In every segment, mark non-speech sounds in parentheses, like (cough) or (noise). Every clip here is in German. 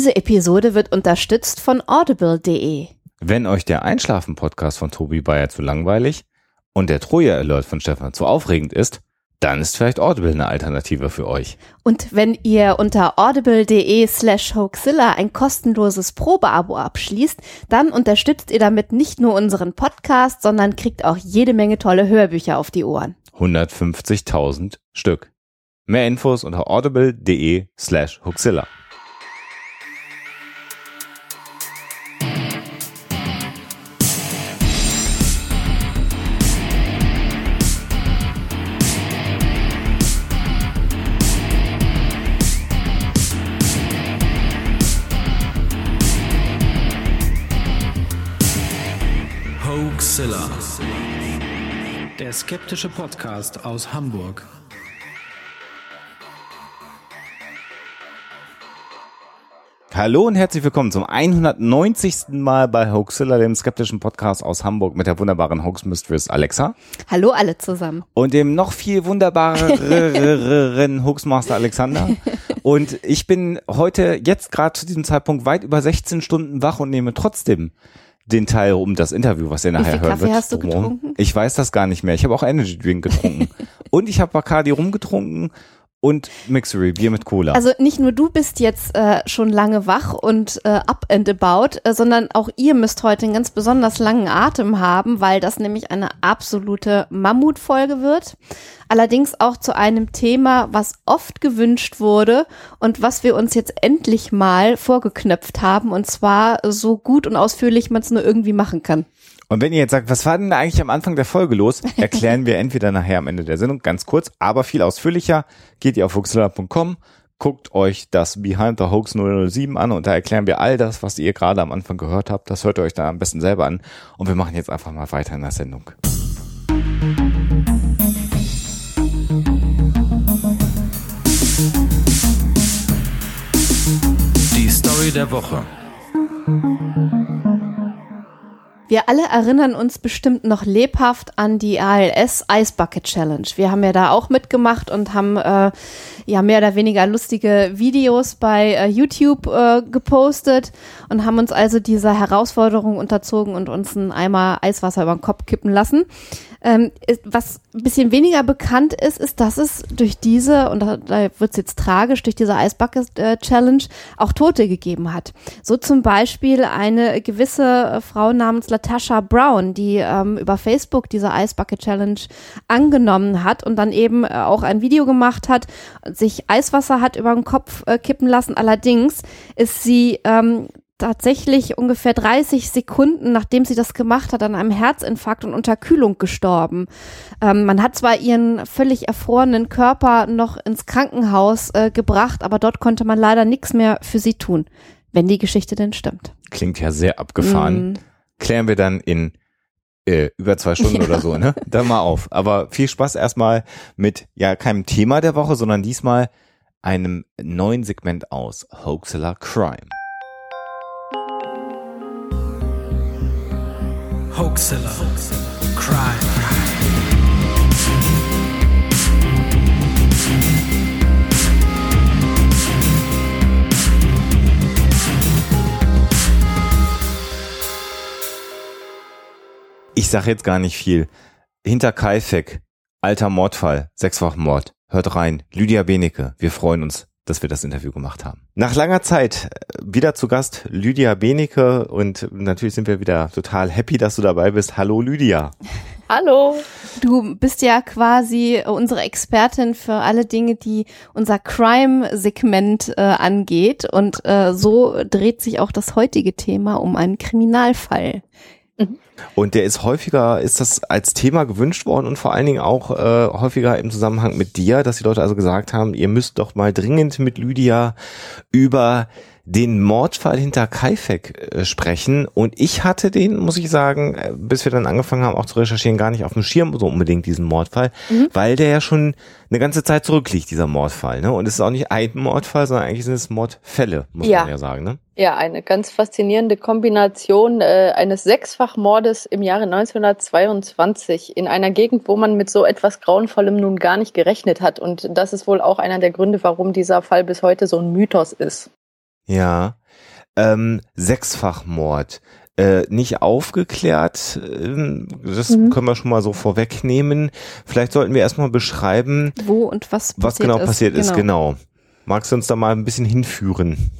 Diese Episode wird unterstützt von audible.de. Wenn euch der Einschlafen-Podcast von Tobi Bayer zu langweilig und der Troja-Alert von Stefan zu aufregend ist, dann ist vielleicht Audible eine Alternative für euch. Und wenn ihr unter audible.de slash hoaxilla ein kostenloses Probeabo abschließt, dann unterstützt ihr damit nicht nur unseren Podcast, sondern kriegt auch jede Menge tolle Hörbücher auf die Ohren. 150.000 Stück. Mehr Infos unter audible.de slash hoaxilla. Hoaxilla. Der skeptische Podcast aus Hamburg. Hallo und herzlich willkommen zum 190. Mal bei Hoaxilla, dem skeptischen Podcast aus Hamburg mit der wunderbaren Hoax Mistress Alexa Hallo alle zusammen. und dem noch viel wunderbareren (laughs) Hoaxmaster Alexander. Und ich bin heute jetzt gerade zu diesem Zeitpunkt weit über 16 Stunden wach und nehme trotzdem den Teil um das Interview, was ihr nachher viel hören Kaffee wird. hast du getrunken? Ich weiß das gar nicht mehr. Ich habe auch Energy Drink getrunken. (laughs) und ich habe Bacardi rumgetrunken und Mixery, Bier mit Cola. Also nicht nur du bist jetzt äh, schon lange wach und äh, up and about, äh, sondern auch ihr müsst heute einen ganz besonders langen Atem haben, weil das nämlich eine absolute Mammutfolge wird. Allerdings auch zu einem Thema, was oft gewünscht wurde und was wir uns jetzt endlich mal vorgeknöpft haben und zwar so gut und ausführlich man es nur irgendwie machen kann. Und wenn ihr jetzt sagt, was war denn eigentlich am Anfang der Folge los, (laughs) erklären wir entweder nachher am Ende der Sendung ganz kurz, aber viel ausführlicher. Geht ihr auf hoaxilla.com, guckt euch das Behind the Hoax 007 an und da erklären wir all das, was ihr gerade am Anfang gehört habt. Das hört ihr euch dann am besten selber an. Und wir machen jetzt einfach mal weiter in der Sendung. Die Story der Woche. Wir alle erinnern uns bestimmt noch lebhaft an die ALS Ice Bucket Challenge. Wir haben ja da auch mitgemacht und haben äh, ja mehr oder weniger lustige Videos bei äh, YouTube äh, gepostet und haben uns also dieser Herausforderung unterzogen und uns einen Eimer Eiswasser über den Kopf kippen lassen. Ähm, was ein bisschen weniger bekannt ist, ist, dass es durch diese, und da, da wird es jetzt tragisch, durch diese Bucket äh, auch Tote gegeben hat. So zum Beispiel eine gewisse Frau namens Latasha Brown, die ähm, über Facebook diese Ice Bucket Challenge angenommen hat und dann eben äh, auch ein Video gemacht hat, sich Eiswasser hat über den Kopf äh, kippen lassen. Allerdings ist sie ähm, tatsächlich ungefähr 30 Sekunden, nachdem sie das gemacht hat, an einem Herzinfarkt und Unterkühlung gestorben. Ähm, man hat zwar ihren völlig erfrorenen Körper noch ins Krankenhaus äh, gebracht, aber dort konnte man leider nichts mehr für sie tun, wenn die Geschichte denn stimmt. Klingt ja sehr abgefahren. Mm. Klären wir dann in äh, über zwei Stunden oder so, ne? Dann mal auf. Aber viel Spaß erstmal mit ja keinem Thema der Woche, sondern diesmal einem neuen Segment aus Hoaxilla Crime. Hoaxilla. Crime. Ich sag jetzt gar nicht viel. Hinter Kaifek, alter Mordfall, Sechsfachmord. Hört rein, Lydia Benecke. Wir freuen uns, dass wir das Interview gemacht haben. Nach langer Zeit äh, wieder zu Gast Lydia Benecke und natürlich sind wir wieder total happy, dass du dabei bist. Hallo Lydia. (laughs) Hallo. Du bist ja quasi unsere Expertin für alle Dinge, die unser Crime-Segment äh, angeht. Und äh, so dreht sich auch das heutige Thema um einen Kriminalfall. Und der ist häufiger, ist das als Thema gewünscht worden und vor allen Dingen auch äh, häufiger im Zusammenhang mit dir, dass die Leute also gesagt haben, ihr müsst doch mal dringend mit Lydia über den Mordfall hinter Kaifek äh, sprechen. Und ich hatte den, muss ich sagen, äh, bis wir dann angefangen haben, auch zu recherchieren, gar nicht auf dem Schirm so unbedingt diesen Mordfall, weil der ja schon eine ganze Zeit zurückliegt, dieser Mordfall. Ne? Und es ist auch nicht ein Mordfall, sondern eigentlich sind es Mordfälle, muss Ja. man ja sagen. Ne? Ja, eine ganz faszinierende Kombination äh, eines Sechsfachmordes im Jahre 1922 in einer Gegend, wo man mit so etwas Grauenvollem nun gar nicht gerechnet hat. Und das ist wohl auch einer der Gründe, warum dieser Fall bis heute so ein Mythos ist. Ja. Ähm, Sechsfachmord. Äh, nicht aufgeklärt, ähm, das mhm. können wir schon mal so vorwegnehmen. Vielleicht sollten wir erstmal beschreiben, wo und was, was genau ist. passiert ist. Genau. genau. Magst du uns da mal ein bisschen hinführen?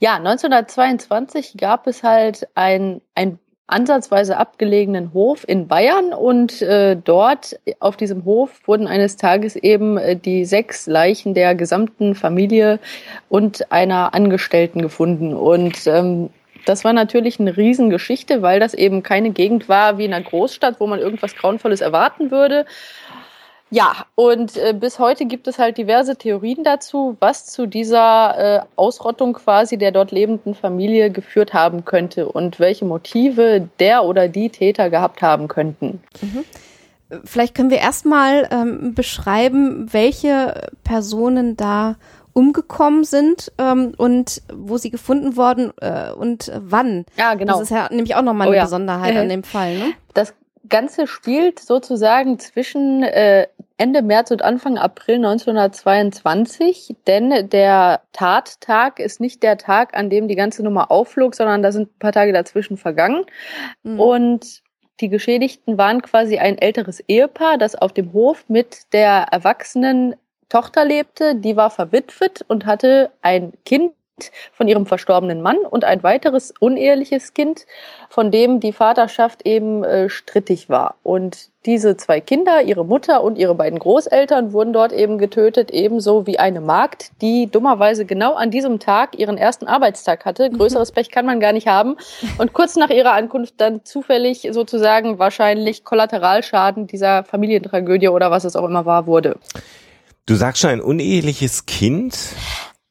Ja, 1922 gab es halt ein, ein ansatzweise abgelegenen Hof in Bayern und äh, dort auf diesem Hof wurden eines Tages eben äh, die sechs Leichen der gesamten Familie und einer Angestellten gefunden und ähm, das war natürlich eine Riesengeschichte, weil das eben keine Gegend war wie in einer Großstadt, wo man irgendwas Grauenvolles erwarten würde. Ja, und äh, bis heute gibt es halt diverse Theorien dazu, was zu dieser äh, Ausrottung quasi der dort lebenden Familie geführt haben könnte und welche Motive der oder die Täter gehabt haben könnten. Mhm. Vielleicht können wir erstmal ähm, beschreiben, welche Personen da umgekommen sind ähm, und wo sie gefunden worden äh, und wann. Ja, genau. Das ist ja nämlich auch nochmal oh, eine ja. Besonderheit an (laughs) dem Fall. Ne? Das Ganze spielt sozusagen zwischen äh, Ende März und Anfang April 1922, denn der Tattag ist nicht der Tag, an dem die ganze Nummer aufflog, sondern da sind ein paar Tage dazwischen vergangen. Mhm. Und die Geschädigten waren quasi ein älteres Ehepaar, das auf dem Hof mit der erwachsenen Tochter lebte. Die war verwitwet und hatte ein Kind von ihrem verstorbenen Mann und ein weiteres uneheliches Kind, von dem die Vaterschaft eben äh, strittig war. Und diese zwei Kinder, ihre Mutter und ihre beiden Großeltern, wurden dort eben getötet, ebenso wie eine Magd, die dummerweise genau an diesem Tag ihren ersten Arbeitstag hatte. Mhm. Größeres Pech kann man gar nicht haben. Und kurz nach ihrer Ankunft dann zufällig sozusagen wahrscheinlich Kollateralschaden dieser Familientragödie oder was es auch immer war, wurde. Du sagst schon ein uneheliches Kind?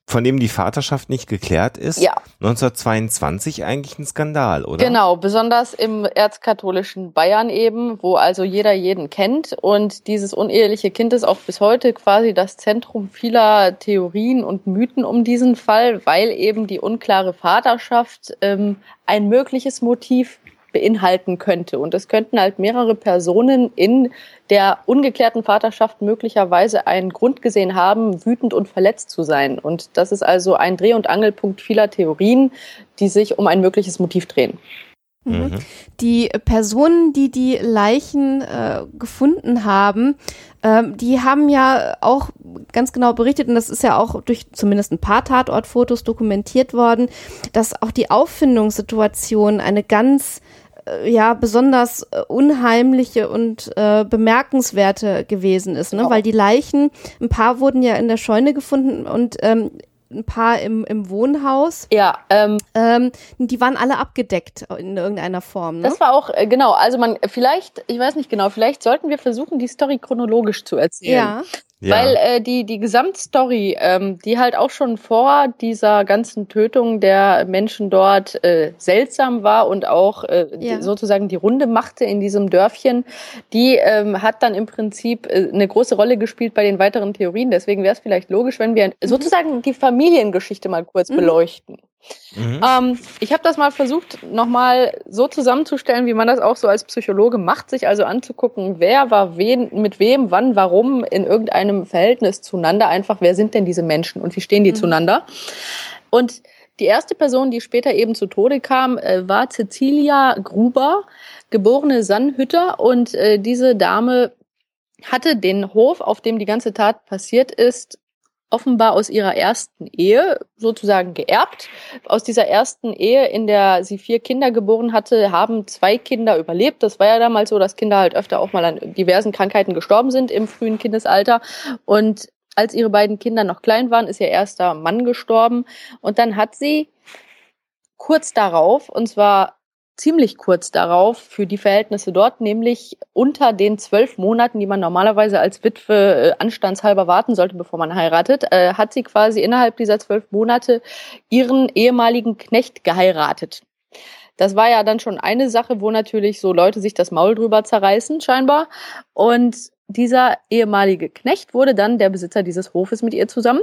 Von dem die Vaterschaft nicht geklärt ist. Ja. 1922 eigentlich ein Skandal, oder? Genau, besonders im erzkatholischen Bayern eben, wo also jeder jeden kennt. Und dieses uneheliche Kind ist auch bis heute quasi das Zentrum vieler Theorien und Mythen um diesen Fall, weil eben die unklare Vaterschaft ähm, ein mögliches Motiv beinhalten könnte. Und es könnten halt mehrere Personen in der ungeklärten Vaterschaft möglicherweise einen Grund gesehen haben, wütend und verletzt zu sein. Und das ist also ein Dreh- und Angelpunkt vieler Theorien, die sich um ein mögliches Motiv drehen. Mhm. mhm. Die Personen, die die Leichen äh, gefunden haben, ähm, die haben ja auch ganz genau berichtet, und das ist ja auch durch zumindest ein paar Tatortfotos dokumentiert worden, dass auch die Auffindungssituation eine ganz äh, ja besonders äh, unheimliche und äh, bemerkenswerte gewesen ist, ne? Oh. weil die Leichen, ein paar wurden ja in der Scheune gefunden und ähm, ein paar im, im Wohnhaus. Ja. Ähm, ähm, die waren alle abgedeckt in irgendeiner Form. Ne? Das war auch, äh, genau, also man, vielleicht, ich weiß nicht genau, vielleicht sollten wir versuchen, die Story chronologisch zu erzählen. Ja. Ja. Weil äh, die, die Gesamtstory, ähm, die halt auch schon vor dieser ganzen Tötung der Menschen dort äh, seltsam war und auch äh, ja. die, sozusagen die Runde machte in diesem Dörfchen, die ähm, hat dann im Prinzip äh, eine große Rolle gespielt bei den weiteren Theorien. Deswegen wäre es vielleicht logisch, wenn wir mhm. sozusagen die Familiengeschichte mal kurz mhm. beleuchten. Mhm. Ähm, ich habe das mal versucht, nochmal so zusammenzustellen, wie man das auch so als Psychologe macht, sich also anzugucken, wer war wen, mit wem, wann, warum in irgendeinem Verhältnis zueinander. Einfach, wer sind denn diese Menschen und wie stehen die mhm. zueinander? Und die erste Person, die später eben zu Tode kam, äh, war Cecilia Gruber, geborene Sannhütter. Und äh, diese Dame hatte den Hof, auf dem die ganze Tat passiert ist, offenbar aus ihrer ersten Ehe sozusagen geerbt. Aus dieser ersten Ehe, in der sie vier Kinder geboren hatte, haben zwei Kinder überlebt. Das war ja damals so, dass Kinder halt öfter auch mal an diversen Krankheiten gestorben sind im frühen Kindesalter. Und als ihre beiden Kinder noch klein waren, ist ihr erster Mann gestorben. Und dann hat sie kurz darauf, und zwar ziemlich kurz darauf für die Verhältnisse dort, nämlich unter den zwölf Monaten, die man normalerweise als Witwe äh, anstandshalber warten sollte, bevor man heiratet, äh, hat sie quasi innerhalb dieser zwölf Monate ihren ehemaligen Knecht geheiratet. Das war ja dann schon eine Sache, wo natürlich so Leute sich das Maul drüber zerreißen, scheinbar. Und dieser ehemalige Knecht wurde dann der Besitzer dieses Hofes mit ihr zusammen.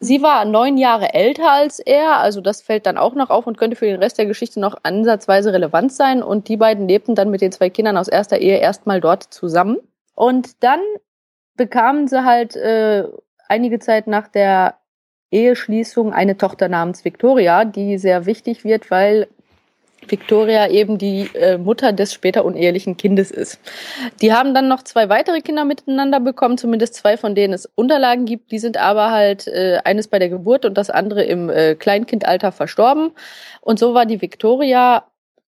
Sie war neun Jahre älter als er, also das fällt dann auch noch auf und könnte für den Rest der Geschichte noch ansatzweise relevant sein. Und die beiden lebten dann mit den zwei Kindern aus erster Ehe erstmal dort zusammen. Und dann bekamen sie halt äh, einige Zeit nach der Eheschließung eine Tochter namens Victoria, die sehr wichtig wird, weil Victoria eben die äh, Mutter des später unehelichen Kindes ist. Die haben dann noch zwei weitere Kinder miteinander bekommen, zumindest zwei, von denen es Unterlagen gibt. Die sind aber halt äh, eines bei der Geburt und das andere im äh, Kleinkindalter verstorben. Und so war die Victoria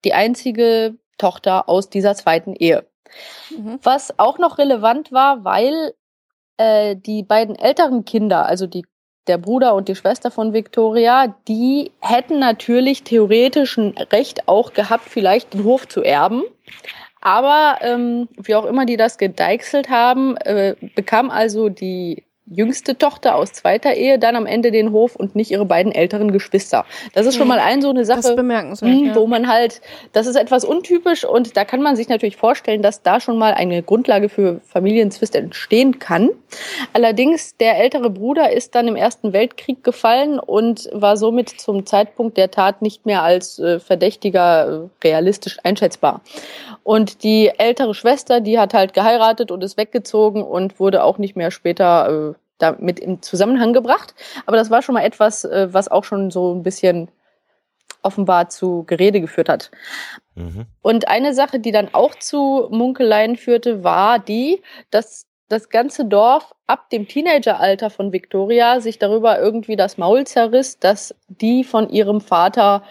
die einzige Tochter aus dieser zweiten Ehe. Mhm. Was auch noch relevant war, weil äh, die beiden älteren Kinder, also die der Bruder und die Schwester von Victoria, die hätten natürlich theoretisch ein Recht auch gehabt, vielleicht den Hof zu erben. Aber ähm, wie auch immer die das gedeichselt haben, äh, bekam also die jüngste Tochter aus zweiter Ehe dann am Ende den Hof und nicht ihre beiden älteren Geschwister. Das ist schon mhm. mal ein so eine Sache, mh, wo man halt, das ist etwas untypisch und da kann man sich natürlich vorstellen, dass da schon mal eine Grundlage für Familienzwist entstehen kann. Allerdings der ältere Bruder ist dann im Ersten Weltkrieg gefallen und war somit zum Zeitpunkt der Tat nicht mehr als äh, Verdächtiger äh, realistisch einschätzbar. Und die ältere Schwester, die hat halt geheiratet und ist weggezogen und wurde auch nicht mehr später äh, damit in Zusammenhang gebracht. Aber das war schon mal etwas, äh, was auch schon so ein bisschen offenbar zu Gerede geführt hat. Mhm. Und eine Sache, die dann auch zu Munkeleien führte, war die, dass das ganze Dorf ab dem Teenageralter von Victoria sich darüber irgendwie das Maul zerriss, dass die von ihrem Vater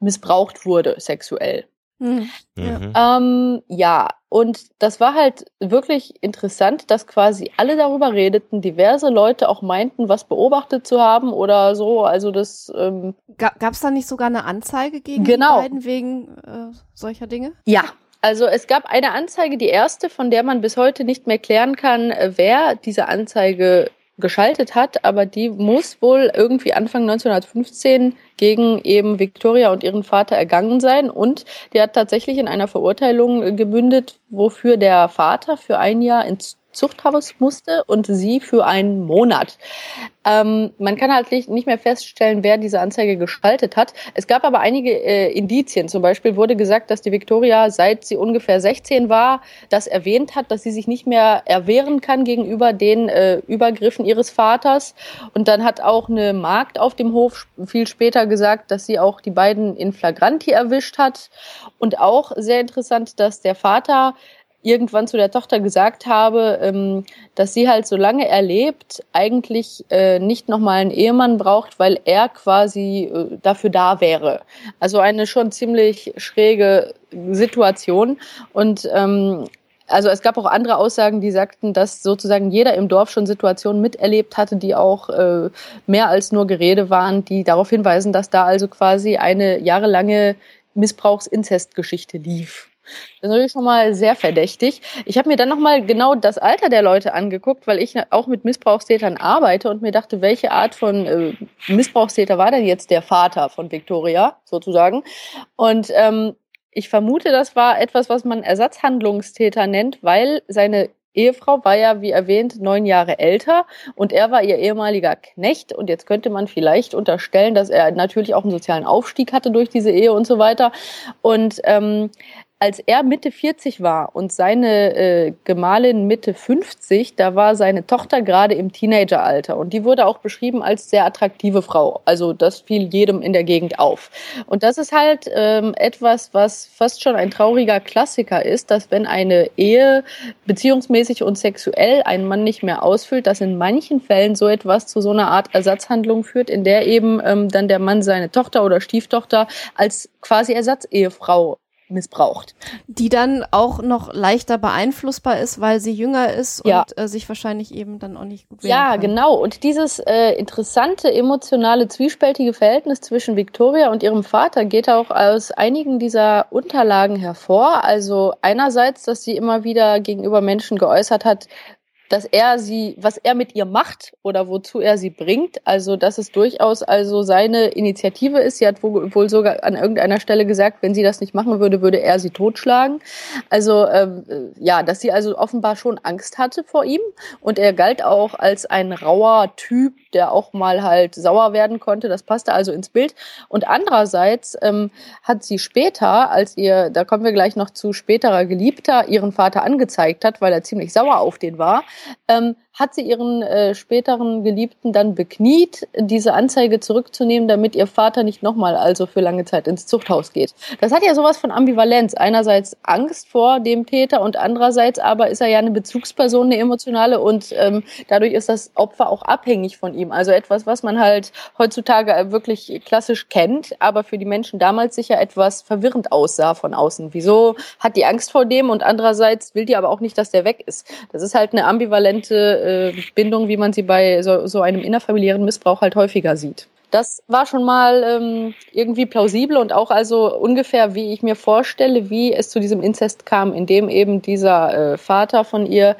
missbraucht wurde sexuell. Mhm. Ja. Ähm, ja, und das war halt wirklich interessant, dass quasi alle darüber redeten, diverse Leute auch meinten, was beobachtet zu haben oder so. Also das ähm, gab es da nicht sogar eine Anzeige gegen genau. die beiden wegen äh, solcher Dinge? Ja, also es gab eine Anzeige, die erste, von der man bis heute nicht mehr klären kann, äh, wer diese Anzeige geschaltet hat, aber die muss wohl irgendwie Anfang 1915 gegen eben Victoria und ihren Vater ergangen sein. Und die hat tatsächlich in einer Verurteilung gebündet, wofür der Vater für ein Jahr ins Zuchthaus musste und sie für einen Monat. Ähm, man kann halt nicht mehr feststellen, wer diese Anzeige gestaltet hat. Es gab aber einige äh, Indizien. Zum Beispiel wurde gesagt, dass die Victoria, seit sie ungefähr 16 war, das erwähnt hat, dass sie sich nicht mehr erwehren kann gegenüber den äh, Übergriffen ihres Vaters. Und dann hat auch eine Magd auf dem Hof viel später gesagt, dass sie auch die beiden in Flagranti erwischt hat. Und auch sehr interessant, dass der Vater irgendwann zu der Tochter gesagt habe, ähm, dass sie halt solange er lebt eigentlich äh, nicht nochmal einen Ehemann braucht, weil er quasi äh, dafür da wäre. Also eine schon ziemlich schräge Situation und ähm, also es gab auch andere Aussagen, die sagten, dass sozusagen jeder im Dorf schon Situationen miterlebt hatte, die auch äh, mehr als nur Gerede waren, die darauf hinweisen, dass da also quasi eine jahrelange Missbrauchsinzestgeschichte lief. Das ist natürlich schon mal sehr verdächtig. Ich habe mir dann nochmal genau das Alter der Leute angeguckt, weil ich auch mit Missbrauchstätern arbeite und mir dachte, welche Art von äh, Missbrauchstäter war denn jetzt der Vater von Victoria sozusagen? Und ähm, ich vermute, das war etwas, was man Ersatzhandlungstäter nennt, weil seine Ehefrau war ja, wie erwähnt, neun Jahre älter und er war ihr ehemaliger Knecht. Und jetzt könnte man vielleicht unterstellen, dass er natürlich auch einen sozialen Aufstieg hatte durch diese Ehe und so weiter. Und ähm, als er Mitte 40 war und seine äh, Gemahlin Mitte 50, da war seine Tochter gerade im Teenageralter und die wurde auch beschrieben als sehr attraktive Frau. Also das fiel jedem in der Gegend auf. Und das ist halt ähm, etwas, was fast schon ein trauriger Klassiker ist, dass wenn eine Ehe beziehungsmäßig und sexuell ein Mann nicht mehr ausfüllt, dass in manchen Fällen so etwas zu so einer Art Ersatzhandlung führt, in der eben ähm, dann der Mann seine Tochter oder Stieftochter als quasi Ersatzehefrau missbraucht. Die dann auch noch leichter beeinflussbar ist, weil sie jünger ist ja. und äh, sich wahrscheinlich eben dann auch nicht gut wehren Ja, kann. genau. Und dieses äh, interessante, emotionale, zwiespältige Verhältnis zwischen Victoria und ihrem Vater geht auch aus einigen dieser Unterlagen hervor. Also einerseits, dass sie immer wieder gegenüber Menschen geäußert hat, dass er sie, was er mit ihr macht oder wozu er sie bringt. Also, dass es durchaus also seine Initiative ist. Sie hat wohl sogar an irgendeiner Stelle gesagt, wenn sie das nicht machen würde, würde er sie totschlagen. Also, ähm, ja, dass sie also offenbar schon Angst hatte vor ihm. Und er galt auch als ein rauer Typ, der auch mal halt sauer werden konnte. Das passte also ins Bild. Und andererseits ähm, hat sie später, als ihr, da kommen wir gleich noch zu späterer Geliebter, ihren Vater angezeigt hat, weil er ziemlich sauer auf den war, ähm, hat sie ihren äh, späteren Geliebten dann bekniet, diese Anzeige zurückzunehmen, damit ihr Vater nicht nochmal also für lange Zeit ins Zuchthaus geht. Das hat ja sowas von Ambivalenz. Einerseits Angst vor dem Täter und andererseits aber ist er ja eine Bezugsperson, eine emotionale und ähm, dadurch ist das Opfer auch abhängig von ihm. Also etwas, was man halt heutzutage wirklich klassisch kennt, aber für die Menschen damals sicher etwas verwirrend aussah von außen. Wieso hat die Angst vor dem und andererseits will die aber auch nicht, dass der weg ist. Das ist halt eine ambivalente äh, Bindung, wie man sie bei so, so einem innerfamiliären Missbrauch halt häufiger sieht. Das war schon mal ähm, irgendwie plausibel und auch also ungefähr, wie ich mir vorstelle, wie es zu diesem Inzest kam, indem eben dieser äh, Vater von ihr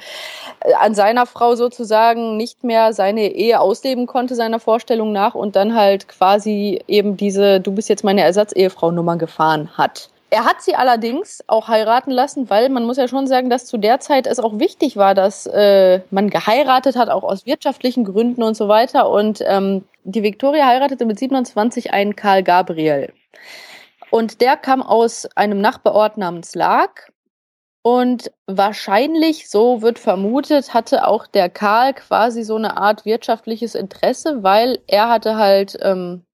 äh, an seiner Frau sozusagen nicht mehr seine Ehe ausleben konnte, seiner Vorstellung nach, und dann halt quasi eben diese Du bist jetzt meine Ersatzehefrau Nummer gefahren hat. Er hat sie allerdings auch heiraten lassen, weil man muss ja schon sagen, dass zu der Zeit es auch wichtig war, dass äh, man geheiratet hat, auch aus wirtschaftlichen Gründen und so weiter. Und ähm, die Victoria heiratete mit 27 einen Karl Gabriel. Und der kam aus einem Nachbarort namens Lag. Und wahrscheinlich, so wird vermutet, hatte auch der Karl quasi so eine Art wirtschaftliches Interesse, weil er hatte halt ähm,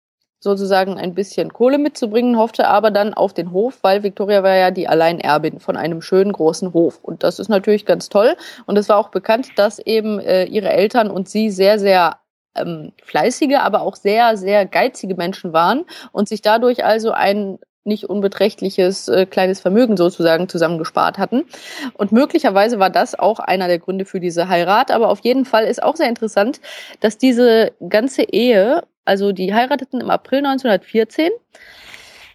sozusagen ein bisschen Kohle mitzubringen, hoffte aber dann auf den Hof, weil Victoria war ja die Alleinerbin von einem schönen großen Hof. Und das ist natürlich ganz toll. Und es war auch bekannt, dass eben äh, ihre Eltern und sie sehr, sehr ähm, fleißige, aber auch sehr, sehr geizige Menschen waren und sich dadurch also ein nicht unbeträchtliches äh, kleines Vermögen sozusagen zusammengespart hatten. Und möglicherweise war das auch einer der Gründe für diese Heirat. Aber auf jeden Fall ist auch sehr interessant, dass diese ganze Ehe also die heirateten im April 1914.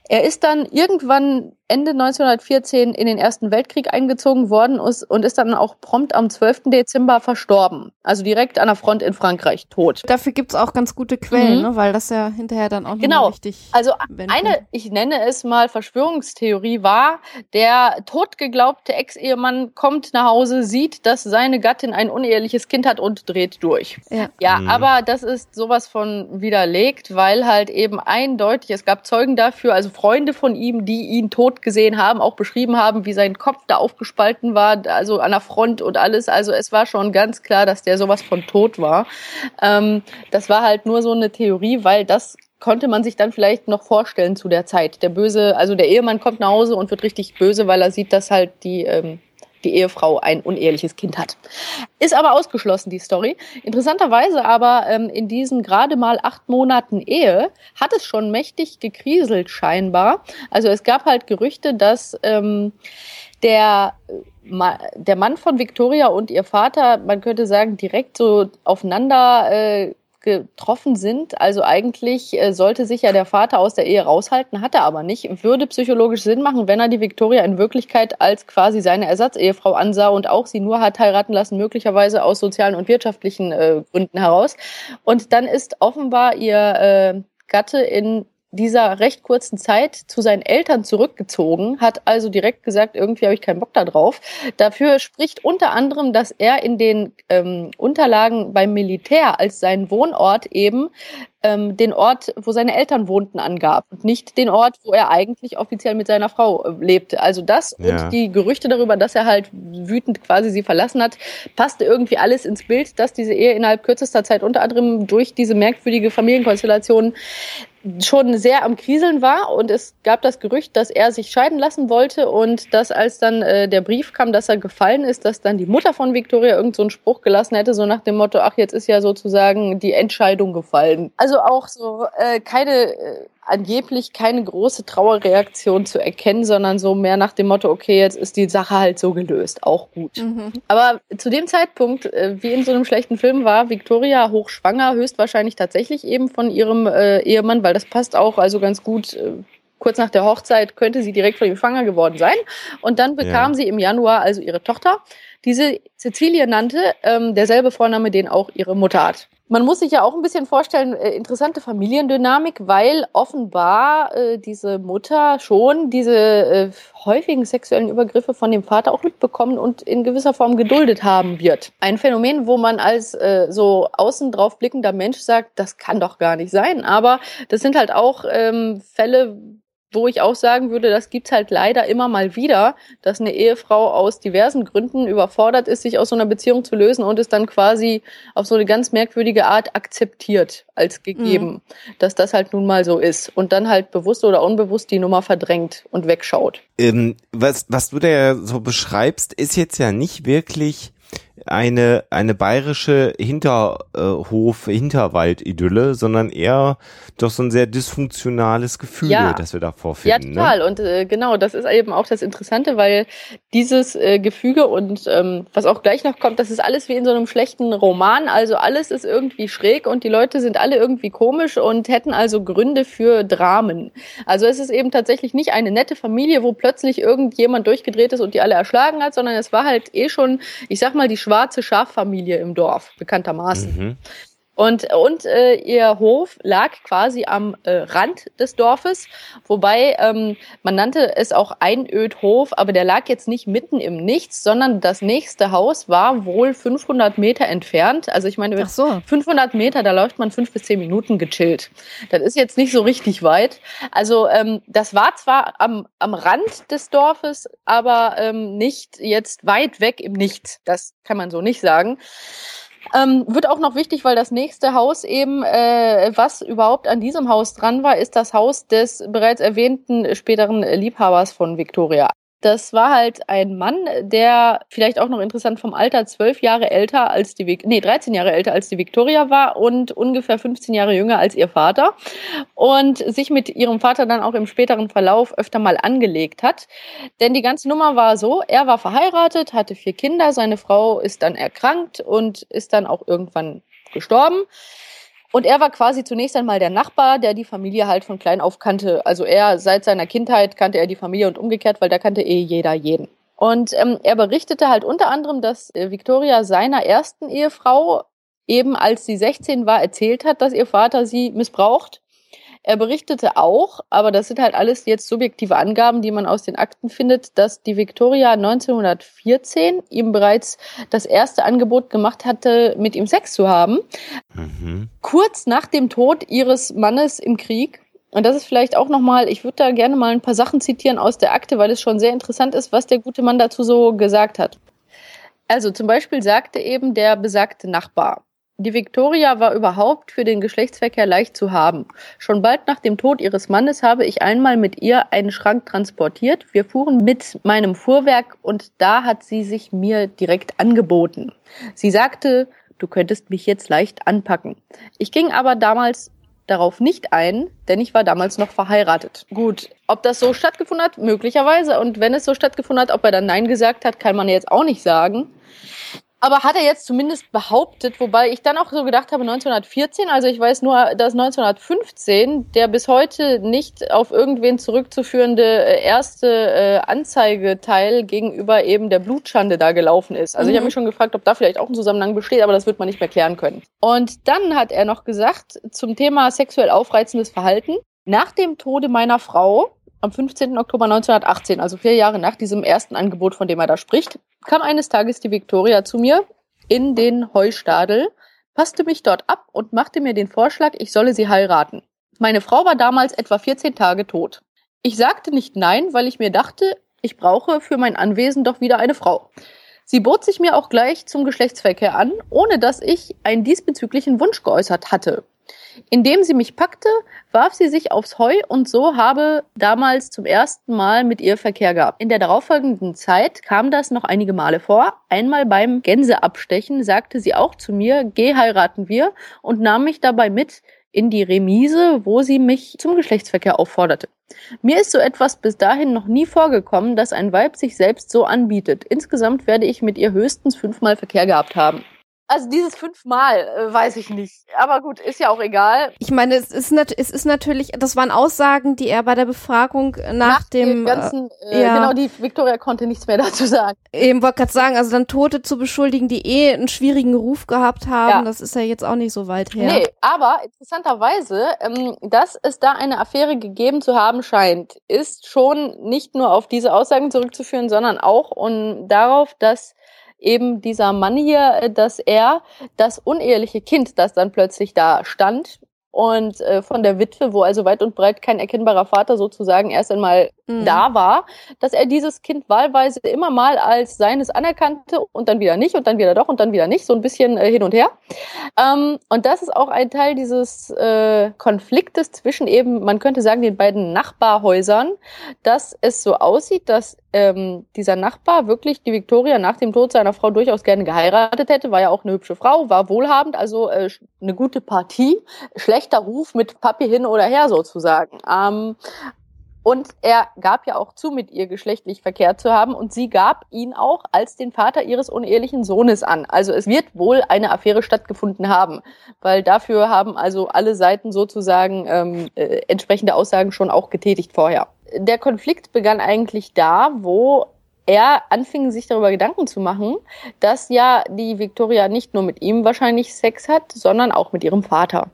Er ist dann irgendwann Ende 1914 in den Ersten Weltkrieg eingezogen worden und ist dann auch prompt am 12. Dezember verstorben. Also direkt an der Front in Frankreich tot. Dafür gibt's auch ganz gute Quellen, mhm. ne? weil das ja hinterher dann auch genau. richtig. Also eine, ich nenne es mal Verschwörungstheorie war, der totgeglaubte Ex-Ehemann kommt nach Hause, sieht, dass seine Gattin ein uneheliches Kind hat und dreht durch. Ja, ja mhm. aber das ist sowas von widerlegt, weil halt eben eindeutig, es gab Zeugen dafür, also Freunde von ihm, die ihn tot tot gesehen haben, auch beschrieben haben, wie sein Kopf da aufgespalten war, also an der Front und alles. Also es war schon ganz klar, dass der sowas von tot war. Ähm, das war halt nur so eine Theorie, weil das konnte man sich dann vielleicht noch vorstellen zu der Zeit. Der böse, also der Ehemann kommt nach Hause und wird richtig böse, weil er sieht, dass halt die ähm, die Ehefrau ein uneheliches Kind hat. Ist aber ausgeschlossen, die Story. Interessanterweise aber ähm, in diesen gerade mal acht Monaten Ehe hat es schon mächtig gekriselt scheinbar. Also es gab halt Gerüchte, dass ähm, der der Mann von Victoria und ihr Vater, man könnte sagen, direkt so aufeinander äh, getroffen sind. Also eigentlich äh, sollte sich ja der Vater aus der Ehe raushalten, hat er aber nicht. Würde psychologisch Sinn machen, wenn er die Victoria in Wirklichkeit als quasi seine Ersatzehefrau ansah und auch sie nur hat heiraten lassen, möglicherweise aus sozialen und wirtschaftlichen äh, Gründen heraus. Und dann ist offenbar ihr äh, Gatte in dieser recht kurzen Zeit zu seinen Eltern zurückgezogen, hat also direkt gesagt, irgendwie habe ich keinen Bock da drauf. Dafür spricht unter anderem, dass er in den ähm, Unterlagen beim Militär als seinen Wohnort eben ähm, den Ort, wo seine Eltern wohnten, angab und nicht den Ort, wo er eigentlich offiziell mit seiner Frau äh, lebte. Also das ja. und die Gerüchte darüber, dass er halt wütend quasi sie verlassen hat, passte irgendwie alles ins Bild, dass diese Ehe innerhalb kürzester Zeit unter anderem durch diese merkwürdige Familienkonstellation schon sehr am Kriseln war und es gab das Gerücht, dass er sich scheiden lassen wollte und dass als dann äh, der Brief kam, dass er gefallen ist, dass dann die Mutter von Victoria irgend so einen Spruch gelassen hätte, so nach dem Motto, ach, jetzt ist ja sozusagen die Entscheidung gefallen. Also auch so äh, keine äh, angeblich keine große Trauerreaktion zu erkennen, sondern so mehr nach dem Motto, okay, jetzt ist die Sache halt so gelöst, auch gut. Mhm. Aber zu dem Zeitpunkt, äh, wie in so einem schlechten Film, war Victoria hochschwanger, höchstwahrscheinlich tatsächlich eben von ihrem äh, Ehemann, weil das passt auch also ganz gut. Äh, kurz nach der Hochzeit könnte sie direkt von ihm schwanger geworden sein. Und dann bekam ja. sie im Januar also ihre Tochter. Diese Cecilie nannte ähm, derselbe Vorname, den auch ihre Mutter hat. Man muss sich ja auch ein bisschen vorstellen, äh, interessante Familiendynamik, weil offenbar äh, diese Mutter schon diese äh, häufigen sexuellen Übergriffe von dem Vater auch mitbekommen und in gewisser Form geduldet haben wird. Ein Phänomen, wo man als äh, so außen drauf blickender Mensch sagt, das kann doch gar nicht sein. Aber das sind halt auch ähm, Fälle, wo ich auch sagen würde, das gibt's halt leider immer mal wieder, dass eine Ehefrau aus diversen Gründen überfordert ist, sich aus so einer Beziehung zu lösen und es dann quasi auf so eine ganz merkwürdige Art akzeptiert als gegeben, mhm. dass das halt nun mal so ist und dann halt bewusst oder unbewusst die Nummer verdrängt und wegschaut. Ähm, was, was du da ja so beschreibst, ist jetzt ja nicht wirklich eine, eine bayerische Hinterhof, Hinterwald-Idylle, sondern eher doch so ein sehr dysfunktionales Gefühl, ja. das wir da vorfinden. Ja, ne? total. Ne? Und äh, genau, das ist eben auch das Interessante, weil dieses äh, Gefüge und ähm, was auch gleich noch kommt, das ist alles wie in so einem schlechten Roman. Also alles ist irgendwie schräg und die Leute sind alle irgendwie komisch und hätten also Gründe für Dramen. Also es ist eben tatsächlich nicht eine nette Familie, wo plötzlich irgendjemand durchgedreht ist und die alle erschlagen hat, sondern es war halt eh schon, ich sag mal, die schwarze Schaffamilie im Dorf, bekanntermaßen. Mhm. Und, und äh, ihr Hof lag quasi am äh, Rand des Dorfes, wobei ähm, man nannte es auch Einödhof, aber der lag jetzt nicht mitten im Nichts, sondern das nächste Haus war wohl 500 Meter entfernt. Also ich meine, so. 500 Meter, da läuft man fünf bis zehn Minuten gechillt. Das ist jetzt nicht so richtig weit. Also ähm, das war zwar am, am Rand des Dorfes, aber ähm, nicht jetzt weit weg im Nichts. Das kann man so nicht sagen. Ähm, wird auch noch wichtig, weil das nächste Haus eben, äh, was überhaupt an diesem Haus dran war, ist das Haus des bereits erwähnten späteren Liebhabers von Victoria. Das war halt ein Mann, der vielleicht auch noch interessant vom Alter zwölf Jahre älter als die, nee, 13 Jahre älter als die Victoria war und ungefähr 15 Jahre jünger als ihr Vater und sich mit ihrem Vater dann auch im späteren Verlauf öfter mal angelegt hat. Denn die ganze Nummer war so, er war verheiratet, hatte vier Kinder, seine Frau ist dann erkrankt und ist dann auch irgendwann gestorben. Und er war quasi zunächst einmal der Nachbar, der die Familie halt von klein auf kannte. Also er seit seiner Kindheit kannte er die Familie und umgekehrt, weil da kannte eh jeder jeden. Und ähm, er berichtete halt unter anderem, dass äh, Victoria seiner ersten Ehefrau eben als sie 16 war erzählt hat, dass ihr Vater sie missbraucht er berichtete auch, aber das sind halt alles jetzt subjektive Angaben, die man aus den Akten findet, dass die Victoria 1914 ihm bereits das erste Angebot gemacht hatte, mit ihm Sex zu haben. Mhm. Kurz nach dem Tod ihres Mannes im Krieg. Und das ist vielleicht auch nochmal, ich würde da gerne mal ein paar Sachen zitieren aus der Akte, weil es schon sehr interessant ist, was der gute Mann dazu so gesagt hat. Also zum Beispiel sagte eben der besagte Nachbar, die Victoria war überhaupt für den Geschlechtsverkehr leicht zu haben. Schon bald nach dem Tod ihres Mannes habe ich einmal mit ihr einen Schrank transportiert. Wir fuhren mit meinem Fuhrwerk und da hat sie sich mir direkt angeboten. Sie sagte, du könntest mich jetzt leicht anpacken. Ich ging aber damals darauf nicht ein, denn ich war damals noch verheiratet. Gut, ob das so stattgefunden hat, möglicherweise. Und wenn es so stattgefunden hat, ob er dann Nein gesagt hat, kann man jetzt auch nicht sagen aber hat er jetzt zumindest behauptet, wobei ich dann auch so gedacht habe, 1914, also ich weiß nur, dass 1915 der bis heute nicht auf irgendwen zurückzuführende äh, erste äh, Anzeigeteil gegenüber eben der Blutschande da gelaufen ist. Also mhm. ich habe mich schon gefragt, ob da vielleicht auch ein Zusammenhang besteht, aber das wird man nicht mehr klären können. Und dann hat er noch gesagt zum Thema sexuell aufreizendes Verhalten. Nach dem Tode meiner Frau am 15. Oktober 1918, also vier Jahre nach diesem ersten Angebot, von dem er da spricht, kam eines Tages die Victoria zu mir in den Heustadel, passte mich dort ab und machte mir den Vorschlag, ich solle sie heiraten. Meine Frau war damals etwa 14 Tage tot. Ich sagte nicht nein, weil ich mir dachte, ich brauche für mein Anwesen doch wieder eine Frau. Sie bot sich mir auch gleich zum Geschlechtsverkehr an, ohne dass ich einen diesbezüglichen Wunsch geäußert hatte. Indem sie mich packte, warf sie sich aufs Heu und so habe damals zum ersten Mal mit ihr Verkehr gehabt. In der darauffolgenden Zeit kam das noch einige Male vor. Einmal beim Gänseabstechen sagte sie auch zu mir, geh heiraten wir und nahm mich dabei mit in die Remise, wo sie mich zum Geschlechtsverkehr aufforderte. Mir ist so etwas bis dahin noch nie vorgekommen, dass ein Weib sich selbst so anbietet. Insgesamt werde ich mit ihr höchstens fünfmal Verkehr gehabt haben. Also dieses fünfmal, äh, weiß ich nicht. Aber gut, ist ja auch egal. Ich meine, es ist, es ist natürlich, das waren Aussagen, die er bei der Befragung nach, nach dem ganzen, äh, ja, genau, die Victoria konnte nichts mehr (laughs) dazu sagen. Eben wollte gerade sagen, also dann Tote zu beschuldigen, die eh einen schwierigen Ruf gehabt haben, ja. das ist ja jetzt auch nicht so weit her. Nee, aber interessanterweise, ähm, dass es da eine Affäre gegeben zu haben scheint, ist schon nicht nur auf diese Aussagen zurückzuführen, sondern auch und darauf, dass eben dieser Mann hier, äh, dass er das uneheliche Kind, das dann plötzlich da stand und äh, von der Witwe, wo also weit und breit kein erkennbarer Vater sozusagen erst einmal mhm. da war, dass er dieses Kind wahlweise immer mal als seines anerkannte und dann wieder nicht und dann wieder doch und dann wieder nicht, so ein bisschen äh, hin und her. Ähm, und das ist auch ein Teil dieses äh, Konfliktes zwischen eben, man könnte sagen, den beiden Nachbarhäusern, dass es so aussieht, dass ähm, dieser Nachbar wirklich die Victoria nach dem Tod seiner Frau durchaus gerne geheiratet hätte, war ja auch eine hübsche Frau, war wohlhabend, also äh, eine gute Partie, schlechter Ruf mit Papi hin oder her sozusagen. Ähm, und er gab ja auch zu, mit ihr geschlechtlich verkehrt zu haben. Und sie gab ihn auch als den Vater ihres unehelichen Sohnes an. Also es wird wohl eine Affäre stattgefunden haben, weil dafür haben also alle Seiten sozusagen ähm, äh, entsprechende Aussagen schon auch getätigt vorher. Der Konflikt begann eigentlich da, wo er anfing, sich darüber Gedanken zu machen, dass ja die Victoria nicht nur mit ihm wahrscheinlich Sex hat, sondern auch mit ihrem Vater.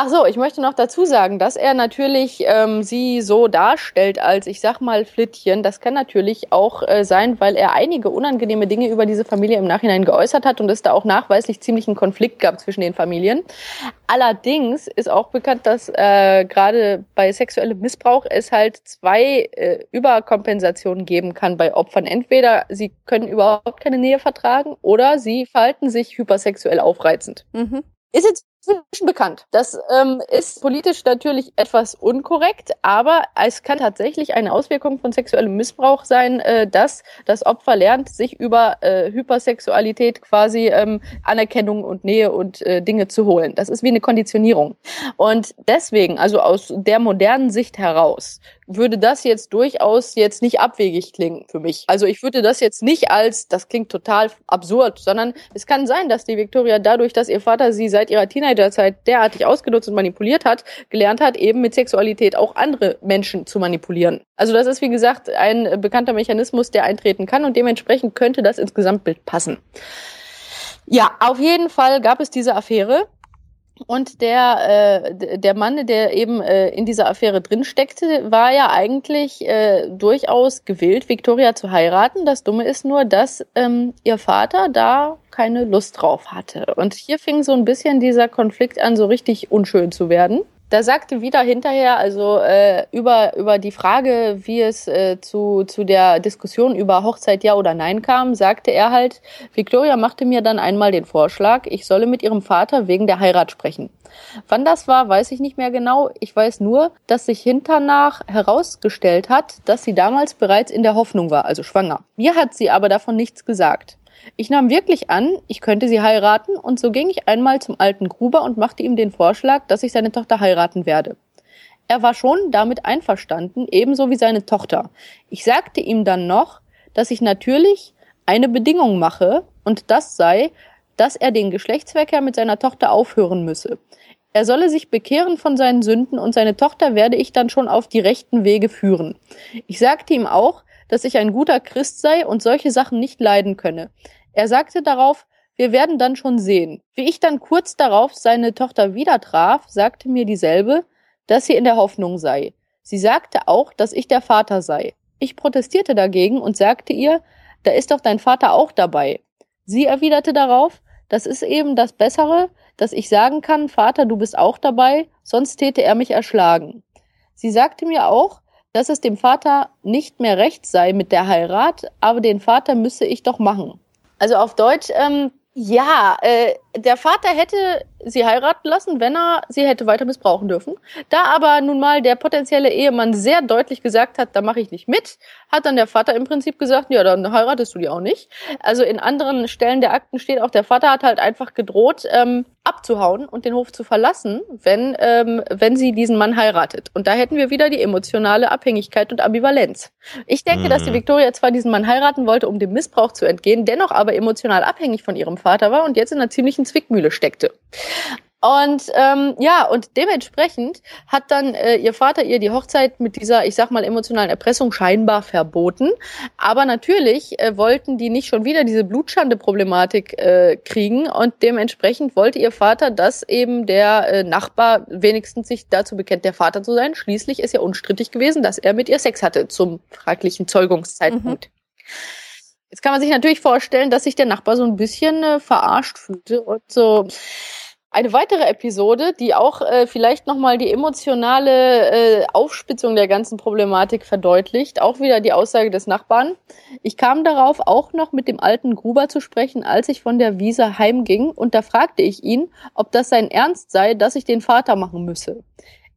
Ach so, ich möchte noch dazu sagen, dass er natürlich ähm, sie so darstellt als, ich sag mal, Flittchen. Das kann natürlich auch äh, sein, weil er einige unangenehme Dinge über diese Familie im Nachhinein geäußert hat und es da auch nachweislich ziemlich einen Konflikt gab zwischen den Familien. Allerdings ist auch bekannt, dass äh, gerade bei sexuellem Missbrauch es halt zwei äh, Überkompensationen geben kann bei Opfern. Entweder sie können überhaupt keine Nähe vertragen oder sie verhalten sich hypersexuell aufreizend. Mhm. Ist jetzt inzwischen bekannt. Das ähm, ist politisch natürlich etwas unkorrekt, aber es kann tatsächlich eine Auswirkung von sexuellem Missbrauch sein, äh, dass das Opfer lernt, sich über äh, Hypersexualität quasi ähm, Anerkennung und Nähe und äh, Dinge zu holen. Das ist wie eine Konditionierung. Und deswegen, also aus der modernen Sicht heraus, würde das jetzt durchaus jetzt nicht abwegig klingen für mich. Also ich würde das jetzt nicht als, das klingt total absurd, sondern es kann sein, dass die Victoria dadurch, dass ihr Vater sie seit ihrer Teenagerzeit derartig ausgenutzt und manipuliert hat, gelernt hat, eben mit Sexualität auch andere Menschen zu manipulieren. Also das ist, wie gesagt, ein bekannter Mechanismus, der eintreten kann und dementsprechend könnte das ins Gesamtbild passen. Ja, auf jeden Fall gab es diese Affäre und der, äh, der Mann, der eben äh, in dieser Affäre drin steckte, war ja eigentlich äh, durchaus gewillt, Victoria zu heiraten. Das Dumme ist nur, dass ähm, ihr Vater da keine Lust drauf hatte. Und hier fing so ein bisschen dieser Konflikt an, so richtig unschön zu werden da sagte wieder hinterher, also äh, über, über die Frage, wie es äh, zu, zu der Diskussion über Hochzeit ja oder nein kam, sagte er halt, Victoria machte mir dann einmal den Vorschlag, ich solle mit ihrem Vater wegen der Heirat sprechen. Wann das war, weiß ich nicht mehr genau. Ich weiß nur, dass sich hinternach herausgestellt hat, dass sie damals bereits in der Hoffnung war, also schwanger. Mir hat sie aber davon nichts gesagt. Ich nahm wirklich an, ich könnte sie heiraten, und so ging ich einmal zum alten Gruber und machte ihm den Vorschlag, dass ich seine Tochter heiraten werde. Er war schon damit einverstanden, ebenso wie seine Tochter. Ich sagte ihm dann noch, dass ich natürlich eine Bedingung mache, und das sei, dass er den Geschlechtsverkehr mit seiner Tochter aufhören müsse. Er solle sich bekehren von seinen Sünden und seine Tochter werde ich dann schon auf die rechten Wege führen. Ich sagte ihm auch, dass ich ein guter Christ sei und solche Sachen nicht leiden könne. Er sagte darauf, wir werden dann schon sehen. Wie ich dann kurz darauf seine Tochter wieder traf, sagte mir dieselbe, dass sie in der Hoffnung sei. Sie sagte auch, dass ich der Vater sei. Ich protestierte dagegen und sagte ihr, da ist doch dein Vater auch dabei. Sie erwiderte darauf, das ist eben das Bessere, dass ich sagen kann, Vater, du bist auch dabei, sonst täte er mich erschlagen. Sie sagte mir auch, dass es dem Vater nicht mehr recht sei mit der Heirat, aber den Vater müsse ich doch machen. Also auf Deutsch, ähm, ja, äh, der Vater hätte sie heiraten lassen, wenn er sie hätte weiter missbrauchen dürfen. Da aber nun mal der potenzielle Ehemann sehr deutlich gesagt hat, da mache ich nicht mit, hat dann der Vater im Prinzip gesagt, ja, dann heiratest du die auch nicht. Also in anderen Stellen der Akten steht auch, der Vater hat halt einfach gedroht, ähm, abzuhauen und den Hof zu verlassen, wenn, ähm, wenn sie diesen Mann heiratet. Und da hätten wir wieder die emotionale Abhängigkeit und Ambivalenz. Ich denke, mhm. dass die mhm. Victoria zwar diesen Mann heiraten wollte, um dem Missbrauch zu entgehen, dennoch aber emotional abhängig von ihrem Vater war und jetzt in einer ziemlichen Zwickmühle steckte. Und ähm, ja, und dementsprechend hat dann äh, ihr Vater ihr die Hochzeit mit dieser, ich sag mal, emotionalen Erpressung scheinbar verboten. Aber natürlich äh, wollten die nicht schon wieder diese Blutschande-Problematik äh, kriegen und dementsprechend wollte ihr Vater, dass eben der äh, Nachbar wenigstens sich dazu bekennt, der Vater zu sein. Schließlich ist ja unstrittig gewesen, dass er mit ihr Sex hatte zum fraglichen Zeugungszeitpunkt. Mhm. Jetzt kann man sich natürlich vorstellen, dass sich der Nachbar so ein bisschen äh, verarscht fühlte und so Eine weitere Episode, die auch äh, vielleicht nochmal die emotionale äh, Aufspitzung der ganzen Problematik verdeutlicht, auch wieder die Aussage des Nachbarn. Ich kam darauf, auch noch mit dem alten Gruber zu sprechen, als ich von der Wiese heimging, und da fragte ich ihn, ob das sein Ernst sei, dass ich den Vater machen müsse.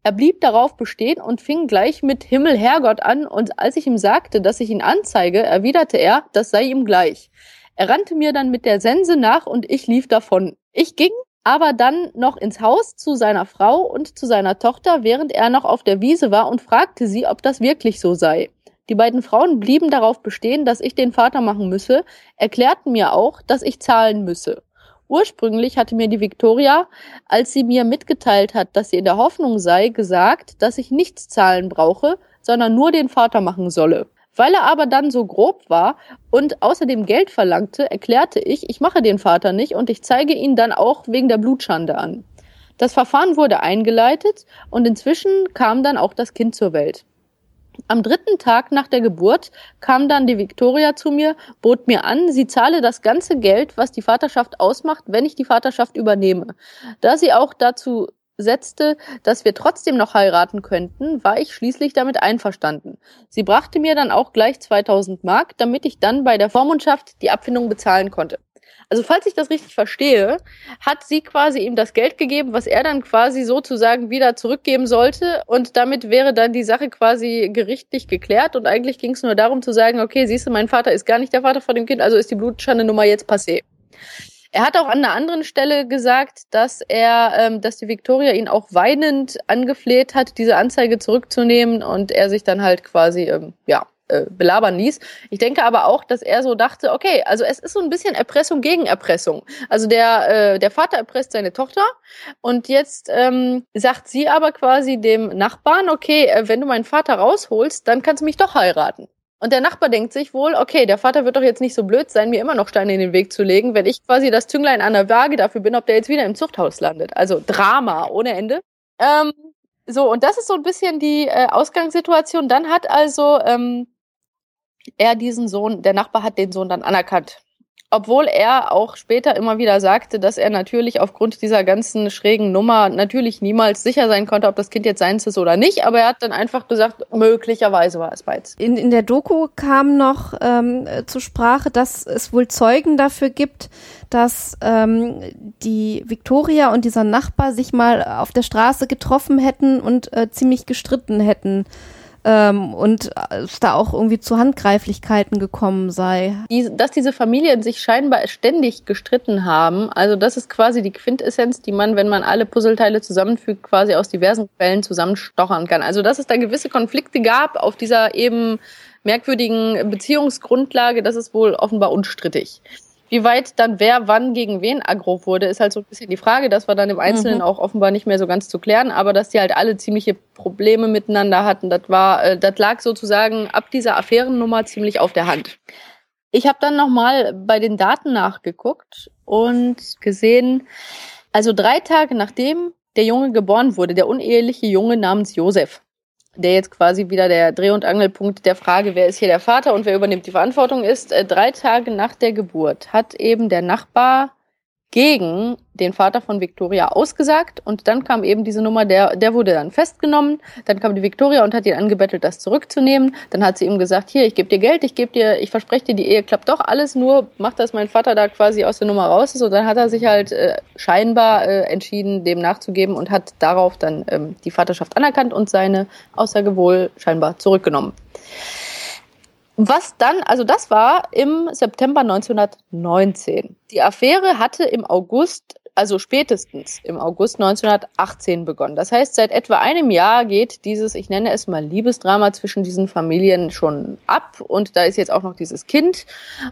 Er blieb darauf bestehen und fing gleich mit Himmel Herrgott an, und als ich ihm sagte, dass ich ihn anzeige, erwiderte er, das sei ihm gleich. Er rannte mir dann mit der Sense nach und ich lief davon. Ich ging aber dann noch ins Haus zu seiner Frau und zu seiner Tochter, während er noch auf der Wiese war und fragte sie, ob das wirklich so sei. Die beiden Frauen blieben darauf bestehen, dass ich den Vater machen müsse, erklärten mir auch, dass ich zahlen müsse. Ursprünglich hatte mir die Victoria, als sie mir mitgeteilt hat, dass sie in der Hoffnung sei, gesagt, dass ich nichts zahlen brauche, sondern nur den Vater machen solle. Weil er aber dann so grob war und außerdem Geld verlangte, erklärte ich, ich mache den Vater nicht und ich zeige ihn dann auch wegen der Blutschande an. Das Verfahren wurde eingeleitet und inzwischen kam dann auch das Kind zur Welt. Am dritten Tag nach der Geburt kam dann die Victoria zu mir, bot mir an, sie zahle das ganze Geld, was die Vaterschaft ausmacht, wenn ich die Vaterschaft übernehme. Da sie auch dazu setzte, dass wir trotzdem noch heiraten könnten, war ich schließlich damit einverstanden. Sie brachte mir dann auch gleich 2000 Mark, damit ich dann bei der Vormundschaft die Abfindung bezahlen konnte. Also falls ich das richtig verstehe, hat sie quasi ihm das Geld gegeben, was er dann quasi sozusagen wieder zurückgeben sollte. Und damit wäre dann die Sache quasi gerichtlich geklärt. Und eigentlich ging es nur darum zu sagen, okay, siehst du, mein Vater ist gar nicht der Vater von dem Kind, also ist die Blutschande-Nummer jetzt passé. Er hat auch an einer anderen Stelle gesagt, dass er, ähm, dass die Victoria ihn auch weinend angefleht hat, diese Anzeige zurückzunehmen. Und er sich dann halt quasi, ähm, ja, äh, belabern ließ. Ich denke aber auch, dass er so dachte, okay, also es ist so ein bisschen Erpressung gegen Erpressung. Also der, äh, der Vater erpresst seine Tochter und jetzt ähm, sagt sie aber quasi dem Nachbarn, okay, äh, wenn du meinen Vater rausholst, dann kannst du mich doch heiraten. Und der Nachbar denkt sich wohl, okay, der Vater wird doch jetzt nicht so blöd sein, mir immer noch Steine in den Weg zu legen, wenn ich quasi das Zünglein an der Waage dafür bin, ob der jetzt wieder im Zuchthaus landet. Also Drama ohne Ende. Ähm, so, und das ist so ein bisschen die äh, Ausgangssituation. Dann hat also ähm, er diesen Sohn, der Nachbar hat den Sohn dann anerkannt obwohl er auch später immer wieder sagte, dass er natürlich aufgrund dieser ganzen schrägen Nummer natürlich niemals sicher sein konnte, ob das Kind jetzt seins ist oder nicht. Aber er hat dann einfach gesagt, möglicherweise war es beides. In, in der Doku kam noch ähm, zur Sprache, dass es wohl Zeugen dafür gibt, dass ähm, die Victoria und dieser Nachbar sich mal auf der Straße getroffen hätten und äh, ziemlich gestritten hätten ähm, und es da auch irgendwie zu Handgreiflichkeiten gekommen sei. Die, dass diese Familien sich scheinbar ständig gestritten haben, also das ist quasi die Quintessenz, die man, wenn man alle Puzzleteile zusammenfügt, quasi aus diversen Quellen zusammenstochern kann. Also dass es da gewisse Konflikte gab auf dieser eben merkwürdigen Beziehungsgrundlage, das ist wohl offenbar unstrittig. Wie weit dann wer wann gegen wen aggro wurde, ist halt so ein bisschen die Frage. Das war dann im Einzelnen mhm. auch offenbar nicht mehr so ganz zu klären, aber dass die halt alle ziemliche Probleme miteinander hatten, das war, äh, das lag sozusagen ab dieser Affärennummer ziemlich auf der Hand. Ich habe dann nochmal bei den Daten nachgeguckt und gesehen, also drei Tage nachdem der Junge geboren wurde, der uneheliche Junge namens Josef, der jetzt quasi wieder der Dreh- und Angelpunkt der Frage, wer ist hier der Vater und wer übernimmt die Verantwortung ist. Äh, drei Tage nach der Geburt hat eben der Nachbar gegen den Vater von Victoria ausgesagt. Und dann kam eben diese Nummer, der, der wurde dann festgenommen, dann kam die Victoria und hat ihn angebettelt, das zurückzunehmen, dann hat sie ihm gesagt, hier, ich gebe dir Geld, ich gebe dir, ich verspreche dir, die Ehe klappt doch alles, nur macht, dass mein Vater da quasi aus der Nummer raus ist. Und dann hat er sich halt äh, scheinbar äh, entschieden, dem nachzugeben und hat darauf dann ähm, die Vaterschaft anerkannt und seine Aussage wohl scheinbar zurückgenommen. Was dann, also das war im September 1919. Die Affäre hatte im August, also spätestens im August 1918 begonnen. Das heißt, seit etwa einem Jahr geht dieses, ich nenne es mal Liebesdrama zwischen diesen Familien schon ab und da ist jetzt auch noch dieses Kind.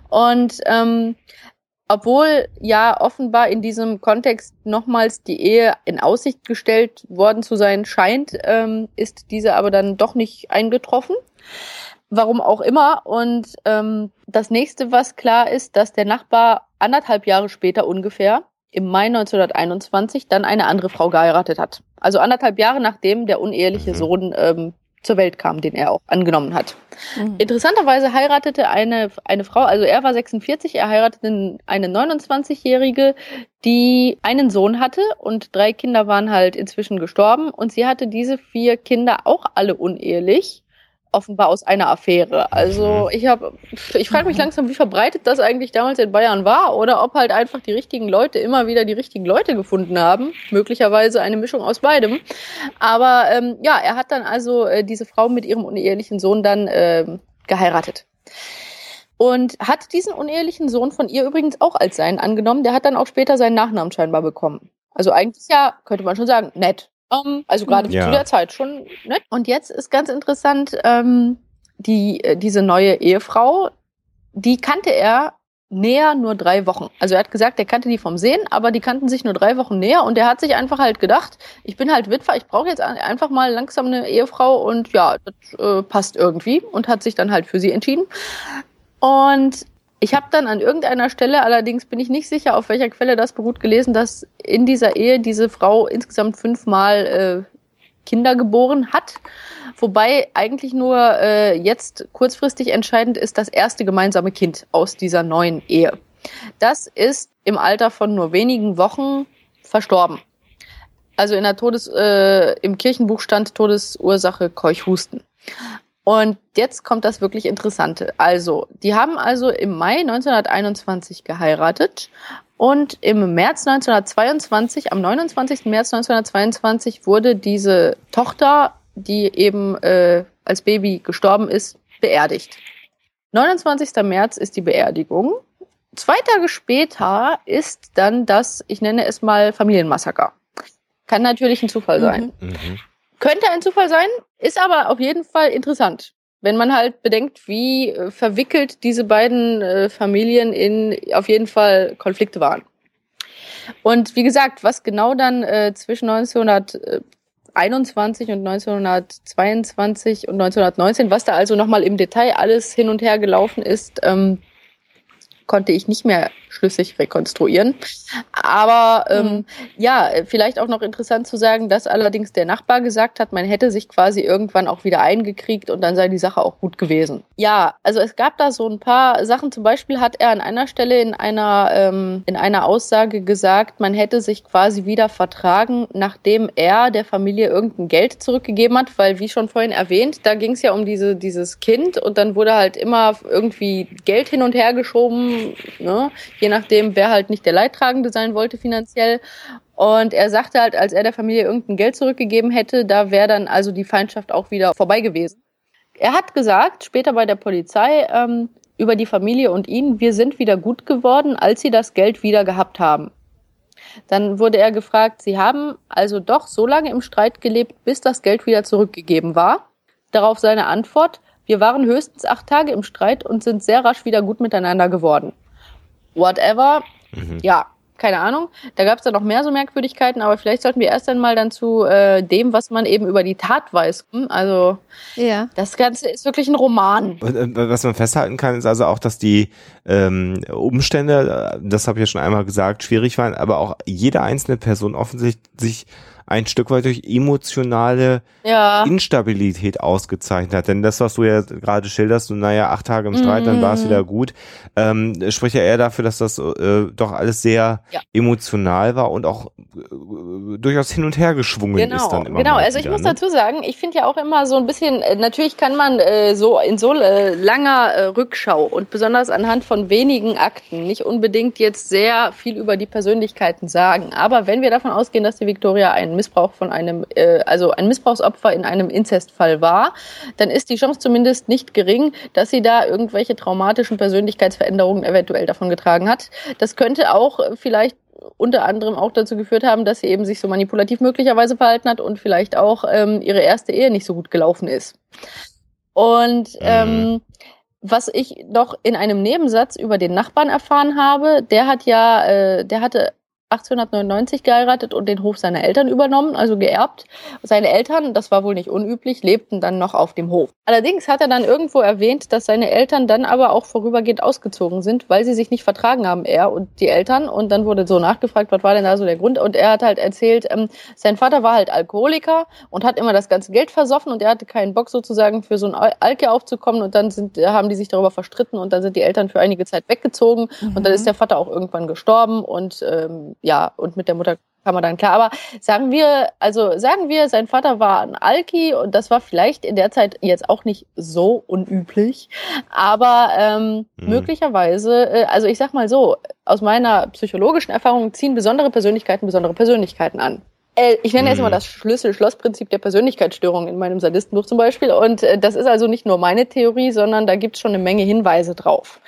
Und ähm, obwohl ja offenbar in diesem Kontext nochmals die Ehe in Aussicht gestellt worden zu sein scheint, ähm, ist diese aber dann doch nicht eingetroffen warum auch immer. Und ähm, das nächste, was klar ist, dass der Nachbar anderthalb Jahre später ungefähr, im Mai 1921, dann eine andere Frau geheiratet hat. Also anderthalb Jahre nachdem der uneheliche mhm. Sohn ähm, zur Welt kam, den er auch angenommen hat. Mhm. Interessanterweise heiratete eine, eine Frau, also er war 46, er heiratete eine 29-Jährige, die einen Sohn hatte und drei Kinder waren halt inzwischen gestorben und sie hatte diese vier Kinder auch alle unehelich offenbar aus einer Affäre. Also mhm. ich habe, ich frage mich langsam, wie verbreitet das eigentlich damals in Bayern war oder ob halt einfach die richtigen Leute immer wieder die richtigen Leute gefunden haben. Möglicherweise eine Mischung aus beidem. Aber ähm, ja, er hat dann also äh, diese Frau mit ihrem unehelichen Sohn dann äh, geheiratet. Und hat diesen unehelichen Sohn von ihr übrigens auch als seinen angenommen. Der hat dann auch später seinen Nachnamen scheinbar bekommen. Also eigentlich ja, könnte man schon sagen, nett. Um, ähm, also gerade ja. zu der Zeit schon. Ne? Und jetzt ist ganz interessant, ähm, die, äh, diese neue Ehefrau, die kannte er näher nur drei Wochen. Also er hat gesagt, er kannte die vom Sehen, aber die kannten sich nur drei Wochen näher und er hat sich einfach halt gedacht, ich bin halt Witwer, ich brauche jetzt einfach mal langsam eine Ehefrau und ja, das äh, passt irgendwie und hat sich dann halt für sie entschieden. Und ich habe dann an irgendeiner Stelle, allerdings bin ich nicht sicher, auf welcher Quelle das beruht, gelesen, dass in dieser Ehe diese Frau insgesamt fünfmal äh, Kinder geboren hat. Wobei eigentlich nur äh, jetzt kurzfristig entscheidend ist das erste gemeinsame Kind aus dieser neuen Ehe. Das ist im Alter von nur wenigen Wochen verstorben. Also in der Todes, äh, im Kirchenbuch stand Todesursache Keuchhusten. Und jetzt kommt das wirklich Interessante. Also, die haben also im Mai 1921 geheiratet und im März 1922, am 29. März 1922 wurde diese Tochter, die eben äh, als Baby gestorben ist, beerdigt. 29. März ist die Beerdigung. Zwei Tage später ist dann das, ich nenne es mal Familienmassaker. Kann natürlich ein Zufall sein. Mhm. mhm. Könnte ein Zufall sein, ist aber auf jeden Fall interessant. Wenn man halt bedenkt, wie äh, verwickelt diese beiden äh, Familien in auf jeden Fall Konflikte waren. Und wie gesagt, was genau dann äh, zwischen 1921 und 1922 und 1919, was da also nochmal im Detail alles hin und her gelaufen ist, ähm, konnte ich nicht mehr schlüssig rekonstruieren. Aber ähm, mhm. ja, vielleicht auch noch interessant zu sagen, dass allerdings der Nachbar gesagt hat, man hätte sich quasi irgendwann auch wieder eingekriegt und dann sei die Sache auch gut gewesen. Ja, also es gab da so ein paar Sachen. Zum Beispiel hat er an einer Stelle in einer ähm, in einer Aussage gesagt, man hätte sich quasi wieder vertragen, nachdem er der Familie irgendein Geld zurückgegeben hat, weil wie schon vorhin erwähnt, da ging es ja um diese dieses Kind und dann wurde halt immer irgendwie Geld hin und her geschoben, ne? Je nachdem, wer halt nicht der Leidtragende sein wollte finanziell. Und er sagte halt, als er der Familie irgendein Geld zurückgegeben hätte, da wäre dann also die Feindschaft auch wieder vorbei gewesen. Er hat gesagt, später bei der Polizei, ähm, über die Familie und ihn, wir sind wieder gut geworden, als sie das Geld wieder gehabt haben. Dann wurde er gefragt, sie haben also doch so lange im Streit gelebt, bis das Geld wieder zurückgegeben war. Darauf seine Antwort, wir waren höchstens acht Tage im Streit und sind sehr rasch wieder gut miteinander geworden whatever. Mhm. Ja, keine Ahnung. Da gab es dann noch mehr so Merkwürdigkeiten, aber vielleicht sollten wir erst einmal dann zu äh, dem, was man eben über die Tat weiß. Also ja. das Ganze ist wirklich ein Roman. Äh, was man festhalten kann, ist also auch, dass die ähm, Umstände, äh, das habe ich ja schon einmal gesagt, schwierig waren, aber auch jede einzelne Person offensichtlich sich ein Stück weit durch emotionale ja. Instabilität ausgezeichnet hat. Denn das, was du ja gerade schilderst, du, naja, acht Tage im Streit, mm. dann war es wieder gut, ähm, spricht ja eher dafür, dass das äh, doch alles sehr ja. emotional war und auch äh, durchaus hin und her geschwungen genau, ist dann immer. Genau, also ich wieder, muss ne? dazu sagen, ich finde ja auch immer so ein bisschen, äh, natürlich kann man äh, so in so äh, langer äh, Rückschau und besonders anhand von wenigen Akten nicht unbedingt jetzt sehr viel über die Persönlichkeiten sagen. Aber wenn wir davon ausgehen, dass die Victoria ein Missbrauch von einem, äh, also ein Missbrauchsopfer in einem Inzestfall war, dann ist die Chance zumindest nicht gering, dass sie da irgendwelche traumatischen Persönlichkeitsveränderungen eventuell davon getragen hat. Das könnte auch vielleicht unter anderem auch dazu geführt haben, dass sie eben sich so manipulativ möglicherweise verhalten hat und vielleicht auch ähm, ihre erste Ehe nicht so gut gelaufen ist. Und mhm. ähm, was ich noch in einem Nebensatz über den Nachbarn erfahren habe, der hat ja, äh, der hatte 1899 geheiratet und den Hof seiner Eltern übernommen, also geerbt. Seine Eltern, das war wohl nicht unüblich, lebten dann noch auf dem Hof. Allerdings hat er dann irgendwo erwähnt, dass seine Eltern dann aber auch vorübergehend ausgezogen sind, weil sie sich nicht vertragen haben, er und die Eltern. Und dann wurde so nachgefragt, was war denn da so der Grund? Und er hat halt erzählt, ähm, sein Vater war halt Alkoholiker und hat immer das ganze Geld versoffen und er hatte keinen Bock sozusagen für so ein Alke aufzukommen und dann sind, haben die sich darüber verstritten und dann sind die Eltern für einige Zeit weggezogen mhm. und dann ist der Vater auch irgendwann gestorben und ähm, ja, und mit der Mutter kam er dann klar. Aber sagen wir, also sagen wir, sein Vater war ein Alki und das war vielleicht in der Zeit jetzt auch nicht so unüblich, aber ähm, mhm. möglicherweise, äh, also ich sag mal so, aus meiner psychologischen Erfahrung ziehen besondere Persönlichkeiten besondere Persönlichkeiten an. Äh, ich nenne mhm. jetzt immer das Schlüssel-Schloss-Prinzip der Persönlichkeitsstörung in meinem Sadistenbuch zum Beispiel. Und äh, das ist also nicht nur meine Theorie, sondern da gibt es schon eine Menge Hinweise drauf.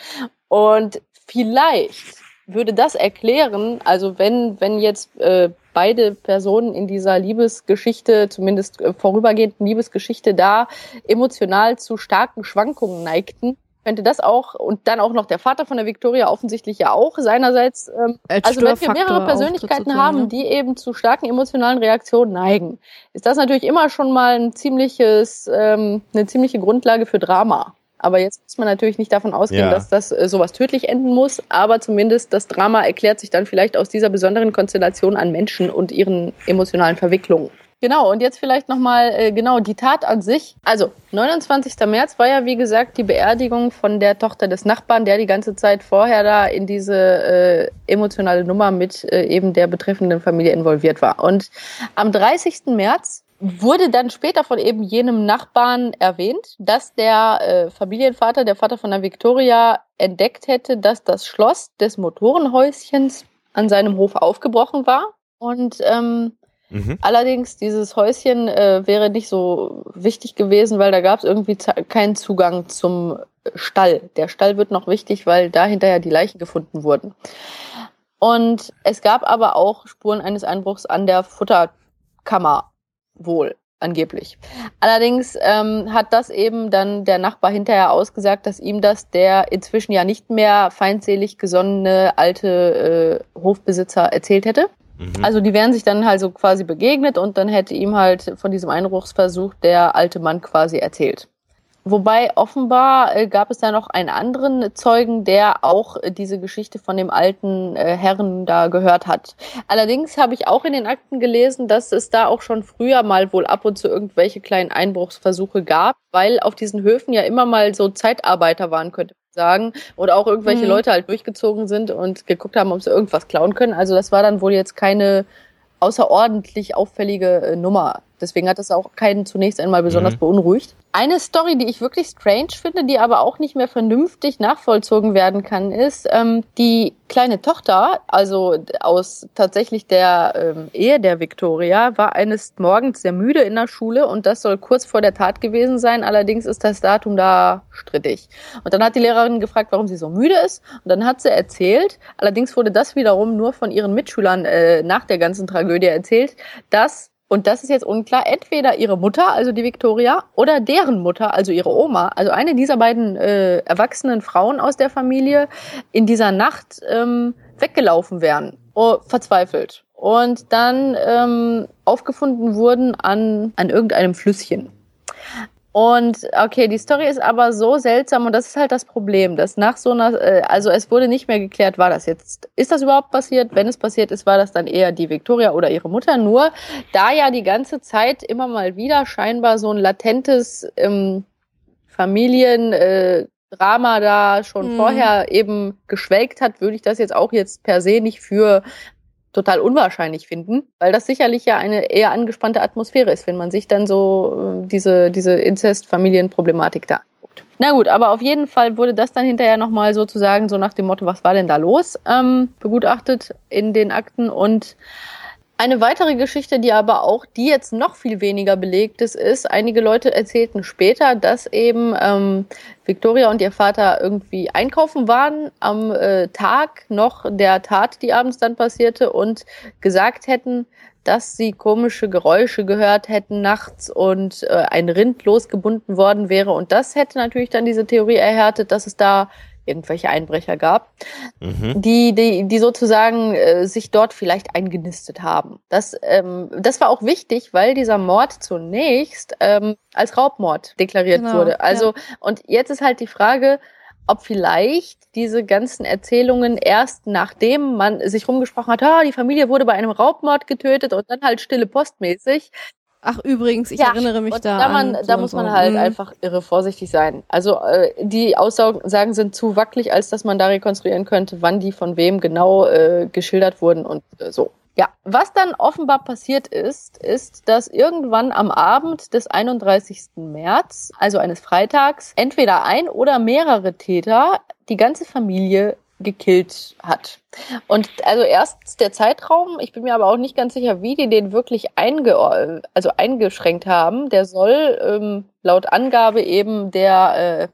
Und vielleicht würde das erklären, also wenn, wenn jetzt äh, beide Personen in dieser Liebesgeschichte, zumindest äh, vorübergehenden Liebesgeschichte, da emotional zu starken Schwankungen neigten, könnte das auch und dann auch noch der Vater von der Victoria offensichtlich ja auch seinerseits. Ähm, Als also wenn wir mehrere Persönlichkeiten haben, die eben zu starken emotionalen Reaktionen neigen, ist das natürlich immer schon mal ein ziemliches, ähm, eine ziemliche Grundlage für Drama. Aber jetzt muss man natürlich nicht davon ausgehen, ja. dass das äh, sowas tödlich enden muss. Aber zumindest das Drama erklärt sich dann vielleicht aus dieser besonderen Konstellation an Menschen und ihren emotionalen Verwicklungen. Genau, und jetzt vielleicht nochmal äh, genau die Tat an sich. Also, 29. März war ja, wie gesagt, die Beerdigung von der Tochter des Nachbarn, der die ganze Zeit vorher da in diese äh, emotionale Nummer mit äh, eben der betreffenden Familie involviert war. Und am 30. März wurde dann später von eben jenem Nachbarn erwähnt, dass der äh, Familienvater, der Vater von der Victoria, entdeckt hätte, dass das Schloss des Motorenhäuschens an seinem Hof aufgebrochen war. Und ähm, mhm. allerdings dieses Häuschen äh, wäre nicht so wichtig gewesen, weil da gab es irgendwie keinen Zugang zum Stall. Der Stall wird noch wichtig, weil da hinterher die Leichen gefunden wurden. Und es gab aber auch Spuren eines Einbruchs an der Futterkammer wohl, angeblich. Allerdings ähm, hat das eben dann der Nachbar hinterher ausgesagt, dass ihm das der inzwischen ja nicht mehr feindselig gesonnene alte äh, Hofbesitzer erzählt hätte. Mhm. Also die wären sich dann halt so quasi begegnet und dann hätte ihm halt von diesem Einbruchsversuch der alte Mann quasi erzählt. Wobei offenbar äh, gab es da noch einen anderen Zeugen, der auch äh, diese Geschichte von dem alten äh, Herren da gehört hat. Allerdings habe ich auch in den Akten gelesen, dass es da auch schon früher mal wohl ab und zu irgendwelche kleinen Einbruchsversuche gab, weil auf diesen Höfen ja immer mal so Zeitarbeiter waren, könnte man sagen, oder auch irgendwelche mhm. Leute halt durchgezogen sind und geguckt haben, ob sie irgendwas klauen können. Also das war dann wohl jetzt keine außerordentlich auffällige äh, Nummer. Deswegen hat das auch keinen zunächst einmal besonders mhm. beunruhigt. Eine Story, die ich wirklich strange finde, die aber auch nicht mehr vernünftig nachvollzogen werden kann, ist, ähm, die kleine Tochter, also aus tatsächlich der ähm, Ehe der Victoria, war eines Morgens sehr müde in der Schule und das soll kurz vor der Tat gewesen sein. Allerdings ist das Datum da strittig. Und dann hat die Lehrerin gefragt, warum sie so müde ist. Und dann hat sie erzählt, allerdings wurde das wiederum nur von ihren Mitschülern äh, nach der ganzen Tragödie erzählt, dass und das ist jetzt unklar, entweder ihre Mutter, also die Victoria, oder deren Mutter, also ihre Oma, also eine dieser beiden äh, erwachsenen Frauen aus der Familie, in dieser Nacht ähm, weggelaufen wären, oh, verzweifelt. Und dann ähm, aufgefunden wurden an, an irgendeinem Flüsschen. Und okay, die Story ist aber so seltsam und das ist halt das Problem, dass nach so einer, äh, also es wurde nicht mehr geklärt, war das jetzt, ist das überhaupt passiert? Wenn es passiert ist, war das dann eher die Victoria oder ihre Mutter. Nur da ja die ganze Zeit immer mal wieder scheinbar so ein latentes ähm, Familiendrama äh, da schon mhm. vorher eben geschwelgt hat, würde ich das jetzt auch jetzt per se nicht für total unwahrscheinlich finden, weil das sicherlich ja eine eher angespannte Atmosphäre ist, wenn man sich dann so äh, diese, diese Inzest-Familienproblematik da anguckt. Na gut, aber auf jeden Fall wurde das dann hinterher nochmal sozusagen so nach dem Motto, was war denn da los, ähm, begutachtet in den Akten und eine weitere Geschichte, die aber auch, die jetzt noch viel weniger belegt ist, ist, einige Leute erzählten später, dass eben ähm, Victoria und ihr Vater irgendwie einkaufen waren am äh, Tag noch der Tat, die abends dann passierte und gesagt hätten, dass sie komische Geräusche gehört hätten nachts und äh, ein Rind losgebunden worden wäre. Und das hätte natürlich dann diese Theorie erhärtet, dass es da irgendwelche Einbrecher gab, mhm. die, die, die sozusagen äh, sich dort vielleicht eingenistet haben. Das, ähm, das war auch wichtig, weil dieser Mord zunächst ähm, als Raubmord deklariert genau, wurde. Also, ja. und jetzt ist halt die Frage, ob vielleicht diese ganzen Erzählungen erst nachdem man sich rumgesprochen hat, ah, die Familie wurde bei einem Raubmord getötet und dann halt stille postmäßig, Ach übrigens, ich ja, erinnere mich da, da man, an. Da muss man so. halt mhm. einfach irre vorsichtig sein. Also äh, die Aussagen sind zu wackelig, als dass man da rekonstruieren könnte, wann die von wem genau äh, geschildert wurden und äh, so. Ja, was dann offenbar passiert ist, ist, dass irgendwann am Abend des 31. März, also eines Freitags, entweder ein oder mehrere Täter die ganze Familie gekillt hat. Und also erstens der Zeitraum, ich bin mir aber auch nicht ganz sicher, wie die den wirklich einge also eingeschränkt haben. Der soll ähm, laut Angabe eben der, äh,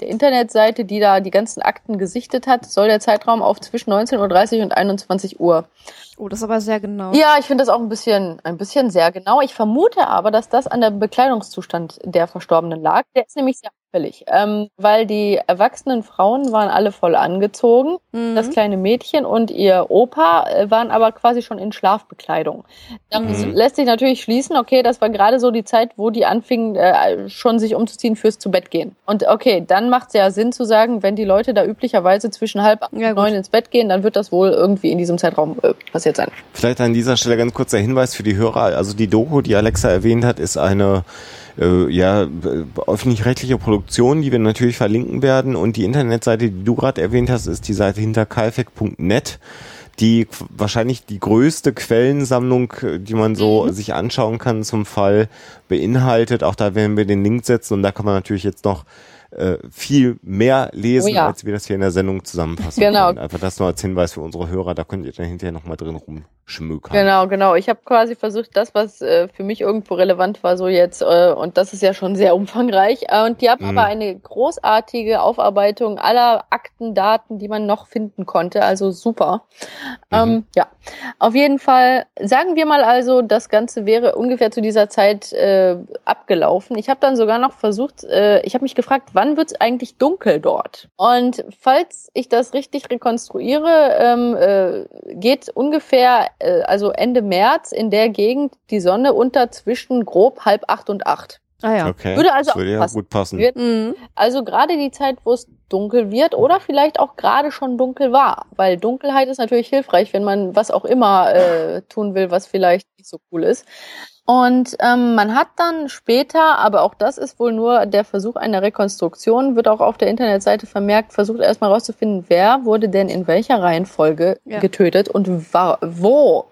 der Internetseite, die da die ganzen Akten gesichtet hat, soll der Zeitraum auf zwischen 19.30 Uhr und 21 Uhr. Oh, das ist aber sehr genau. Ja, ich finde das auch ein bisschen, ein bisschen sehr genau. Ich vermute aber, dass das an dem Bekleidungszustand der Verstorbenen lag. Der ist nämlich sehr auffällig, ähm, weil die erwachsenen Frauen waren alle voll angezogen. Mhm. Das kleine Mädchen und ihr Opa äh, waren aber quasi schon in Schlafbekleidung. Dann mhm. lässt sich natürlich schließen, okay, das war gerade so die Zeit, wo die anfingen, äh, schon sich umzuziehen fürs zu Bett gehen. Und okay, dann macht es ja Sinn zu sagen, wenn die Leute da üblicherweise zwischen halb ja, und neun ins Bett gehen, dann wird das wohl irgendwie in diesem Zeitraum äh, passiert sein. Vielleicht an dieser Stelle ganz kurzer Hinweis für die Hörer. Also die Doku, die Alexa erwähnt hat, ist eine äh, ja, öffentlich-rechtliche Produktion, die wir natürlich verlinken werden. Und die Internetseite, die du gerade erwähnt hast, ist die Seite hinterkaifek.net die wahrscheinlich die größte Quellensammlung, die man so mhm. sich anschauen kann zum Fall beinhaltet. Auch da werden wir den Link setzen und da kann man natürlich jetzt noch äh, viel mehr lesen, oh ja. als wir das hier in der Sendung zusammenfassen genau. können. Einfach das nur als Hinweis für unsere Hörer, da könnt ihr dann hinterher nochmal drin rumschmökern. Genau, genau. Ich habe quasi versucht, das, was äh, für mich irgendwo relevant war, so jetzt, äh, und das ist ja schon sehr umfangreich, äh, und die haben mhm. aber eine großartige Aufarbeitung aller Akten, Daten, die man noch finden konnte, also super. Mhm. Ähm, ja, auf jeden Fall, sagen wir mal also, das Ganze wäre ungefähr zu dieser Zeit äh, abgelaufen. Ich habe dann sogar noch versucht, ich habe mich gefragt, wann wann wird es eigentlich dunkel dort? Und falls ich das richtig rekonstruiere, ähm, äh, geht ungefähr, äh, also Ende März in der Gegend die Sonne unter zwischen grob halb acht und acht. Ah ja. Okay. Würde also das würde ja passen. gut passen. Wird, mhm. Also gerade die Zeit, wo es dunkel wird oder vielleicht auch gerade schon dunkel war, weil Dunkelheit ist natürlich hilfreich, wenn man was auch immer äh, tun will, was vielleicht nicht so cool ist. Und ähm, man hat dann später, aber auch das ist wohl nur der Versuch einer Rekonstruktion, wird auch auf der Internetseite vermerkt, versucht erstmal rauszufinden, wer wurde denn in welcher Reihenfolge ja. getötet und war, wo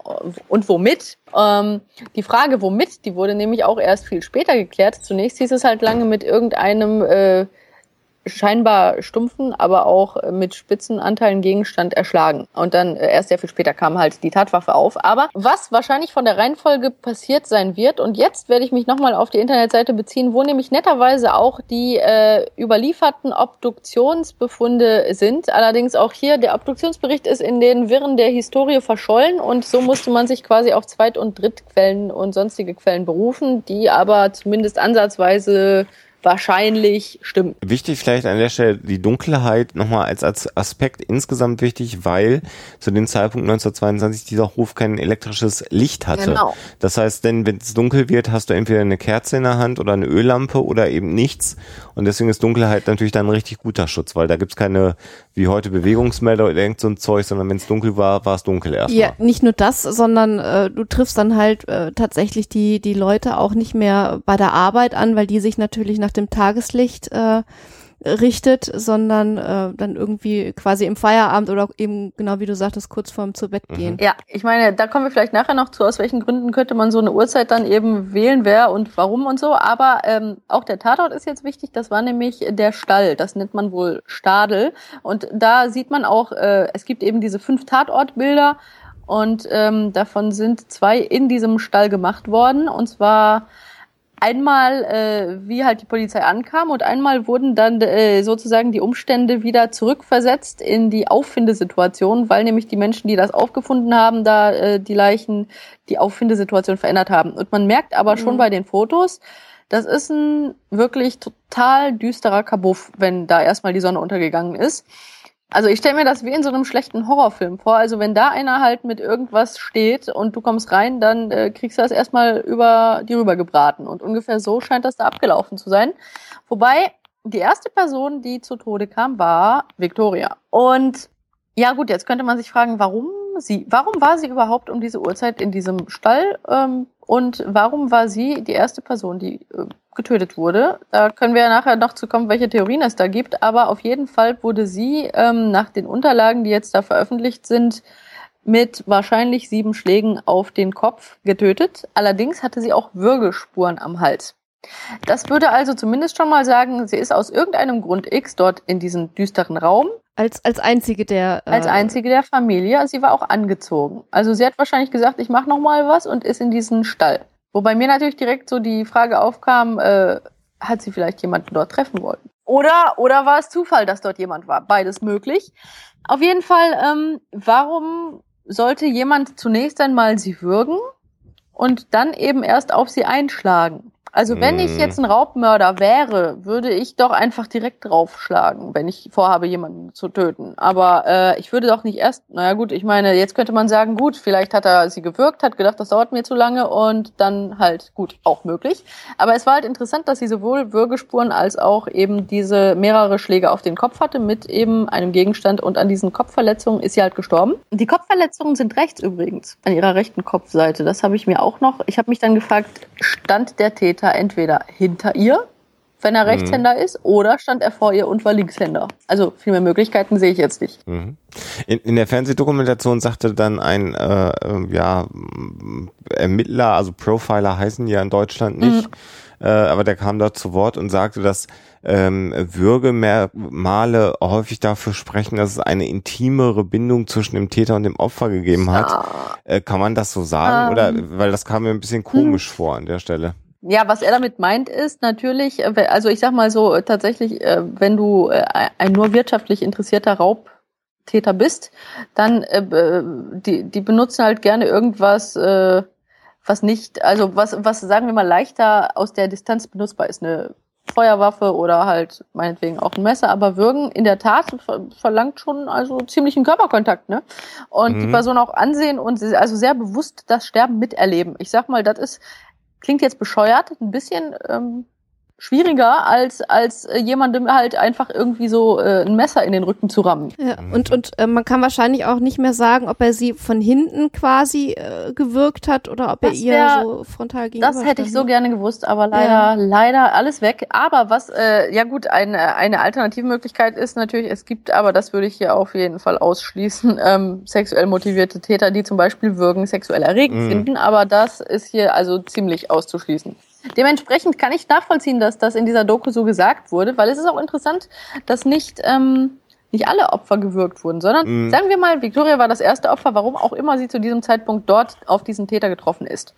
und womit. Ähm, die Frage, womit, die wurde nämlich auch erst viel später geklärt. Zunächst hieß es halt lange mit irgendeinem äh, scheinbar stumpfen, aber auch mit spitzen Anteilen Gegenstand erschlagen. Und dann äh, erst sehr viel später kam halt die Tatwaffe auf. Aber was wahrscheinlich von der Reihenfolge passiert sein wird, und jetzt werde ich mich nochmal auf die Internetseite beziehen, wo nämlich netterweise auch die äh, überlieferten Obduktionsbefunde sind. Allerdings auch hier, der Obduktionsbericht ist in den Wirren der Historie verschollen und so musste man sich quasi auf Zweit- und Drittquellen und sonstige Quellen berufen, die aber zumindest ansatzweise wahrscheinlich stimmen. Wichtig vielleicht an der Stelle die Dunkelheit nochmal als, als Aspekt insgesamt wichtig, weil zu dem Zeitpunkt 1922 dieser Hof kein elektrisches Licht hatte. Genau. Das heißt, denn wenn es dunkel wird, hast du entweder eine Kerze in der Hand oder eine Öllampe oder eben nichts. Und deswegen ist Dunkelheit natürlich dann ein richtig guter Schutz, weil da gibt's keine wie heute Bewegungsmelder oder irgend so ein Zeug, sondern wenn es dunkel war, war es dunkel erstmal. Ja, nicht nur das, sondern äh, du triffst dann halt äh, tatsächlich die, die Leute auch nicht mehr bei der Arbeit an, weil die sich natürlich nach dem Tageslicht äh, richtet, sondern äh, dann irgendwie quasi im Feierabend oder eben genau wie du sagtest, kurz vorm zu Bett gehen. Ja, ich meine, da kommen wir vielleicht nachher noch zu, aus welchen Gründen könnte man so eine Uhrzeit dann eben wählen, wer und warum und so. Aber ähm, auch der Tatort ist jetzt wichtig, das war nämlich der Stall, das nennt man wohl Stadel. Und da sieht man auch, äh, es gibt eben diese fünf Tatortbilder und ähm, davon sind zwei in diesem Stall gemacht worden. Und zwar einmal, äh, wie halt die Polizei ankam und einmal wurden dann äh, sozusagen die Umstände wieder zurückversetzt in die Auffindesituation, weil nämlich die Menschen, die das aufgefunden haben, da äh, die Leichen die Auffindesituation verändert haben. Und man merkt aber schon mhm. bei den Fotos, Das ist ein wirklich total düsterer Kabuff, wenn da erstmal die Sonne untergegangen ist. Also ich stelle mir das wie in so einem schlechten Horrorfilm vor. Also wenn da einer halt mit irgendwas steht und du kommst rein, dann äh, kriegst du das erstmal über die rüber gebraten. Und ungefähr so scheint das da abgelaufen zu sein. Wobei die erste Person, die zu Tode kam, war Victoria. Und ja gut, jetzt könnte man sich fragen, warum sie, warum war sie überhaupt um diese Uhrzeit in diesem Stall ähm, und warum war sie die erste Person, die äh, getötet wurde? Da können wir ja nachher noch zu kommen, welche Theorien es da gibt, aber auf jeden Fall wurde sie ähm, nach den Unterlagen, die jetzt da veröffentlicht sind, mit wahrscheinlich sieben Schlägen auf den Kopf getötet. Allerdings hatte sie auch Würgespuren am Hals. Das würde also zumindest schon mal sagen, sie ist aus irgendeinem Grund X dort in diesen düsteren Raum. Als, als einzige der. Äh als einzige der Familie. Sie war auch angezogen. Also sie hat wahrscheinlich gesagt, ich mache noch mal was und ist in diesen Stall. Wobei mir natürlich direkt so die Frage aufkam, äh, hat sie vielleicht jemanden dort treffen wollen? Oder, oder war es Zufall, dass dort jemand war? Beides möglich. Auf jeden Fall, ähm, warum sollte jemand zunächst einmal sie würgen und dann eben erst auf sie einschlagen? Also wenn ich jetzt ein Raubmörder wäre, würde ich doch einfach direkt draufschlagen, wenn ich vorhabe, jemanden zu töten. Aber äh, ich würde doch nicht erst, naja gut, ich meine, jetzt könnte man sagen, gut, vielleicht hat er sie gewürgt, hat gedacht, das dauert mir zu lange und dann halt, gut, auch möglich. Aber es war halt interessant, dass sie sowohl Würgespuren als auch eben diese mehrere Schläge auf den Kopf hatte mit eben einem Gegenstand und an diesen Kopfverletzungen ist sie halt gestorben. Die Kopfverletzungen sind rechts übrigens, an ihrer rechten Kopfseite. Das habe ich mir auch noch, ich habe mich dann gefragt, stand der Täter Täter entweder hinter ihr, wenn er Rechtshänder mhm. ist, oder stand er vor ihr und war Linkshänder. Also viel mehr Möglichkeiten sehe ich jetzt nicht. Mhm. In, in der Fernsehdokumentation sagte dann ein äh, äh, ja, Ermittler, also Profiler heißen die ja in Deutschland nicht, mhm. äh, aber der kam dort zu Wort und sagte, dass ähm, Würgemale häufig dafür sprechen, dass es eine intimere Bindung zwischen dem Täter und dem Opfer gegeben hat. Ja. Äh, kann man das so sagen? Um, Oder weil das kam mir ein bisschen komisch hm. vor an der Stelle. Ja, was er damit meint, ist natürlich, äh, also ich sag mal so, äh, tatsächlich, äh, wenn du ein nur wirtschaftlich interessierter Raubtäter bist, dann die, die benutzen halt gerne irgendwas, was nicht, also was, was sagen wir mal leichter aus der Distanz benutzbar ist, eine Feuerwaffe oder halt meinetwegen auch ein Messer, aber Würgen in der Tat verlangt schon also ziemlichen Körperkontakt, ne? Und mhm. die Person auch ansehen und also sehr bewusst das Sterben miterleben. Ich sag mal, das ist klingt jetzt bescheuert, ein bisschen ähm, schwieriger als als äh, jemandem halt einfach irgendwie so äh, ein Messer in den Rücken zu rammen. Ja, und und äh, man kann wahrscheinlich auch nicht mehr sagen, ob er sie von hinten quasi äh, gewirkt hat oder ob das er ihr so frontal gegenüber. Das hätte ich so gerne gewusst, aber leider ja. leider alles weg. Aber was äh, ja gut eine eine alternative Möglichkeit ist natürlich, es gibt, aber das würde ich hier auf jeden Fall ausschließen, (laughs) ähm, sexuell motivierte Täter, die zum Beispiel Würgen sexuell erregend mhm. finden. Aber das ist hier also ziemlich auszuschließen. Dementsprechend kann ich nachvollziehen, dass das in dieser Doku so gesagt wurde, weil es ist auch interessant, dass nicht ähm, nicht alle Opfer gewürgt wurden, sondern mhm. sagen wir mal, Victoria war das erste Opfer, warum auch immer sie zu diesem Zeitpunkt dort auf diesen Täter getroffen ist.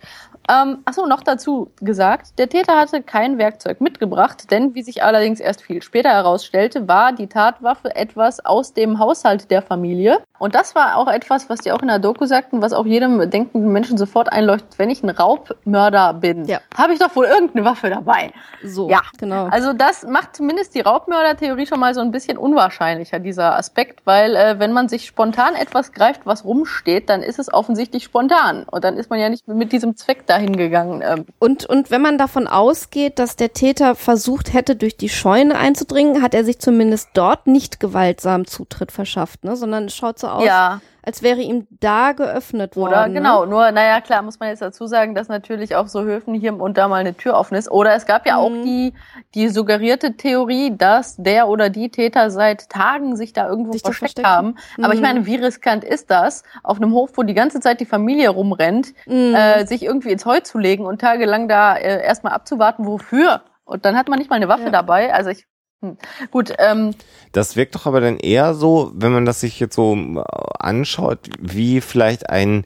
Ähm, achso, noch dazu gesagt, der Täter hatte kein Werkzeug mitgebracht, denn wie sich allerdings erst viel später herausstellte, war die Tatwaffe etwas aus dem Haushalt der Familie. Und das war auch etwas, was die auch in der Doku sagten, was auch jedem denkenden Menschen sofort einleuchtet, wenn ich ein Raubmörder bin, ja. habe ich doch wohl irgendeine Waffe dabei. So, ja, genau. Also das macht zumindest die Raubmörder-Theorie schon mal so ein bisschen unwahrscheinlicher dieser Aspekt, weil äh, wenn man sich spontan etwas greift, was rumsteht, dann ist es offensichtlich spontan und dann ist man ja nicht mit diesem Zweck dahin gegangen. Ähm. Und und wenn man davon ausgeht, dass der Täter versucht hätte, durch die Scheune einzudringen, hat er sich zumindest dort nicht gewaltsam Zutritt verschafft, ne, sondern es schaut so aus. Ja als wäre ihm da geöffnet worden. Oder genau, ne? nur, naja, klar, muss man jetzt dazu sagen, dass natürlich auf so Höfen hier und da mal eine Tür offen ist. Oder es gab ja mhm. auch die, die suggerierte Theorie, dass der oder die Täter seit Tagen sich da irgendwo sich versteckt haben. Mhm. Aber ich mhm. meine, wie riskant ist das, auf einem Hof, wo die ganze Zeit die Familie rumrennt, mhm. äh, sich irgendwie ins Heu zu legen und tagelang da äh, erstmal abzuwarten, wofür? Und dann hat man nicht mal eine Waffe ja. dabei. Also ich hm. Gut. Ähm, das wirkt doch aber dann eher so, wenn man das sich jetzt so äh, anschaut, wie vielleicht ein,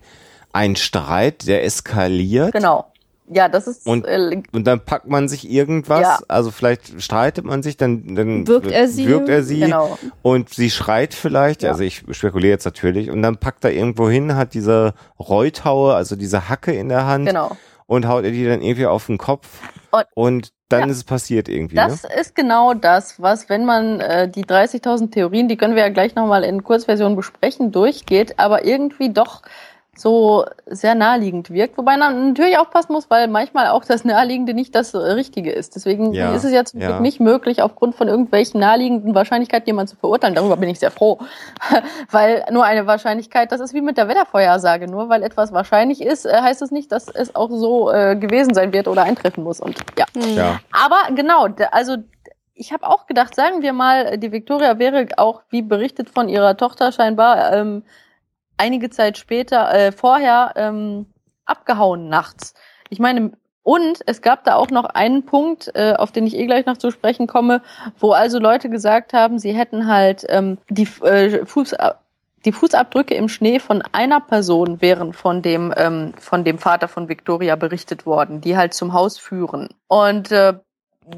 ein Streit, der eskaliert. Genau. Ja, das ist. Und, äh, und dann packt man sich irgendwas, ja. also vielleicht streitet man sich, dann, dann wirkt er sie, wirkt er sie genau. und sie schreit vielleicht, ja. also ich spekuliere jetzt natürlich, und dann packt er irgendwo hin, hat diese Reuthaue, also diese Hacke in der Hand. Genau. Und haut er die dann irgendwie auf den Kopf. Und, und dann Ja. ist es passiert irgendwie. Das ne? ist genau das, was, wenn man äh, die 30.000 Theorien, die können wir ja gleich nochmal in Kurzversion besprechen, durchgeht, aber irgendwie doch so sehr naheliegend wirkt. Wobei man natürlich aufpassen muss, weil manchmal auch das Naheliegende nicht das Richtige ist. Deswegen Ja, ist es zum ja. Nicht möglich, aufgrund von irgendwelchen naheliegenden Wahrscheinlichkeiten jemanden zu verurteilen. Darüber bin ich sehr froh. (laughs) weil nur eine Wahrscheinlichkeit, das ist wie mit der Wettervorhersage. Nur weil etwas wahrscheinlich ist, äh, heißt es nicht, dass es auch so äh, gewesen sein wird oder eintreffen muss. Und ja. Ja. Aber genau, also ich habe auch gedacht, sagen wir mal, die Victoria wäre auch, wie berichtet von ihrer Tochter scheinbar, ähm, einige Zeit später, äh, vorher ähm, abgehauen nachts. Ich meine, und es gab da auch noch einen Punkt, äh, auf den ich eh gleich noch zu sprechen komme, wo also Leute gesagt haben, sie hätten halt ähm, die äh, Fuß die Fußabdrücke im Schnee von einer Person wären von dem ähm, von dem Vater von Victoria berichtet worden, die halt zum Haus führen. Und äh,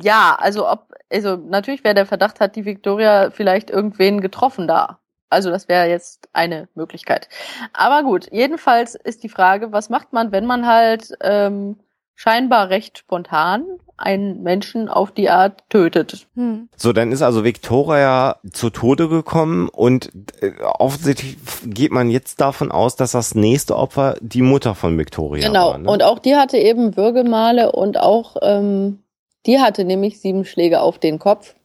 ja, also ob also natürlich wäre der Verdacht hat die Victoria vielleicht irgendwen getroffen da. Also das wäre jetzt eine Möglichkeit. Aber gut, jedenfalls ist die Frage, was macht man, wenn man halt ähm, scheinbar recht spontan einen Menschen auf die Art tötet? Hm. So, dann ist also Victoria zu Tode gekommen und äh, offensichtlich geht man jetzt davon aus, dass das nächste Opfer die Mutter von Victoria Genau. war. Ne? Und auch die hatte eben Würgemale und auch ähm, die hatte nämlich sieben Schläge auf den Kopf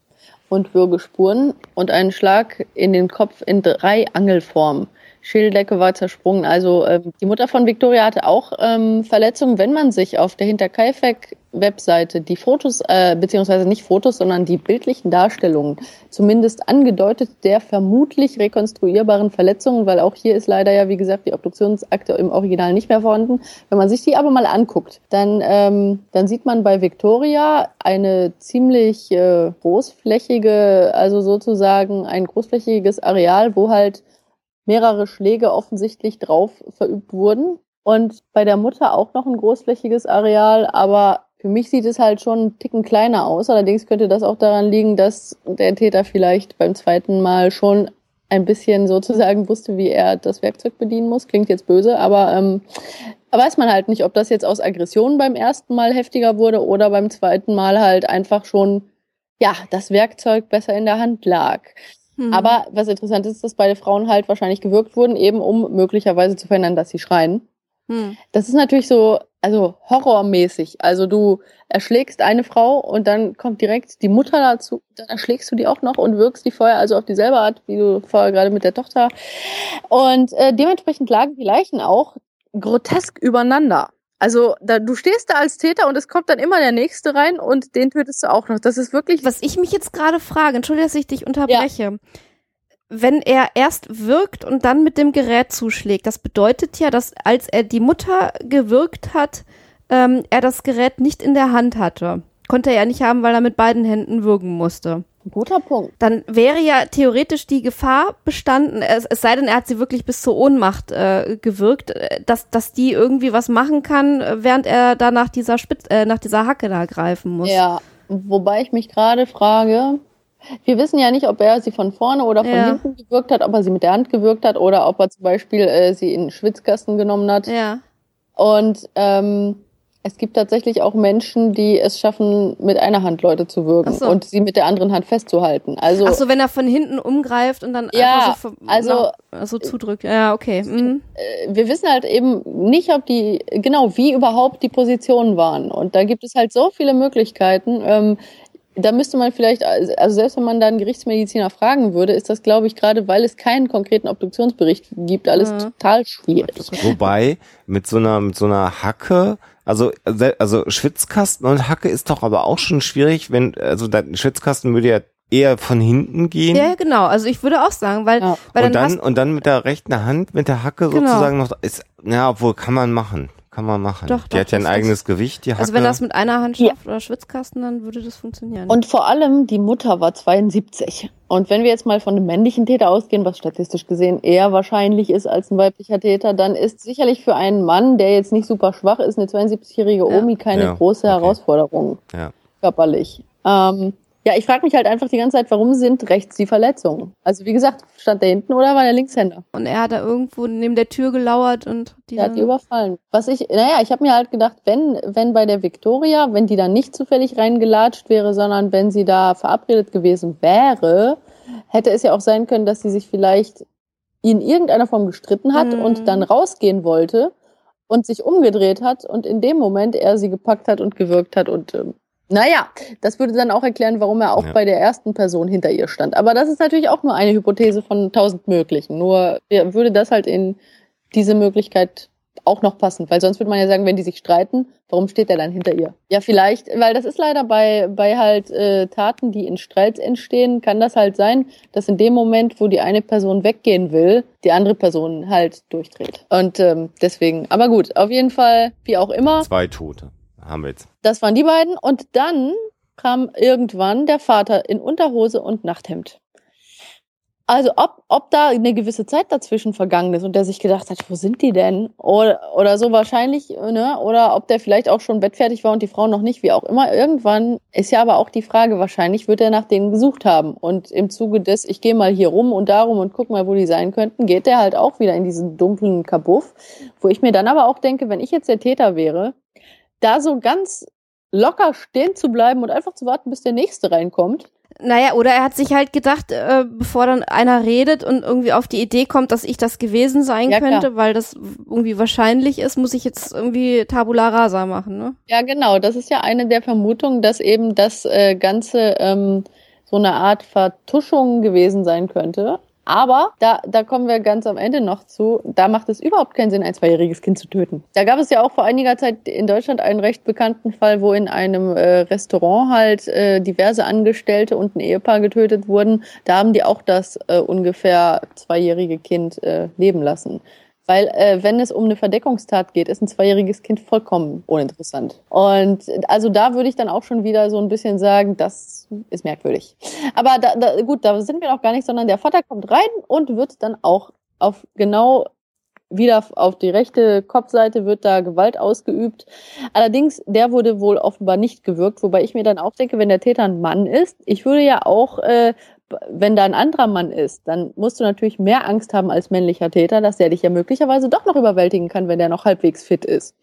und Würgespuren und einen Schlag in den Kopf in drei Angelformen. Schädeldecke war zersprungen. Also ähm, die Mutter von Victoria hatte auch ähm, Verletzungen. Wenn man sich auf der Hinterkaifeck-Webseite die Fotos, äh, beziehungsweise nicht Fotos, sondern die bildlichen Darstellungen, zumindest angedeutet der vermutlich rekonstruierbaren Verletzungen, weil auch hier ist leider ja, wie gesagt, die Obduktionsakte im Original nicht mehr vorhanden. Wenn man sich die aber mal anguckt, dann, ähm, dann sieht man bei Victoria eine ziemlich äh, großflächige, also sozusagen ein großflächiges Areal, wo halt mehrere Schläge offensichtlich drauf verübt wurden. Und bei der Mutter auch noch ein großflächiges Areal, aber für mich sieht es halt schon einen Ticken kleiner aus. Allerdings könnte das auch daran liegen, dass der Täter vielleicht beim zweiten Mal schon ein bisschen sozusagen wusste, wie er das Werkzeug bedienen muss. Klingt jetzt böse, aber ähm, weiß man halt nicht, ob das jetzt aus Aggression beim ersten Mal heftiger wurde oder beim zweiten Mal halt einfach schon, ja, das Werkzeug besser in der Hand lag. Hm. Aber was interessant ist, dass beide Frauen halt wahrscheinlich gewürgt wurden, eben um möglicherweise zu verhindern, dass sie schreien. Hm. Das ist natürlich so, also horrormäßig. Also du erschlägst eine Frau und dann kommt direkt die Mutter dazu, dann erschlägst du die auch noch und wirkst die vorher also auf dieselbe Art, wie du vorher gerade mit der Tochter. Und äh, dementsprechend lagen die Leichen auch grotesk übereinander. Also da, du stehst da als Täter und es kommt dann immer der Nächste rein und den tötest du auch noch. Das ist wirklich Was ich mich jetzt gerade frage, entschuldige, dass ich dich unterbreche. Wenn er erst wirkt und dann mit dem Gerät zuschlägt, das bedeutet ja, dass als er die Mutter gewirkt hat, ähm, er das Gerät nicht in der Hand hatte. Konnte er ja nicht haben, weil er mit beiden Händen würgen musste. Guter Punkt. Dann wäre ja theoretisch die Gefahr bestanden, es, es sei denn, er hat sie wirklich bis zur Ohnmacht äh, gewirkt, äh, dass, dass die irgendwie was machen kann, äh, während er da nach dieser, Spitz, äh, nach dieser Hacke da greifen muss. Ja, wobei ich mich gerade frage, wir wissen ja nicht, ob er sie von vorne oder von Ja. hinten gewirkt hat, ob er sie mit der Hand gewirkt hat oder ob er zum Beispiel äh, sie in den Schwitzkasten genommen hat. Ja. Und ähm, es gibt tatsächlich auch Menschen, die es schaffen, mit einer Hand Leute zu würgen so. und sie mit der anderen Hand festzuhalten. Also Ach so, wenn er von hinten umgreift und dann Ja, einfach so, also- nach- so zudrückt. Ja, okay. Mhm. äh, wir wissen halt eben nicht, ob die, genau, wie überhaupt die Positionen waren. Und da gibt es halt so viele Möglichkeiten. Ähm, da müsste man vielleicht, also selbst wenn man da einen Gerichtsmediziner fragen würde, ist das, glaube ich, gerade weil es keinen konkreten Obduktionsbericht gibt, alles Mhm. total schwierig. Wobei mit so einer mit so einer Hacke, also also Schwitzkasten und Hacke ist doch aber auch schon schwierig, wenn also der Schwitzkasten würde ja eher von hinten gehen. Ja, genau. Also ich würde auch sagen, weil, Ja. weil und dann, dann hast, und dann mit der rechten Hand mit der Hacke Genau. sozusagen noch ist ja obwohl kann man machen kann man machen Doch, die doch, hat ja ein eigenes Gewicht die Hacke also wenn er das mit einer Hand Ja. schafft oder Schwitzkasten, dann würde das funktionieren. Und vor allem die Mutter war 72. Und wenn wir jetzt mal von einem männlichen Täter ausgehen, was statistisch gesehen eher wahrscheinlich ist als ein weiblicher Täter, dann ist sicherlich für einen Mann, der jetzt nicht super schwach ist, eine 72-jährige Ja. Omi keine Ja, große okay. Herausforderung ja körperlich. Ähm, Ja, ich frage mich halt einfach die ganze Zeit, warum sind rechts die Verletzungen? Also wie gesagt, stand der hinten oder war der Linkshänder? Und er hat da irgendwo neben der Tür gelauert und die der hat die überfallen. Was ich, naja, ich habe mir halt gedacht, wenn, wenn bei der Victoria, wenn die da nicht zufällig reingelatscht wäre, sondern wenn sie da verabredet gewesen wäre, hätte es ja auch sein können, dass sie sich vielleicht in irgendeiner Form gestritten hat mhm. und dann rausgehen wollte und sich umgedreht hat und in dem Moment er sie gepackt hat und gewirkt hat und ähm, naja, das würde dann auch erklären, warum er auch ja. bei der ersten Person hinter ihr stand. Aber das ist natürlich auch nur eine Hypothese von tausend möglichen. Nur würde das halt in diese Möglichkeit auch noch passen, weil sonst würde man ja sagen, wenn die sich streiten, warum steht er dann hinter ihr? Ja, vielleicht, weil das ist leider bei bei halt äh, Taten, die in Streit entstehen, kann das halt sein, dass in dem Moment, wo die eine Person weggehen will, die andere Person halt durchdreht. Und ähm, deswegen, aber gut, auf jeden Fall, wie auch immer. Zwei Tote haben wir jetzt. Das waren die beiden. Und dann kam irgendwann der Vater in Unterhose und Nachthemd. Also ob, ob da eine gewisse Zeit dazwischen vergangen ist und der sich gedacht hat, wo sind die denn? Oder, oder so wahrscheinlich, ne? Oder ob der vielleicht auch schon bettfertig war und die Frau noch nicht, wie auch immer. Irgendwann ist ja aber auch die Frage, wahrscheinlich wird er nach denen gesucht haben. Und im Zuge des, ich gehe mal hier rum und darum und guck mal, wo die sein könnten, geht der halt auch wieder in diesen dunklen Kabuff. Wo ich mir dann aber auch denke, wenn ich jetzt der Täter wäre, da so ganz locker stehen zu bleiben und einfach zu warten, bis der nächste reinkommt. Naja, oder er hat sich halt gedacht, äh, bevor dann einer redet und irgendwie auf die Idee kommt, dass ich das gewesen sein ja, könnte, klar. weil das irgendwie wahrscheinlich ist, muss ich jetzt irgendwie Tabula Rasa machen, ne? Ja, genau. Das ist ja eine der Vermutungen, dass eben das äh, Ganze ähm, so eine Art Vertuschung gewesen sein könnte. Aber da, da kommen wir ganz am Ende noch zu. Da macht es überhaupt keinen Sinn, ein zweijähriges Kind zu töten. Da gab es ja auch vor einiger Zeit in Deutschland einen recht bekannten Fall, wo in einem äh, Restaurant halt äh, diverse Angestellte und ein Ehepaar getötet wurden. Da haben die auch das äh, ungefähr zweijährige Kind äh, leben lassen. Weil äh, wenn es um eine Verdeckungstat geht, ist ein zweijähriges Kind vollkommen uninteressant. Und also da würde ich dann auch schon wieder so ein bisschen sagen, das ist merkwürdig. Aber da, da, gut, da sind wir noch gar nicht, sondern der Vater kommt rein und wird dann auch auf genau wieder auf die rechte Kopfseite wird da Gewalt ausgeübt. Allerdings, der wurde wohl offenbar nicht gewirkt, wobei ich mir dann auch denke, wenn der Täter ein Mann ist, ich würde ja auch äh, wenn da ein anderer Mann ist, dann musst du natürlich mehr Angst haben als männlicher Täter, dass der dich ja möglicherweise doch noch überwältigen kann, wenn der noch halbwegs fit ist.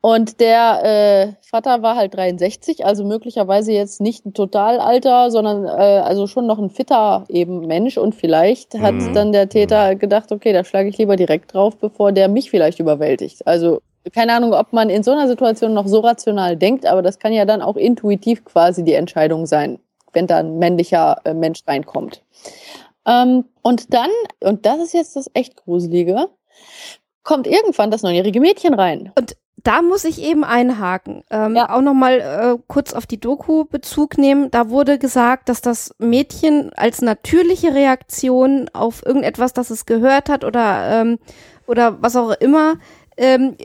Und der äh, Vater war halt 63, also möglicherweise jetzt nicht ein Totalalter, sondern äh, also schon noch ein fitter eben Mensch. Und vielleicht hat mhm. dann der Täter gedacht, okay, da schlage ich lieber direkt drauf, bevor der mich vielleicht überwältigt. Also keine Ahnung, ob man in so einer Situation noch so rational denkt, aber das kann ja dann auch intuitiv quasi die Entscheidung sein wenn da ein männlicher äh, Mensch reinkommt. Ähm, und dann, und das ist jetzt das echt Gruselige, kommt irgendwann das neunjährige Mädchen rein. Und da muss ich eben einhaken. Ähm, ja. Auch nochmal äh, kurz auf die Doku Bezug nehmen. Da wurde gesagt, dass das Mädchen als natürliche Reaktion auf irgendetwas, das es gehört hat oder, ähm, oder was auch immer, ähm,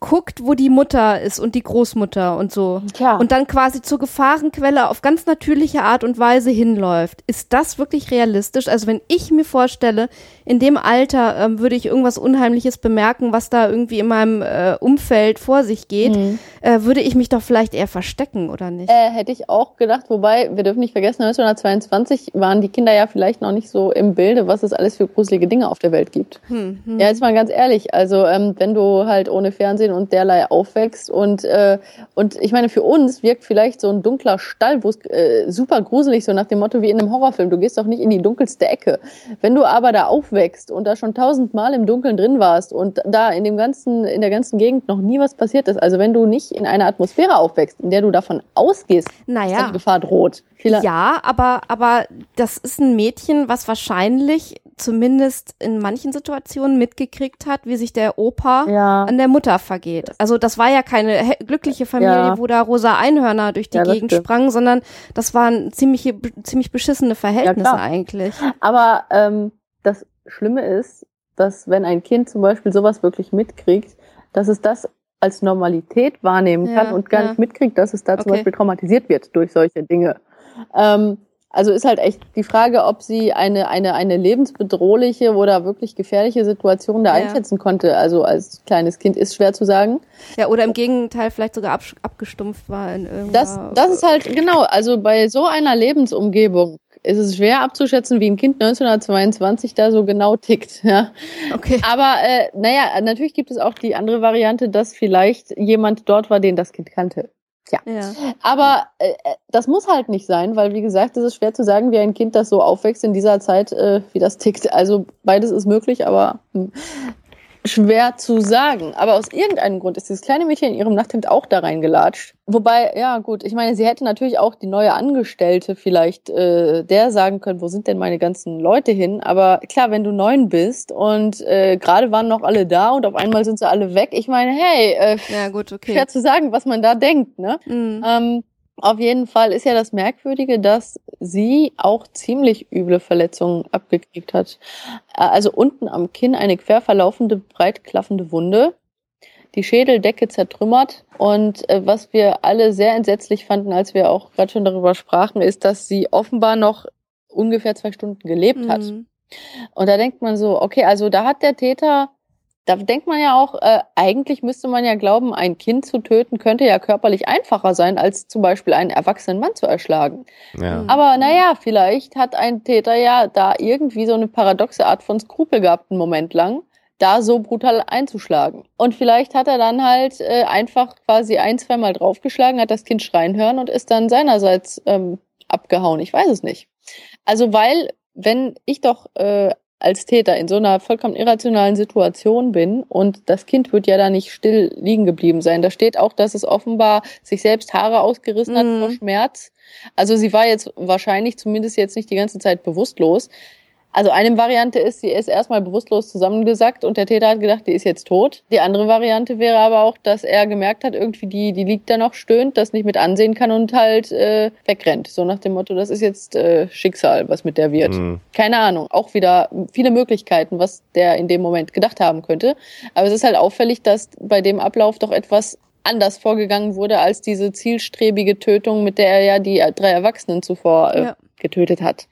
guckt, wo die Mutter ist und die Großmutter und so. Ja. Und dann quasi zur Gefahrenquelle auf ganz natürliche Art und Weise hinläuft. Ist das wirklich realistisch? Also wenn ich mir vorstelle, in dem Alter ähm, würde ich irgendwas Unheimliches bemerken, was da irgendwie in meinem äh, Umfeld vor sich geht, mhm. äh, würde ich mich doch vielleicht eher verstecken, oder nicht? Äh, hätte ich auch gedacht, wobei, wir dürfen nicht vergessen, 1922 waren die Kinder ja vielleicht noch nicht so im Bilde, was es alles für gruselige Dinge auf der Welt gibt. Hm, hm. Ja, jetzt mal ganz ehrlich, also ähm, wenn du halt ohne Fernsehen und derlei aufwächst und, äh, und ich meine, für uns wirkt vielleicht so ein dunkler Stall, wo es äh, super gruselig, so nach dem Motto wie in einem Horrorfilm, du gehst doch nicht in die dunkelste Ecke. Wenn du aber da aufwächst und da schon tausendmal im Dunkeln drin warst und da in dem ganzen, in der ganzen Gegend noch nie was passiert ist, also wenn du nicht in einer Atmosphäre aufwächst, in der du davon ausgehst, naja. dass die Gefahr droht. Ja, aber, aber das ist ein Mädchen, was wahrscheinlich zumindest in manchen Situationen mitgekriegt hat, wie sich der Opa ja. an der Mutter vergeht. Also das war ja keine glückliche Familie, ja. wo da rosa Einhörner durch die ja, Gegend stimmt. sprangen, sondern das waren ziemlich, ziemlich beschissene Verhältnisse eigentlich. Aber ähm, das Schlimme ist, dass wenn ein Kind zum Beispiel sowas wirklich mitkriegt, dass es das als Normalität wahrnehmen kann und gar nicht mitkriegt, dass es da zum Beispiel traumatisiert wird durch solche Dinge. Ähm, Also ist halt echt die Frage, ob sie eine, eine, eine lebensbedrohliche oder wirklich gefährliche Situation da ja. einschätzen konnte. Also als kleines Kind ist schwer zu sagen. Ja, oder im Gegenteil vielleicht sogar ab, abgestumpft war in irgendeiner... Das, das ist halt, genau, also bei so einer Lebensumgebung ist es schwer abzuschätzen, wie ein Kind 1922 da so genau tickt. (laughs) Ja. Okay. Aber äh, naja, natürlich gibt es auch die andere Variante, dass vielleicht jemand dort war, den das Kind kannte. Ja. ja. Aber äh, äh, das muss halt nicht sein, weil wie gesagt, es ist schwer zu sagen, wie ein Kind, das so aufwächst in dieser Zeit, äh, wie das tickt. Also beides ist möglich, aber hm, schwer zu sagen. Aber aus irgendeinem Grund ist dieses kleine Mädchen in ihrem Nachthemd auch da reingelatscht. Wobei, ja gut, ich meine, sie hätte natürlich auch die neue Angestellte vielleicht äh, der sagen können, wo sind denn meine ganzen Leute hin? Aber klar, wenn du neun bist und äh, gerade waren noch alle da und auf einmal sind sie alle weg. Ich meine, hey, äh, ja, gut, okay. schwer zu sagen, was man da denkt. Ne? Mhm. Ähm, auf jeden Fall ist ja das Merkwürdige, dass sie auch ziemlich üble Verletzungen abgekriegt hat. Äh, also unten am Kinn eine quer verlaufende, breit klaffende Wunde, die Schädeldecke zertrümmert. Und äh, was wir alle sehr entsetzlich fanden, als wir auch gerade schon darüber sprachen, ist, dass sie offenbar noch ungefähr zwei Stunden gelebt hat. Mhm. Und da denkt man so, okay, also da hat der Täter da denkt man ja auch, äh, eigentlich müsste man ja glauben, ein Kind zu töten könnte ja körperlich einfacher sein, als zum Beispiel einen erwachsenen Mann zu erschlagen. Ja. Aber naja, vielleicht hat ein Täter ja da irgendwie so eine paradoxe Art von Skrupel gehabt, einen Moment lang, da so brutal einzuschlagen. Und vielleicht hat er dann halt äh, einfach quasi ein, zweimal draufgeschlagen, hat das Kind schreien hören und ist dann seinerseits ähm, abgehauen. Ich weiß es nicht. Also weil, wenn ich doch äh, als Täter in so einer vollkommen irrationalen Situation bin und das Kind wird ja da nicht still liegen geblieben sein. Da steht auch, dass es offenbar sich selbst Haare ausgerissen hat vor mhm. Schmerz. Also sie war jetzt wahrscheinlich zumindest jetzt nicht die ganze Zeit bewusstlos. Also eine Variante ist, sie ist erstmal bewusstlos zusammengesackt und der Täter hat gedacht, die ist jetzt tot. Die andere Variante wäre aber auch, dass er gemerkt hat, irgendwie die, die liegt da noch, stöhnt, das nicht mit ansehen kann und halt äh, wegrennt. So nach dem Motto, das ist jetzt äh, Schicksal, was mit der wird. Mhm. Keine Ahnung. Auch wieder viele Möglichkeiten, was der in dem Moment gedacht haben könnte. Aber es ist halt auffällig, dass bei dem Ablauf doch etwas anders vorgegangen wurde als diese zielstrebige Tötung, mit der er ja die drei Erwachsenen zuvor äh, ja. getötet hat.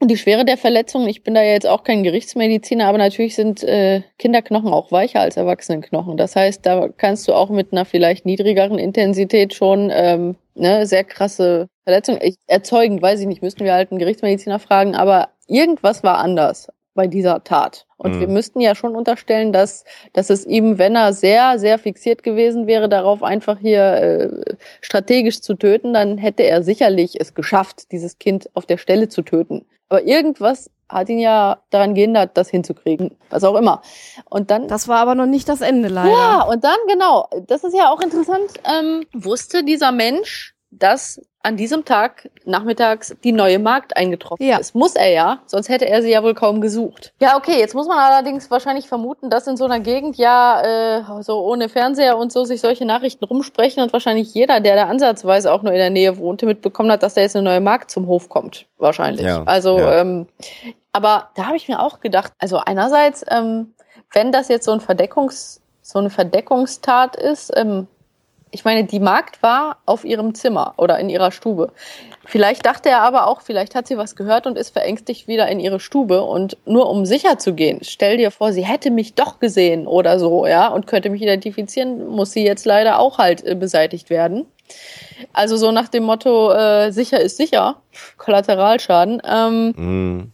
Und die Schwere der Verletzungen, ich bin da ja jetzt auch kein Gerichtsmediziner, aber natürlich sind äh, Kinderknochen auch weicher als Erwachsenenknochen. Das heißt, da kannst du auch mit einer vielleicht niedrigeren Intensität schon ähm, ne, sehr krasse Verletzungen erzeugen. Weiß ich nicht, müssten wir halt einen Gerichtsmediziner fragen, aber irgendwas war anders bei dieser Tat. Und mhm. wir müssten ja schon unterstellen, dass, dass es ihm, wenn er sehr, sehr fixiert gewesen wäre, darauf einfach hier äh, strategisch zu töten, dann hätte er sicherlich es geschafft, dieses Kind auf der Stelle zu töten. Aber irgendwas hat ihn ja daran gehindert, das hinzukriegen. Was auch immer. Und dann. Das war aber noch nicht das Ende leider. Ja, und dann, genau, das ist ja auch interessant, ähm, wusste dieser Mensch, dass an diesem Tag nachmittags die neue Magd eingetroffen ja. ist. Muss er ja, sonst hätte er sie ja wohl kaum gesucht. Ja, okay, jetzt muss man allerdings wahrscheinlich vermuten, dass in so einer Gegend ja äh, so ohne Fernseher und so sich solche Nachrichten rumsprechen und wahrscheinlich jeder, der da ansatzweise auch nur in der Nähe wohnte, mitbekommen hat, dass da jetzt eine neue Magd zum Hof kommt. Wahrscheinlich. Ja, also, ja. Ähm, aber da habe ich mir auch gedacht, also einerseits, ähm, wenn das jetzt so ein Verdeckungs so eine Verdeckungstat ist, ähm, ich meine, die Magd war auf ihrem Zimmer oder in ihrer Stube. Vielleicht dachte er aber auch, vielleicht hat sie was gehört und ist verängstigt wieder in ihre Stube und nur um sicher zu gehen, stell dir vor, sie hätte mich doch gesehen oder so, ja, und könnte mich identifizieren, muss sie jetzt leider auch halt äh, beseitigt werden. Also so nach dem Motto, äh, sicher ist sicher, (laughs) Kollateralschaden. Ähm, mm.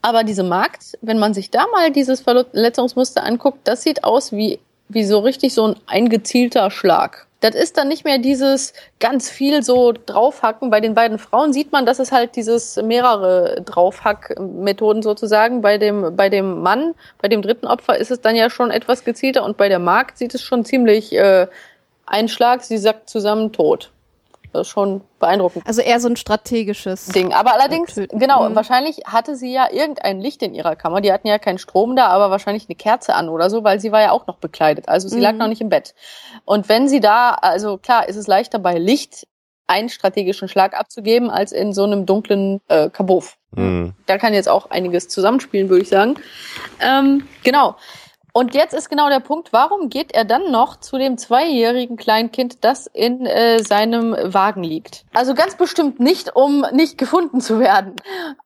Aber diese Magd, wenn man sich da mal dieses Verletzungsmuster anguckt, das sieht aus wie, wie so richtig so ein eingezielter Schlag das ist dann nicht mehr dieses ganz viel so draufhacken. Bei den beiden Frauen sieht man, dass es halt dieses mehrere Draufhack-Methoden sozusagen. Bei dem, bei dem Mann, bei dem dritten Opfer ist es dann ja schon etwas gezielter und bei der Magd sieht es schon ziemlich äh, Einschlag, sie sagt zusammen tot. Das ist schon beeindruckend. Also eher so ein strategisches Ding. Aber allerdings, Töten. genau, mhm. wahrscheinlich hatte sie ja irgendein Licht in ihrer Kammer. Die hatten ja keinen Strom da, aber wahrscheinlich eine Kerze an oder so, weil sie war ja auch noch bekleidet. Also sie mhm. lag noch nicht im Bett. Und wenn sie da, also klar, ist es leichter bei Licht einen strategischen Schlag abzugeben, als in so einem dunklen äh, Kabuff. Mhm. Da kann jetzt auch einiges zusammenspielen, würde ich sagen. Ähm, genau. Und jetzt ist genau der Punkt, warum geht er dann noch zu dem zweijährigen Kleinkind, das in äh, seinem Wagen liegt? Also ganz bestimmt nicht, um nicht gefunden zu werden.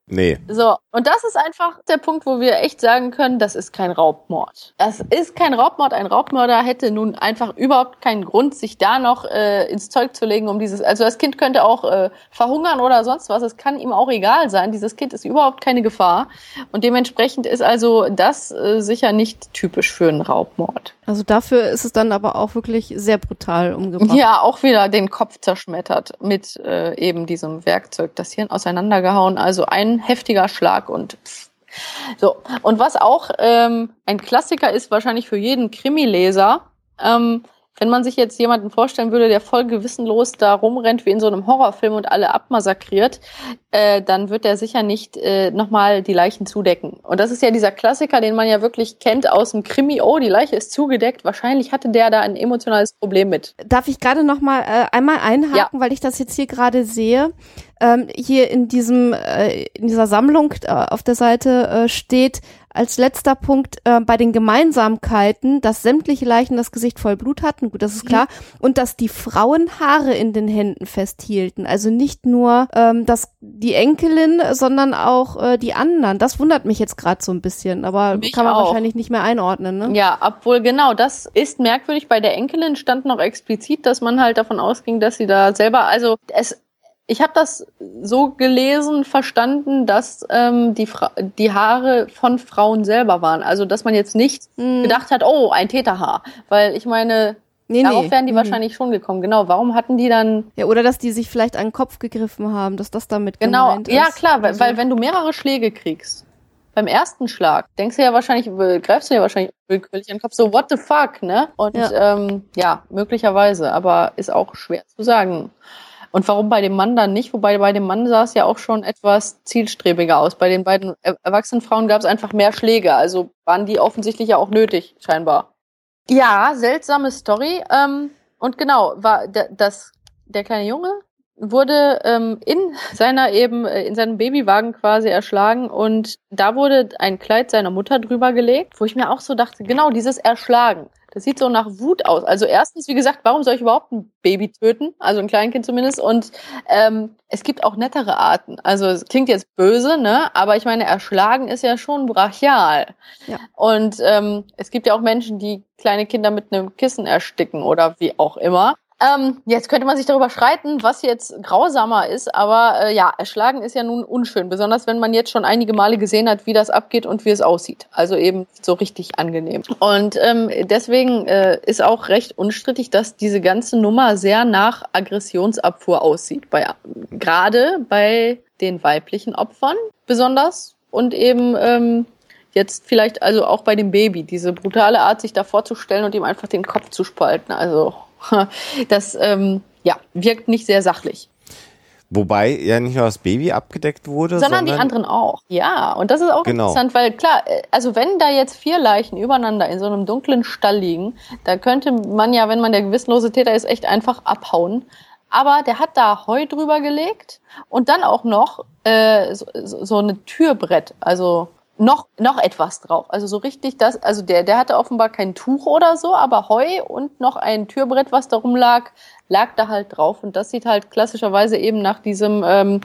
Nee. So, und das ist einfach der Punkt, wo wir echt sagen können, das ist kein Raubmord. Das ist kein Raubmord. Ein Raubmörder hätte nun einfach überhaupt keinen Grund, sich da noch äh, ins Zeug zu legen, um dieses. Also das Kind könnte auch äh, verhungern oder sonst was. Es kann ihm auch egal sein. Dieses Kind ist überhaupt keine Gefahr. Und dementsprechend ist also das äh, sicher nicht typisch für einen Raubmord. Also dafür ist es dann aber auch wirklich sehr brutal umgebracht. Ja, auch wieder den Kopf zerschmettert mit äh, eben diesem Werkzeug, das Hirn auseinandergehauen. Also ein heftiger Schlag und pff. so. Und was auch ähm, ein Klassiker ist, wahrscheinlich für jeden Krimileser, ähm, wenn man sich jetzt jemanden vorstellen würde, der voll gewissenlos da rumrennt wie in so einem Horrorfilm und alle abmassakriert, äh, dann wird er sicher nicht äh, nochmal die Leichen zudecken. Und das ist ja dieser Klassiker, den man ja wirklich kennt aus dem Krimi. Oh, die Leiche ist zugedeckt. Wahrscheinlich hatte der da ein emotionales Problem mit. Darf ich gerade nochmal äh, einmal einhaken, ja. weil ich das jetzt hier gerade sehe. Ähm, hier in diesem äh, in dieser Sammlung äh, auf der Seite äh, steht als letzter Punkt äh, bei den Gemeinsamkeiten, dass sämtliche Leichen das Gesicht voll Blut hatten, gut, das ist klar, mhm. und dass die Frauen Haare in den Händen festhielten. Also nicht nur ähm, das, die Enkelin, sondern auch äh, die anderen. Das wundert mich jetzt gerade so ein bisschen, aber mich kann man auch. wahrscheinlich nicht mehr einordnen. Ne? Ja, obwohl genau, das ist merkwürdig. Bei der Enkelin stand noch explizit, dass man halt davon ausging, dass sie da selber, also es ich habe das so gelesen, verstanden, dass ähm, die, Fra die Haare von Frauen selber waren. Also dass man jetzt nicht mhm. gedacht hat, oh, ein Täterhaar. Weil ich meine, nee, darauf nee. wären die mhm. wahrscheinlich schon gekommen. Genau, warum hatten die dann... Ja, oder dass die sich vielleicht an den Kopf gegriffen haben, dass das damit genau, gemeint ist. Genau, ja klar, weil, weil wenn du mehrere Schläge kriegst, beim ersten Schlag denkst du ja wahrscheinlich, greifst du ja wahrscheinlich willkürlich an den Kopf, so what the fuck, ne? Und ja. Ähm, ja, möglicherweise, aber ist auch schwer zu sagen. Und warum bei dem Mann dann nicht? Wobei bei dem Mann sah es ja auch schon etwas zielstrebiger aus. Bei den beiden erwachsenen Frauen gab es einfach mehr Schläge. Also waren die offensichtlich ja auch nötig, scheinbar. Ja, seltsame Story. Ähm, und genau, war das, der kleine Junge wurde ähm, in seiner eben, äh, in seinem Babywagen quasi erschlagen und da wurde ein Kleid seiner Mutter drüber gelegt, wo ich mir auch so dachte, genau dieses Erschlagen. Das sieht so nach Wut aus. Also erstens, wie gesagt, warum soll ich überhaupt ein Baby töten? Also ein Kleinkind zumindest. Und ähm, es gibt auch nettere Arten. Also es klingt jetzt böse, ne? Aber ich meine, erschlagen ist ja schon brachial. Ja. Und ähm, es gibt ja auch Menschen, die kleine Kinder mit einem Kissen ersticken oder wie auch immer. Ähm, jetzt könnte man sich darüber streiten, was jetzt grausamer ist, aber äh, ja, erschlagen ist ja nun unschön, besonders wenn man jetzt schon einige Male gesehen hat, wie das abgeht und wie es aussieht. Also eben so richtig angenehm. Und ähm, deswegen äh, ist auch recht unstrittig, dass diese ganze Nummer sehr nach Aggressionsabfuhr aussieht. Bei, gerade bei den weiblichen Opfern besonders und eben ähm, jetzt vielleicht also auch bei dem Baby, diese brutale Art, sich da vorzustellen und ihm einfach den Kopf zu spalten. Also (laughs) Das ähm, ja, wirkt nicht sehr sachlich. Wobei ja nicht nur das Baby abgedeckt wurde, sondern, sondern die anderen auch. Ja, und das ist auch genau. interessant, weil klar, äh, also wenn da jetzt vier Leichen übereinander in so einem dunklen Stall liegen, da könnte man ja, wenn man der gewissenlose Täter ist, echt einfach abhauen. Aber der hat da Heu drüber gelegt und dann auch noch äh, so, so eine Türbrett, also noch, noch etwas drauf. Also so richtig das, also der, der hatte offenbar kein Tuch oder so, aber Heu und noch ein Türbrett, was darum lag, lag da halt drauf. Und das sieht halt klassischerweise eben nach diesem, ähm,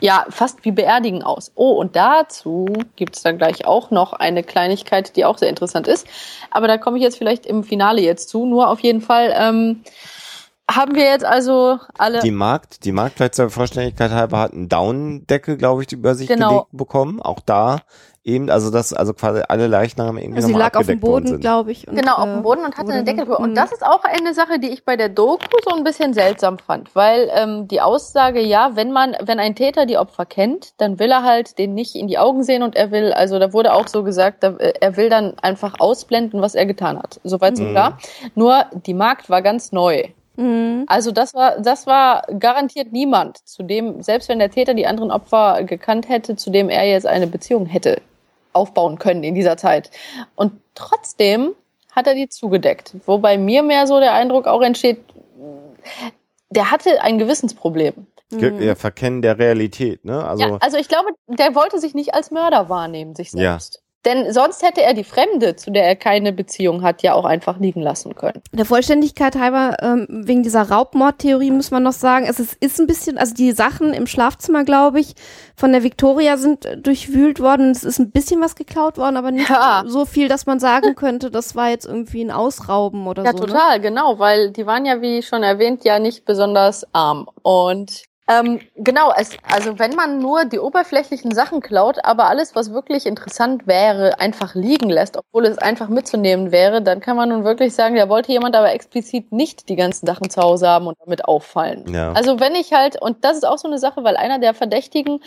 ja, fast wie Beerdigen aus. Oh, und dazu gibt's dann gleich auch noch eine Kleinigkeit, die auch sehr interessant ist. Aber da komme ich jetzt vielleicht im Finale jetzt zu. Nur auf jeden Fall, ähm, haben wir jetzt also alle. Die Markt, die Markt vielleicht zur Vollständigkeit halber hat einen Daunendeckel, glaube ich, über sich genau. gelegt bekommen. Auch da eben, also das, also quasi alle Leichname irgendwie also Sie lag auf dem Boden, glaube ich. Und, genau, auf dem äh, Boden und hatte eine Decke drüber. Und das ist auch eine Sache, die ich bei der Doku so ein bisschen seltsam fand, weil ähm, die Aussage, ja, wenn man, wenn ein Täter die Opfer kennt, dann will er halt den nicht in die Augen sehen und er will, also da wurde auch so gesagt, äh, er will dann einfach ausblenden, was er getan hat. Soweit so mhm. klar. Nur die Markt war ganz neu. Mhm. Also das war, das war garantiert niemand, zu dem, selbst wenn der Täter die anderen Opfer gekannt hätte, zu dem er jetzt eine Beziehung hätte aufbauen können in dieser Zeit. Und trotzdem hat er die zugedeckt. Wobei mir mehr so der Eindruck auch entsteht, der hatte ein Gewissensproblem. Ja, Verkennen der Realität, ne? Also, ja, also ich glaube, der wollte sich nicht als Mörder wahrnehmen, sich selbst. Denn sonst hätte er die Fremde, zu der er keine Beziehung hat, ja auch einfach liegen lassen können. Der Vollständigkeit halber, ähm, wegen dieser Raubmordtheorie muss man noch sagen, es ist, ist ein bisschen, also die Sachen im Schlafzimmer, glaube ich, von der Victoria sind durchwühlt worden. Es ist ein bisschen was geklaut worden, aber nicht ja. so viel, dass man sagen könnte, das war jetzt irgendwie ein Ausrauben oder ja, so. Ja, ne? total, ne? genau, weil die waren ja, wie schon erwähnt, ja nicht besonders arm. Und ähm, genau, es, also wenn man nur die oberflächlichen Sachen klaut, aber alles, was wirklich interessant wäre, einfach liegen lässt, obwohl es einfach mitzunehmen wäre, dann kann man nun wirklich sagen, da wollte jemand aber explizit nicht die ganzen Sachen zu Hause haben und damit auffallen. Ja. Also wenn ich halt, und das ist auch so eine Sache, weil einer der Verdächtigen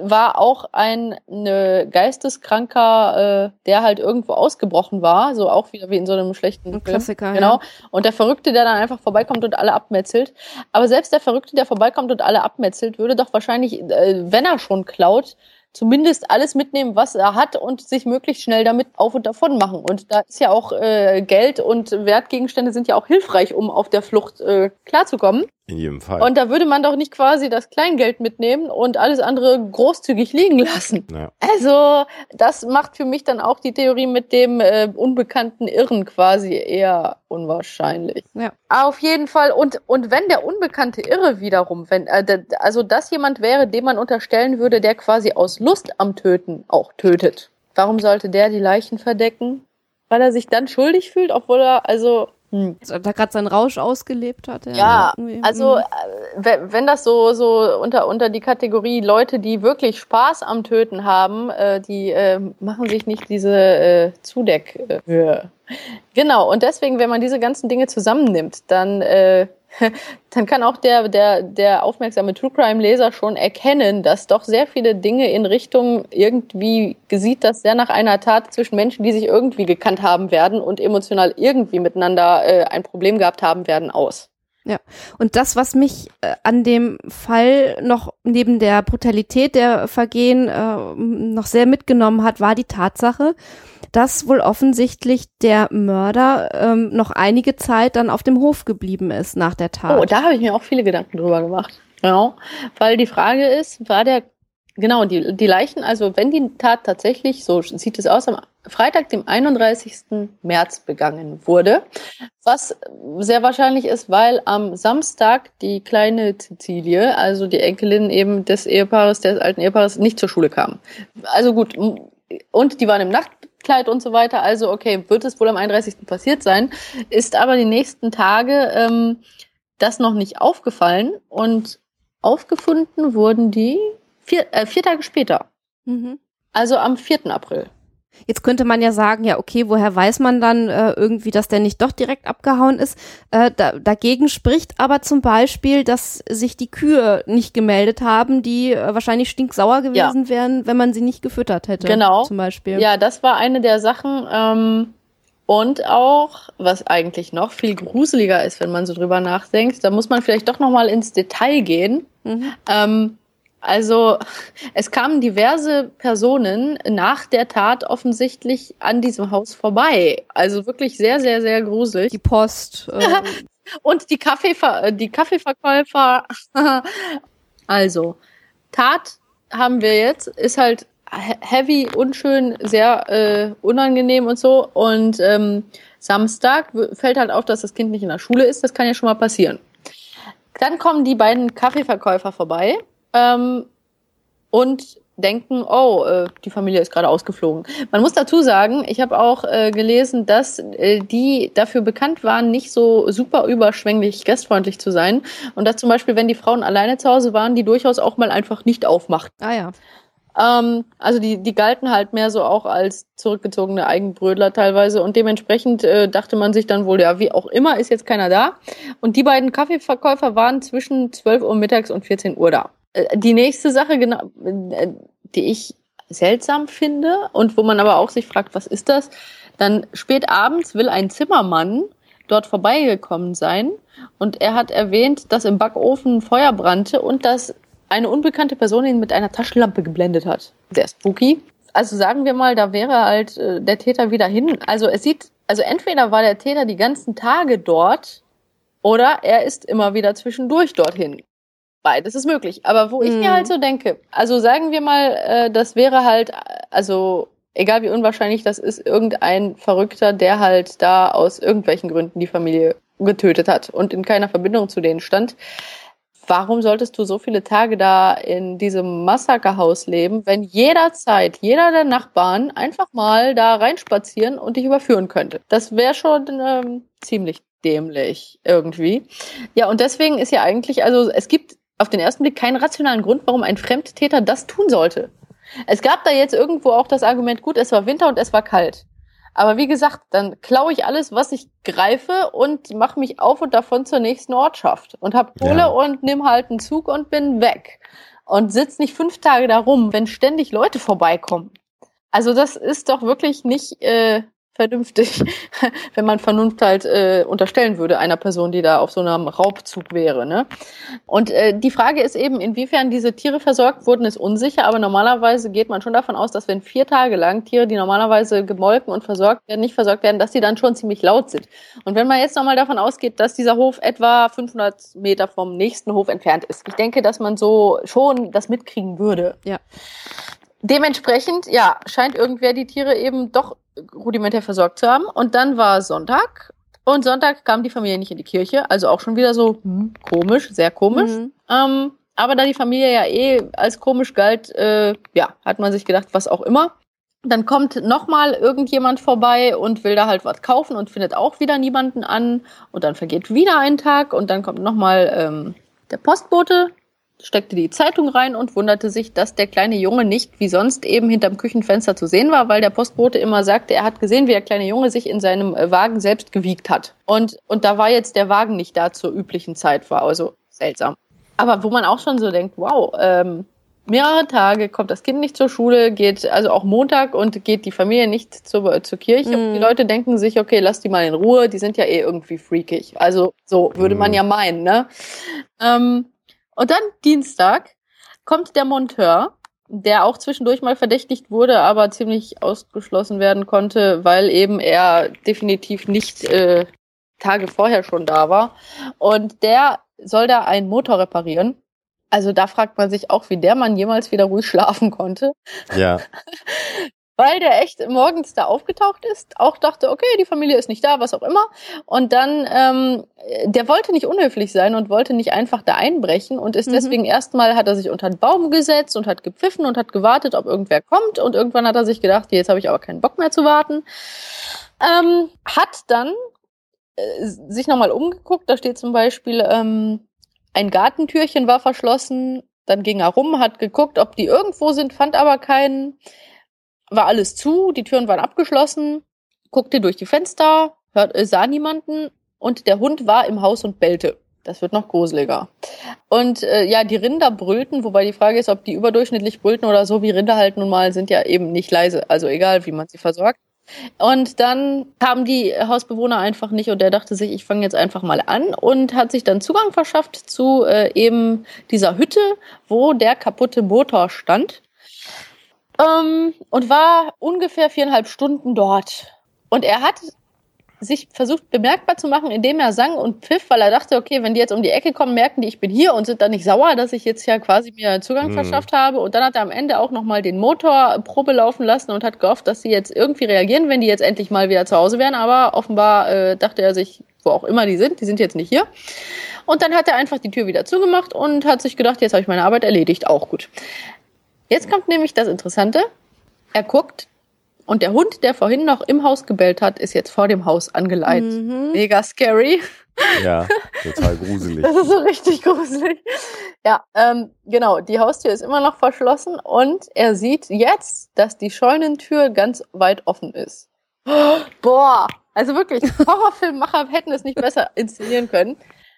war auch ein ne Geisteskranker, äh, der halt irgendwo ausgebrochen war, so auch wieder wie in so einem schlechten ein Klassiker. Genau. Ja. Und der Verrückte, der dann einfach vorbeikommt und alle abmetzelt. Aber selbst der Verrückte, der vorbeikommt und alle abmetzelt, würde doch wahrscheinlich, äh, wenn er schon klaut, zumindest alles mitnehmen, was er hat und sich möglichst schnell damit auf und davon machen. Und da ist ja auch äh, Geld und Wertgegenstände sind ja auch hilfreich, um auf der Flucht äh, klarzukommen. In jedem Fall. Und da würde man doch nicht quasi das Kleingeld mitnehmen und alles andere großzugig liegen lassen. Ja. Also das macht für mich dann auch die Theorie mit dem äh, unbekannten Irren quasi eher unwahrscheinlich. Ja. Auf jeden Fall. Und, und wenn der unbekannte Irre wiederum, wenn, äh, also das jemand wäre, dem man unterstellen würde, der quasi aus Lust am Töten auch tötet. Warum sollte der die Leichen verdecken? Weil er sich dann schuldig fühlt, obwohl er, also hm. Also, da gerade seinen Rausch ausgelebt hat. Ja, ja also hm. äh, wenn das so so unter unter die Kategorie Leute, die wirklich Spaß am Töten haben, äh, die äh, machen sich nicht diese äh, Zudeckhöhe. Genau. Und deswegen, wenn man diese ganzen Dinge zusammennimmt, dann äh, (laughs) dann kann auch der, der, der aufmerksame True Crime Leser schon erkennen, dass doch sehr viele Dinge in Richtung irgendwie sieht das sehr nach einer Tat zwischen Menschen, die sich irgendwie gekannt haben werden und emotional irgendwie miteinander äh, ein Problem gehabt haben werden, aus. Ja, und das, was mich äh, an dem Fall noch neben der Brutalität der Vergehen äh, noch sehr mitgenommen hat, war die Tatsache, dass wohl offensichtlich der Mörder ähm, noch einige Zeit dann auf dem Hof geblieben ist nach der Tat. Oh, da habe ich mir auch viele Gedanken drüber gemacht. Genau, weil die Frage ist, war der Genau, die, die Leichen, also wenn die Tat tatsächlich, so sieht es aus, am Freitag, dem 31. März begangen wurde, was sehr wahrscheinlich ist, weil am Samstag die kleine Cecilie, also die Enkelin eben des Ehepaares, des alten Ehepaares, nicht zur Schule kam. Also gut, und die waren im Nachtkleid und so weiter, also okay, wird es wohl am 31. passiert sein, ist aber die nächsten Tage ähm, das noch nicht aufgefallen und aufgefunden wurden die Vier, äh, vier Tage später. Mhm. Also am 4. April. Jetzt könnte man ja sagen, ja, okay, woher weiß man dann äh, irgendwie, dass der nicht doch direkt abgehauen ist? Äh, da, dagegen spricht aber zum Beispiel, dass sich die Kühe nicht gemeldet haben, die äh, wahrscheinlich stinksauer gewesen ja. wären, wenn man sie nicht gefüttert hätte. Genau. Zum Beispiel. Ja, das war eine der Sachen. Ähm, und auch, was eigentlich noch viel gruseliger ist, wenn man so drüber nachdenkt, da muss man vielleicht doch noch mal ins Detail gehen. Mhm. Ähm, also es kamen diverse Personen nach der Tat offensichtlich an diesem Haus vorbei. Also wirklich sehr, sehr, sehr gruselig. Die Post. Äh. (laughs) Und die, Kaffeever die Kaffeeverkäufer. (laughs) also, Tat haben wir jetzt, ist halt heavy, unschön, sehr äh, unangenehm und so. Und ähm, Samstag fällt halt auf, dass das Kind nicht in der Schule ist. Das kann ja schon mal passieren. Dann kommen die beiden Kaffeeverkäufer vorbei ähm, und denken, oh, äh, die Familie ist gerade ausgeflogen. Man muss dazu sagen, ich habe auch äh, gelesen, dass äh, die dafür bekannt waren, nicht so super überschwänglich gastfreundlich zu sein und dass zum Beispiel, wenn die Frauen alleine zu Hause waren, die durchaus auch mal einfach nicht aufmachten. Ah ja. Ähm, also die, die galten halt mehr so auch als zurückgezogene Eigenbrödler teilweise und dementsprechend äh, dachte man sich dann wohl, ja, wie auch immer, ist jetzt keiner da. Und die beiden Kaffeeverkäufer waren zwischen 12 Uhr mittags und 14 Uhr da. Äh, die nächste Sache, genau, äh, die ich seltsam finde und wo man aber auch sich fragt, was ist das? Dann spät abends will ein Zimmermann dort vorbeigekommen sein und er hat erwähnt, dass im Backofen Feuer brannte und dass eine unbekannte Person ihn mit einer Taschenlampe geblendet hat. Sehr spooky. Also sagen wir mal, da wäre halt äh, der Täter wieder hin. Also es sieht, also entweder war der Täter die ganzen Tage dort oder er ist immer wieder zwischendurch dorthin. Beides ist möglich. Aber wo ich mir halt mhm. so denke, also sagen wir mal, äh, das wäre halt, also egal wie unwahrscheinlich das ist, irgendein Verrückter, der halt da aus irgendwelchen Gründen die Familie getötet hat und in keiner Verbindung zu denen stand. Warum solltest du so viele Tage da in diesem Massakerhaus leben, wenn jederzeit jeder der Nachbarn einfach mal da reinspazieren und dich überführen könnte? Das wäre schon ähm, ziemlich dämlich irgendwie. Ja, und deswegen ist ja eigentlich, also es gibt auf den ersten Blick keinen rationalen Grund, warum ein Fremdtäter das tun sollte. Es gab da jetzt irgendwo auch das Argument, gut, es war Winter und es war kalt. Aber wie gesagt, dann klaue ich alles, was ich greife und mache mich auf und davon zur nächsten Ortschaft und hab Kohle ja. und nimm halt einen Zug und bin weg. Und sitz nicht fünf Tage da rum, wenn ständig Leute vorbeikommen. Also das ist doch wirklich nicht äh, vernünftig, (laughs) wenn man Vernunft halt äh, unterstellen würde einer Person, die da auf so einem Raubzug wäre. Ne? Und äh, die Frage ist eben, inwiefern diese Tiere versorgt wurden, ist unsicher, aber normalerweise geht man schon davon aus, dass wenn vier Tage lang Tiere, die normalerweise gemolken und versorgt werden, nicht versorgt werden, dass die dann schon ziemlich laut sind. Und wenn man jetzt nochmal davon ausgeht, dass dieser Hof etwa 500 Meter vom nächsten Hof entfernt ist, ich denke, dass man so schon das mitkriegen würde. Ja. Dementsprechend, ja, scheint irgendwer die Tiere eben doch rudimentär versorgt zu haben. Und dann war Sonntag. Und Sonntag kam die Familie nicht in die Kirche. Also auch schon wieder so hm, komisch, sehr komisch. Mhm. Ähm, aber da die Familie ja eh als komisch galt, äh, ja, hat man sich gedacht, was auch immer. Dann kommt nochmal irgendjemand vorbei und will da halt was kaufen und findet auch wieder niemanden an. Und dann vergeht wieder ein Tag und dann kommt nochmal ähm, der Postbote steckte die Zeitung rein und wunderte sich, dass der kleine Junge nicht wie sonst eben hinterm Küchenfenster zu sehen war, weil der Postbote immer sagte, er hat gesehen, wie der kleine Junge sich in seinem äh, Wagen selbst gewiegt hat. Und, und da war jetzt der Wagen nicht da zur üblichen Zeit war, also seltsam. Aber wo man auch schon so denkt, wow, ähm, mehrere Tage kommt das Kind nicht zur Schule, geht also auch Montag und geht die Familie nicht zur, zur Kirche. Mm. Und die. Leute denken sich, okay, lass die mal in Ruhe, die sind ja eh irgendwie freakig. Also so würde mm. man mhm. ja meinen, ne? Ähm, und dann Dienstag kommt der Monteur, der auch zwischendurch mal verdächtigt wurde, aber ziemlich ausgeschlossen werden konnte, weil eben er definitiv nicht äh, Tage vorher schon da war. Und der soll da einen Motor reparieren. Also da fragt man sich auch, wie der Mann jemals wieder ruhig schlafen konnte. Ja. (laughs) weil der echt morgens da aufgetaucht ist, auch dachte, okay, die Familie ist nicht da, was auch immer. Und dann, ähm, der wollte nicht unhöflich sein und wollte nicht einfach da einbrechen und ist mhm. deswegen erstmal, hat er sich unter den Baum gesetzt und hat gepfiffen und hat gewartet, ob irgendwer kommt. Und irgendwann hat er sich gedacht, jetzt habe ich aber keinen Bock mehr zu warten. Ähm, hat dann äh, sich nochmal umgeguckt, da steht zum Beispiel, ähm, ein Gartentürchen war verschlossen, dann ging er rum, hat geguckt, ob die irgendwo sind, fand aber keinen war alles zu, die Türen waren abgeschlossen, guckte durch die Fenster, hört, äh, sah niemanden und der Hund war im Haus und bellte. Das wird noch gruseliger. Und äh, ja, die Rinder brüllten, wobei die Frage ist, ob die überdurchschnittlich brüllten oder so, wie Rinder halt nun mal sind ja eben nicht leise, also egal, wie man sie versorgt. Und dann kamen die Hausbewohner einfach nicht und der dachte sich, ich fange jetzt einfach mal an und hat sich dann Zugang verschafft zu äh, eben dieser Hütte, wo der kaputte Motor stand. Ähm, und war ungefähr viereinhalb Stunden dort. Und er hat sich versucht bemerkbar zu machen, indem er sang und pfiff, weil er dachte, okay, wenn die jetzt um die Ecke kommen, merken die, ich bin hier und sind dann nicht sauer, dass ich jetzt ja quasi mir Zugang mhm. verschafft habe. Und dann hat er am Ende auch nochmal den Motor Probe laufen lassen und hat gehofft, dass sie jetzt irgendwie reagieren, wenn die jetzt endlich mal wieder zu Hause wären. Aber offenbar äh, dachte er sich, wo auch immer die sind, die sind jetzt nicht hier. Und dann hat er einfach die Tür wieder zugemacht und hat sich gedacht, jetzt habe ich meine Arbeit erledigt, auch gut. Jetzt kommt nämlich das Interessante. Er guckt und der Hund, der vorhin noch im Haus gebellt hat, ist jetzt vor dem Haus angeleitet. Mhm. Mega scary. Ja, (laughs) total gruselig. Das ist so richtig gruselig. Ja, ähm, genau. Die Haustür ist immer noch verschlossen und er sieht jetzt, dass die Scheunentür ganz weit offen ist. (gasps) Boah, also wirklich, Horrorfilmmacher hätten es nicht besser inszenieren können.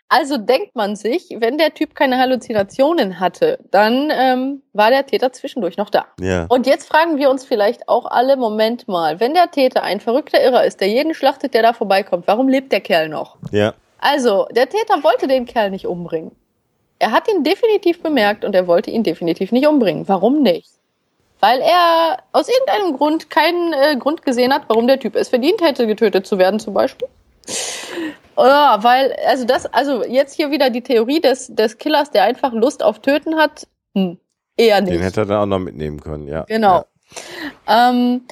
Also denkt man sich, wenn der Typ keine Halluzinationen hatte, dann ähm, war der Täter zwischendurch noch da. Ja. Und jetzt fragen wir uns vielleicht auch alle, Moment mal, wenn der Täter ein verrückter Irrer ist, der jeden schlachtet, der da vorbeikommt, warum lebt der Kerl noch? Ja. Also, der Täter wollte den Kerl nicht umbringen. Er hat ihn definitiv bemerkt und er wollte ihn definitiv nicht umbringen. Warum nicht? Weil er aus irgendeinem Grund keinen äh, Grund gesehen hat, warum der Typ es verdient hätte, getötet zu werden, zum Beispiel. Ja, weil, also das, also jetzt hier wieder die Theorie des, des Killers, der einfach Lust auf Töten hat, hm, eher nicht. Den hätte er dann auch noch mitnehmen können, ja. Genau. Ja. Ähm,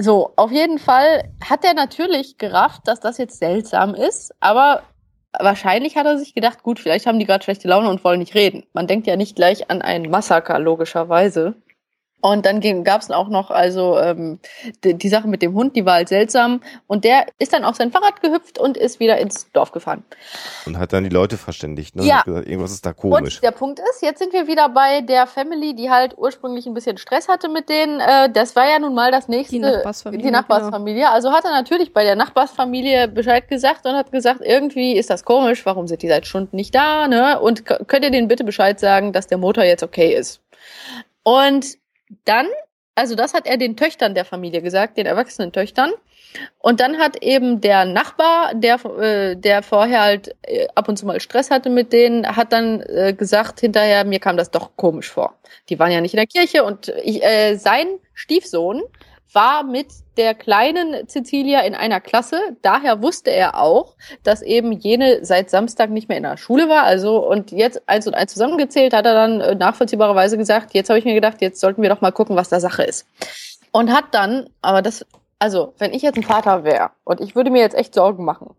So, auf jeden Fall hat er natürlich gerafft, dass das jetzt seltsam ist, aber wahrscheinlich hat er sich gedacht, gut, vielleicht haben die gerade schlechte Laune und wollen nicht reden. Man denkt ja nicht gleich an ein Massaker, logischerweise. Und dann gab es auch noch also ähm, die, die, Sache mit dem Hund, die war halt seltsam. Und der ist dann auf sein Fahrrad gehüpft und ist wieder ins Dorf gefahren. Und hat dann die Leute verständigt. Ne? Ja. Gesagt, irgendwas ist da komisch. Und der Punkt ist, jetzt sind wir wieder bei der Family, die halt ursprünglich ein bisschen Stress hatte mit denen. Äh, das war ja nun mal das nächste. Die Nachbarsfamilie. Die Nachbarsfamilie. Genau. Also hat er natürlich bei der Nachbarsfamilie Bescheid gesagt und hat gesagt, irgendwie ist das komisch, warum sind die seit Stunden nicht da? Ne? Und könnt ihr denen bitte Bescheid sagen, dass der Motor jetzt okay ist? Und dann, also das hat er den Töchtern der Familie gesagt, den erwachsenen Töchtern. Und dann hat eben der Nachbar, der, äh, der vorher halt äh, ab und zu mal Stress hatte mit denen, hat dann äh, gesagt hinterher, mir kam das doch komisch vor. Die waren ja nicht in der Kirche und ich, äh, sein Stiefsohn war mit der kleinen Cecilia in einer Klasse. Daher wusste er auch, dass eben jene seit Samstag nicht mehr in der Schule war. Also und jetzt eins und eins zusammengezählt, hat er dann äh, nachvollziehbarerweise gesagt, jetzt habe ich mir gedacht, jetzt sollten wir doch mal gucken, was da Sache ist. Und hat dann, aber das, also wenn ich jetzt ein Vater wäre und ich würde mir jetzt echt Sorgen machen,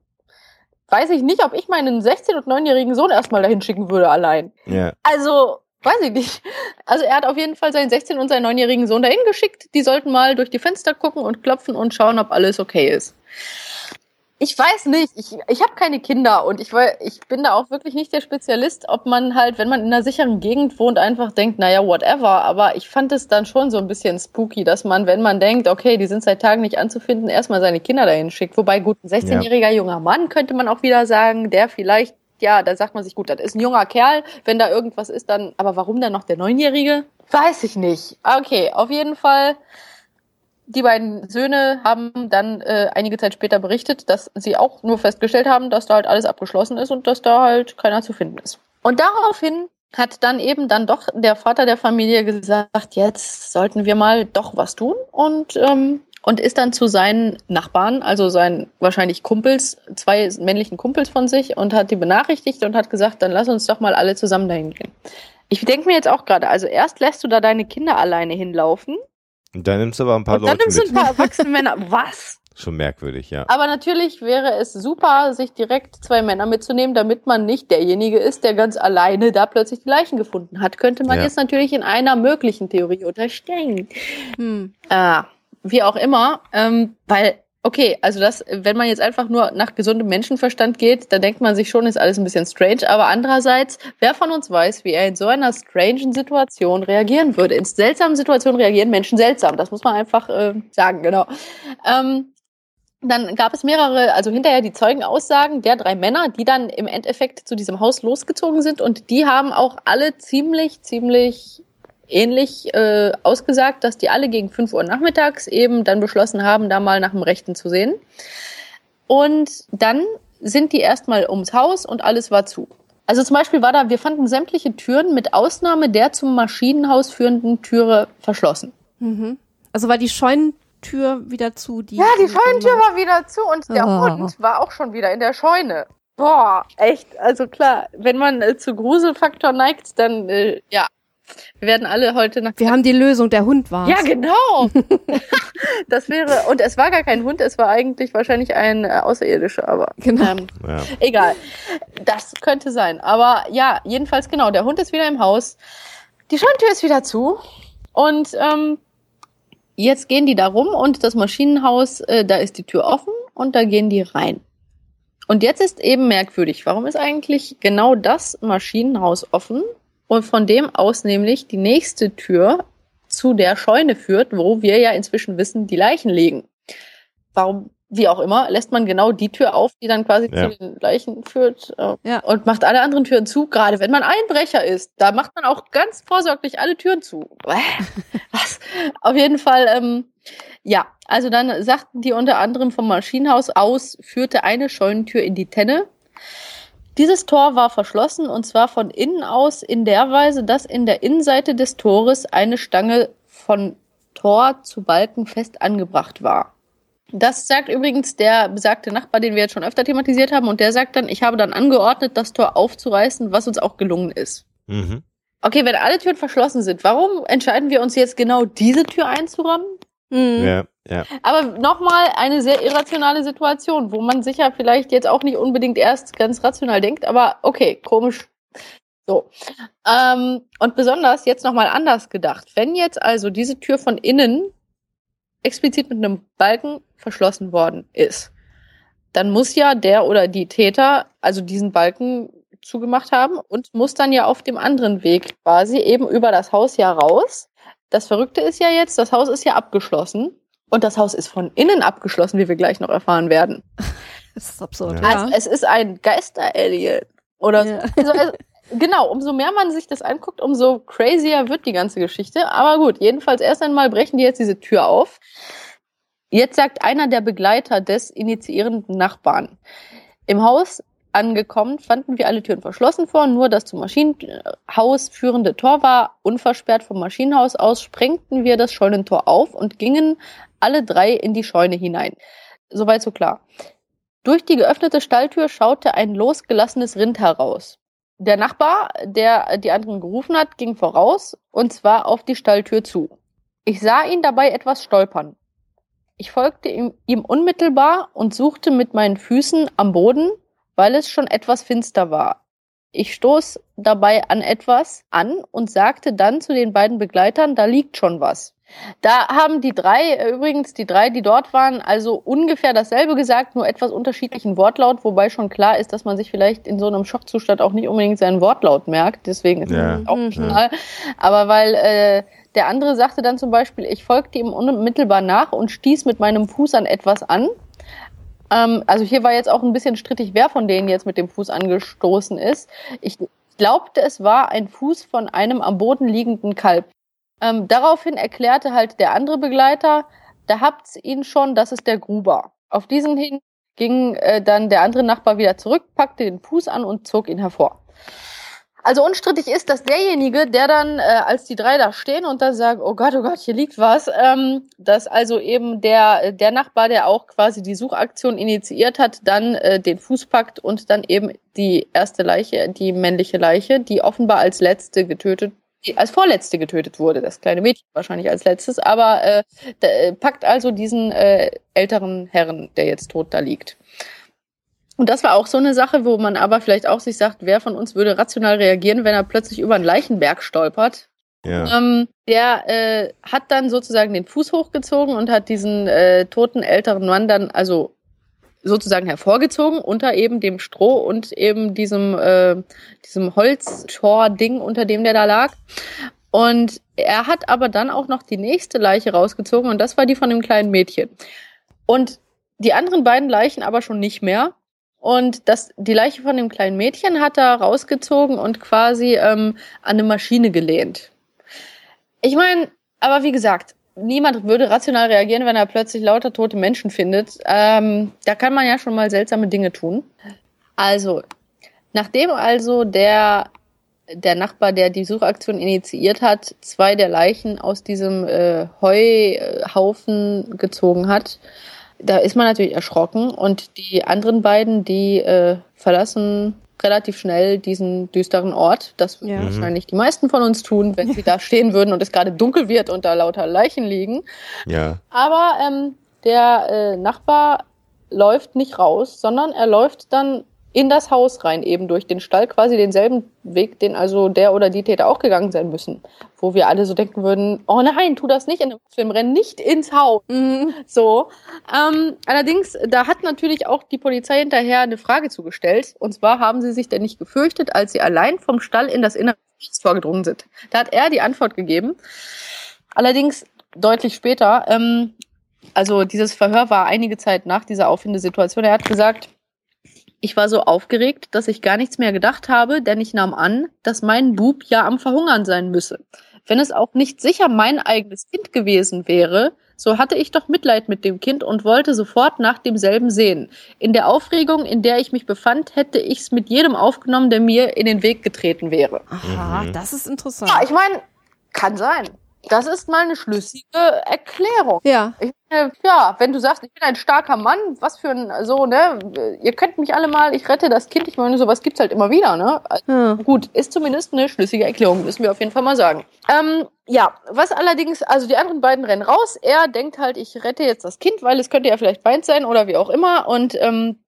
weiß ich nicht, ob ich meinen 16- und 9-jährigen Sohn erstmal dahin schicken würde allein. Ja. Also Weiß ich nicht. Also er hat auf jeden Fall seinen 16- und seinen 9-jährigen Sohn dahin geschickt. Die sollten mal durch die Fenster gucken und klopfen und schauen, ob alles okay ist. Ich weiß nicht, ich, ich habe keine Kinder und ich, ich bin da auch wirklich nicht der Spezialist, ob man halt, wenn man in einer sicheren Gegend wohnt, einfach denkt, naja, whatever. Aber ich fand es dann schon so ein bisschen spooky, dass man, wenn man denkt, okay, die sind seit Tagen nicht anzufinden, erstmal seine Kinder dahin schickt. Wobei gut, ein 16-jähriger ja. junger Mann könnte man auch wieder sagen, der vielleicht ja, da sagt man sich, gut, das ist ein junger Kerl, wenn da irgendwas ist, dann, aber warum dann noch der Neunjährige? Weiß ich nicht. Okay, auf jeden Fall. Die beiden Söhne haben dann äh, einige Zeit später berichtet, dass sie auch nur festgestellt haben, dass da halt alles abgeschlossen ist und dass da halt keiner zu finden ist. Und daraufhin hat dann eben dann doch der Vater der Familie gesagt, jetzt sollten wir mal doch was tun. Und ähm, und ist dann zu seinen Nachbarn, also seinen wahrscheinlich Kumpels, zwei männlichen Kumpels von sich und hat die benachrichtigt und hat gesagt, dann lass uns doch mal alle zusammen dahin gehen. Ich denke mir jetzt auch gerade, also erst lässt du da deine Kinder alleine hinlaufen. Und dann nimmst du aber ein paar und Leute dann nimmst mit. du ein paar erwachsene Männer. Was? Schon merkwürdig, ja. Aber natürlich wäre es super, sich direkt zwei Männer mitzunehmen, damit man nicht derjenige ist, der ganz alleine da plötzlich die Leichen gefunden hat. Könnte man Ja. jetzt natürlich in einer möglichen Theorie unterstellen. Hm. Ah, wie auch immer, ähm, weil, okay, also das, wenn man jetzt einfach nur nach gesundem Menschenverstand geht, dann denkt man sich schon, ist alles ein bisschen strange, aber andererseits, wer von uns weiß, wie er in so einer strangen Situation reagieren würde? In seltsamen Situationen reagieren Menschen seltsam, das muss man einfach äh, sagen, genau. Ähm, dann gab es mehrere, also hinterher die Zeugenaussagen der drei Männer, die dann im Endeffekt zu diesem Haus losgezogen sind und die haben auch alle ziemlich, ziemlich ähnlich äh, ausgesagt, dass die alle gegen 5 Uhr nachmittags eben dann beschlossen haben, da mal nach dem Rechten zu sehen. Und dann sind die erstmal ums Haus und alles war zu. Also zum Beispiel war da, wir fanden sämtliche Türen mit Ausnahme der zum Maschinenhaus führenden Türe verschlossen. Mhm. Also war die Scheunentür wieder zu? Die Ja, die Scheunentür war wieder zu und der Oh. Hund war auch schon wieder in der Scheune. Boah, echt. Also klar, wenn man äh, zu Gruselfaktor neigt, dann äh, ja. Wir werden alle heute nach. Wir haben die Lösung, der Hund war Ja, genau. (laughs) das wäre und es war gar kein Hund, es war eigentlich wahrscheinlich ein äh, Außerirdischer, aber Genau. ähm, Ja. egal. Das könnte sein. Aber ja, jedenfalls genau. Der Hund ist wieder im Haus. Die Scheunentür ist wieder zu. Und ähm, jetzt gehen die da rum und das Maschinenhaus, äh, da ist die Tür offen und da gehen die rein. Und jetzt ist eben merkwürdig, warum ist eigentlich genau das Maschinenhaus offen und von dem aus nämlich die nächste Tür zu der Scheune führt, wo wir ja inzwischen wissen, die Leichen liegen. Warum, wie auch immer, lässt man genau die Tür auf, die dann quasi Ja. zu den Leichen führt äh, Ja. und macht alle anderen Türen zu, gerade wenn man Einbrecher ist. Da macht man auch ganz vorsorglich alle Türen zu. (laughs) Was? Auf jeden Fall, ähm, ja, also dann sagten die unter anderem vom Maschinenhaus aus, führte eine Scheunentür in die Tenne. Dieses Tor war verschlossen und zwar von innen aus in der Weise, dass in der Innenseite des Tores eine Stange von Tor zu Balken fest angebracht war. Das sagt übrigens der besagte Nachbar, den wir jetzt schon öfter thematisiert haben, und der sagt dann, ich habe dann angeordnet, das Tor aufzureißen, was uns auch gelungen ist. Mhm. Okay, wenn alle Türen verschlossen sind, warum entscheiden wir uns jetzt genau diese Tür einzurammen? Mhm. Ja. Ja. Aber nochmal eine sehr irrationale Situation, wo man sicher vielleicht jetzt auch nicht unbedingt erst ganz rational denkt, aber okay, komisch. So. Ähm, und besonders jetzt nochmal anders gedacht. Wenn jetzt also diese Tür von innen explizit mit einem Balken verschlossen worden ist, dann muss ja der oder die Täter also diesen Balken zugemacht haben und muss dann ja auf dem anderen Weg quasi eben über das Haus ja raus. Das Verrückte ist ja jetzt, das Haus ist ja abgeschlossen und das Haus ist von innen abgeschlossen, wie wir gleich noch erfahren werden. (laughs) Das ist absurd. Ja. Also es ist ein Geister-Alien. Oder ja. (laughs) so. Also, genau, umso mehr man sich das anguckt, umso crazier wird die ganze Geschichte. Aber gut, jedenfalls erst einmal brechen die jetzt diese Tür auf. Jetzt sagt einer der Begleiter des initiierenden Nachbarn. Im Haus angekommen, fanden wir alle Türen verschlossen vor, nur das zum Maschinenhaus führende Tor war unversperrt vom Maschinenhaus aus, sprengten wir das Scheunentor auf und gingen alle drei in die Scheune hinein. Soweit so klar. Durch die geöffnete Stalltür schaute ein losgelassenes Rind heraus. Der Nachbar, der die anderen gerufen hat, ging voraus, und zwar auf die Stalltür zu. Ich sah ihn dabei etwas stolpern. Ich folgte ihm, ihm unmittelbar und suchte mit meinen Füßen am Boden, weil es schon etwas finster war. Ich stoß dabei an etwas an und sagte dann zu den beiden Begleitern, da liegt schon was. Da haben die drei, äh, übrigens die drei, die dort waren, also ungefähr dasselbe gesagt, nur etwas unterschiedlichen Wortlaut, wobei schon klar ist, dass man sich vielleicht in so einem Schockzustand auch nicht unbedingt seinen Wortlaut merkt. Deswegen ist ja. das auch optional. Aber weil äh, der andere sagte dann zum Beispiel, ich folgte ihm unmittelbar nach und stieß mit meinem Fuß an etwas an. Ähm, also hier war jetzt auch ein bisschen strittig, wer von denen jetzt mit dem Fuß angestoßen ist. Ich glaubte, es war ein Fuß von einem am Boden liegenden Kalb. Ähm, daraufhin erklärte halt der andere Begleiter, da habt's ihn schon, das ist der Gruber. Auf diesen hin ging äh, dann der andere Nachbar wieder zurück, packte den Fuß an und zog ihn hervor. Also unstrittig ist, dass derjenige, der dann, äh, als die drei da stehen und dann sagen, oh Gott, oh Gott, hier liegt was, ähm, dass also eben der, der Nachbar, der auch quasi die Suchaktion initiiert hat, dann äh, den Fuß packt und dann eben die erste Leiche, die männliche Leiche, die offenbar als letzte getötet als vorletzte getötet wurde, das kleine Mädchen wahrscheinlich als letztes, aber äh, äh, packt also diesen äh, älteren Herrn, der jetzt tot da liegt. Und das war auch so eine Sache, wo man aber vielleicht auch sich sagt, wer von uns würde rational reagieren, wenn er plötzlich über einen Leichenberg stolpert. Ja. Ähm, der äh, hat dann sozusagen den Fuß hochgezogen und hat diesen äh, toten älteren Mann dann also sozusagen hervorgezogen unter eben dem Stroh und eben diesem, äh, diesem Holztor-Ding, unter dem der da lag. Und er hat aber dann auch noch die nächste Leiche rausgezogen und das war die von dem kleinen Mädchen. Und die anderen beiden Leichen aber schon nicht mehr. Und das, die Leiche von dem kleinen Mädchen hat er rausgezogen und quasi ähm, an eine Maschine gelehnt. Ich meine, aber wie gesagt, niemand würde rational reagieren, wenn er plötzlich lauter tote Menschen findet. Ähm, da kann man ja schon mal seltsame Dinge tun. Also, nachdem also der, der Nachbar, der die Suchaktion initiiert hat, zwei der Leichen aus diesem äh, Heuhaufen gezogen hat, da ist man natürlich erschrocken und die anderen beiden, die äh, verlassen relativ schnell diesen düsteren Ort. Das ja. wahrscheinlich die meisten von uns tun, wenn sie da stehen würden und es gerade dunkel wird und da lauter Leichen liegen. Ja. Aber ähm, der äh, Nachbar läuft nicht raus, sondern er läuft dann in das Haus rein, eben durch den Stall, quasi denselben Weg, den also der oder die Täter auch gegangen sein müssen. Wo wir alle so denken würden, oh nein, tu das nicht in einem Film, renn nicht ins Haus. Mhm. So. Ähm, allerdings, da hat natürlich auch die Polizei hinterher eine Frage zugestellt. Und zwar haben sie sich denn nicht gefürchtet, als sie allein vom Stall in das Innere vorgedrungen sind. Da hat er die Antwort gegeben. Allerdings deutlich später, ähm, also dieses Verhör war einige Zeit nach dieser Auffindesituation. Er hat gesagt, ich war so aufgeregt, dass ich gar nichts mehr gedacht habe, denn ich nahm an, dass mein Bub ja am Verhungern sein müsse. Wenn es auch nicht sicher mein eigenes Kind gewesen wäre, so hatte ich doch Mitleid mit dem Kind und wollte sofort nach demselben sehen. In der Aufregung, in der ich mich befand, hätte ich's mit jedem aufgenommen, der mir in den Weg getreten wäre. Aha, mhm. das ist interessant. Ja, ich meine, kann sein. Das ist mal eine schlüssige Erklärung. Ja. Ich, äh, ja, wenn du sagst, ich bin ein starker Mann, was für ein, so, ne, ihr könnt mich alle mal, ich rette das Kind, ich meine, sowas gibt's halt immer wieder, ne? Also, Ja. Gut, ist zumindest eine schlüssige Erklärung, müssen wir auf jeden Fall mal sagen. Ähm, ja, was allerdings, also die anderen beiden rennen raus, er denkt halt, ich rette jetzt das Kind, weil es könnte ja vielleicht Bein sein oder wie auch immer und, ähm,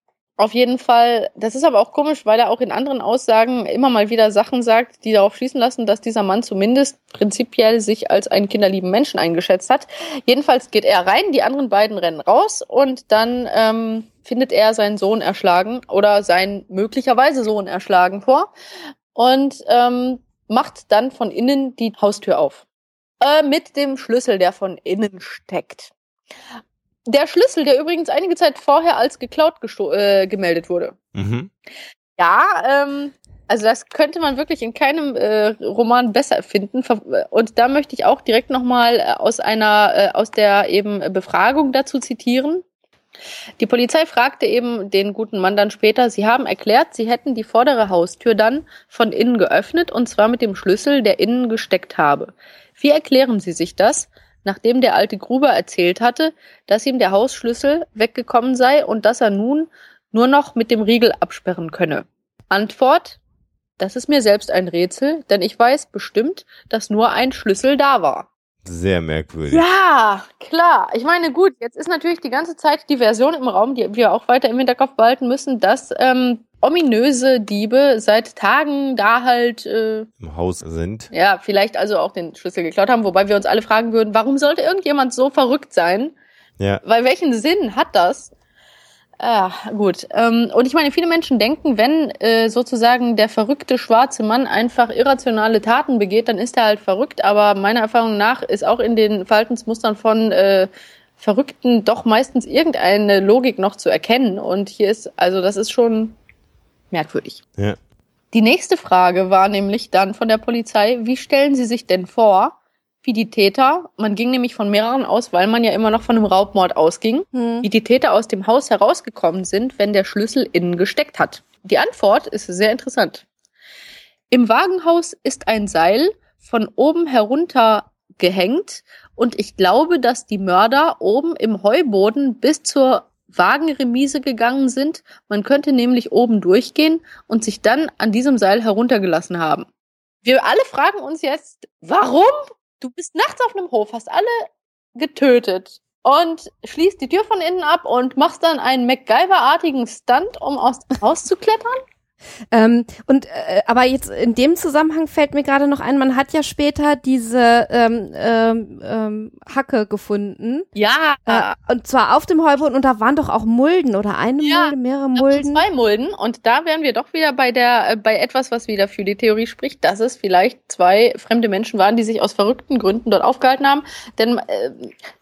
auf jeden Fall, das ist aber auch komisch, weil er auch in anderen Aussagen immer mal wieder Sachen sagt, die darauf schließen lassen, dass dieser Mann zumindest prinzipiell sich als einen kinderlieben Menschen eingeschätzt hat. Jedenfalls geht er rein, die anderen beiden rennen raus und dann ähm, findet er seinen Sohn erschlagen oder seinen möglicherweise Sohn erschlagen vor und ähm, macht dann von innen die Haustür auf. Äh, mit dem Schlüssel, der von innen steckt. Der Schlüssel, der übrigens einige Zeit vorher als geklaut äh, gemeldet wurde. Mhm. Ja, ähm, also das könnte man wirklich in keinem äh, Roman besser finden. Ver- Und da möchte ich auch direkt nochmal äh, aus einer, äh, aus der eben Befragung dazu zitieren. Die Polizei fragte eben den guten Mann dann später, sie haben erklärt, sie hätten die vordere Haustür dann von innen geöffnet und zwar mit dem Schlüssel, der innen gesteckt habe. Wie erklären Sie sich das, nachdem der alte Gruber erzählt hatte, dass ihm der Hausschlüssel weggekommen sei und dass er nun nur noch mit dem Riegel absperren könne? Antwort, das ist mir selbst ein Rätsel, denn ich weiß bestimmt, dass nur ein Schlüssel da war. Sehr merkwürdig. Ja, klar. Ich meine, gut, jetzt ist natürlich die ganze Zeit die Version im Raum, die wir auch weiter im Hinterkopf behalten müssen, dass ähm, ominöse Diebe seit Tagen da halt, äh, Im Haus sind. ja, vielleicht also auch den Schlüssel geklaut haben, wobei wir uns alle fragen würden, warum sollte irgendjemand so verrückt sein? Ja. Weil welchen Sinn hat das? Ah, gut. Ähm, und ich meine, viele Menschen denken, wenn äh, sozusagen der verrückte schwarze Mann einfach irrationale Taten begeht, dann ist er halt verrückt. Aber meiner Erfahrung nach ist auch in den Verhaltensmustern von äh, Verrückten doch meistens irgendeine Logik noch zu erkennen. Und hier ist, also das ist schon merkwürdig. Ja. Die nächste Frage war nämlich dann von der Polizei, wie stellen Sie sich denn vor, wie die Täter, man ging nämlich von mehreren aus, weil man ja immer noch von einem Raubmord ausging, Hm. wie die Täter aus dem Haus herausgekommen sind, wenn der Schlüssel innen gesteckt hat. Die Antwort ist sehr interessant. Im Wagenhaus ist ein Seil von oben herunter gehängt und ich glaube, dass die Mörder oben im Heuboden bis zur Wagenremise gegangen sind. Man könnte nämlich oben durchgehen und sich dann an diesem Seil heruntergelassen haben. Wir alle fragen uns jetzt, warum? Du bist nachts auf einem Hof, hast alle getötet und schließt die Tür von innen ab und machst dann einen MacGyver-artigen Stunt, um aus dem Haus zu klettern? Ähm, und äh, aber jetzt in dem Zusammenhang fällt mir gerade noch ein, man hat ja später diese ähm, ähm, ähm, Hacke gefunden. Ja, Äh, und zwar auf dem Heuboden und da waren doch auch Mulden oder eine Ja, Mulde, mehrere Mulden. Zwei Mulden und da wären wir doch wieder bei der äh, bei etwas, was wieder für die Theorie spricht, dass es vielleicht zwei fremde Menschen waren, die sich aus verrückten Gründen dort aufgehalten haben. Denn äh,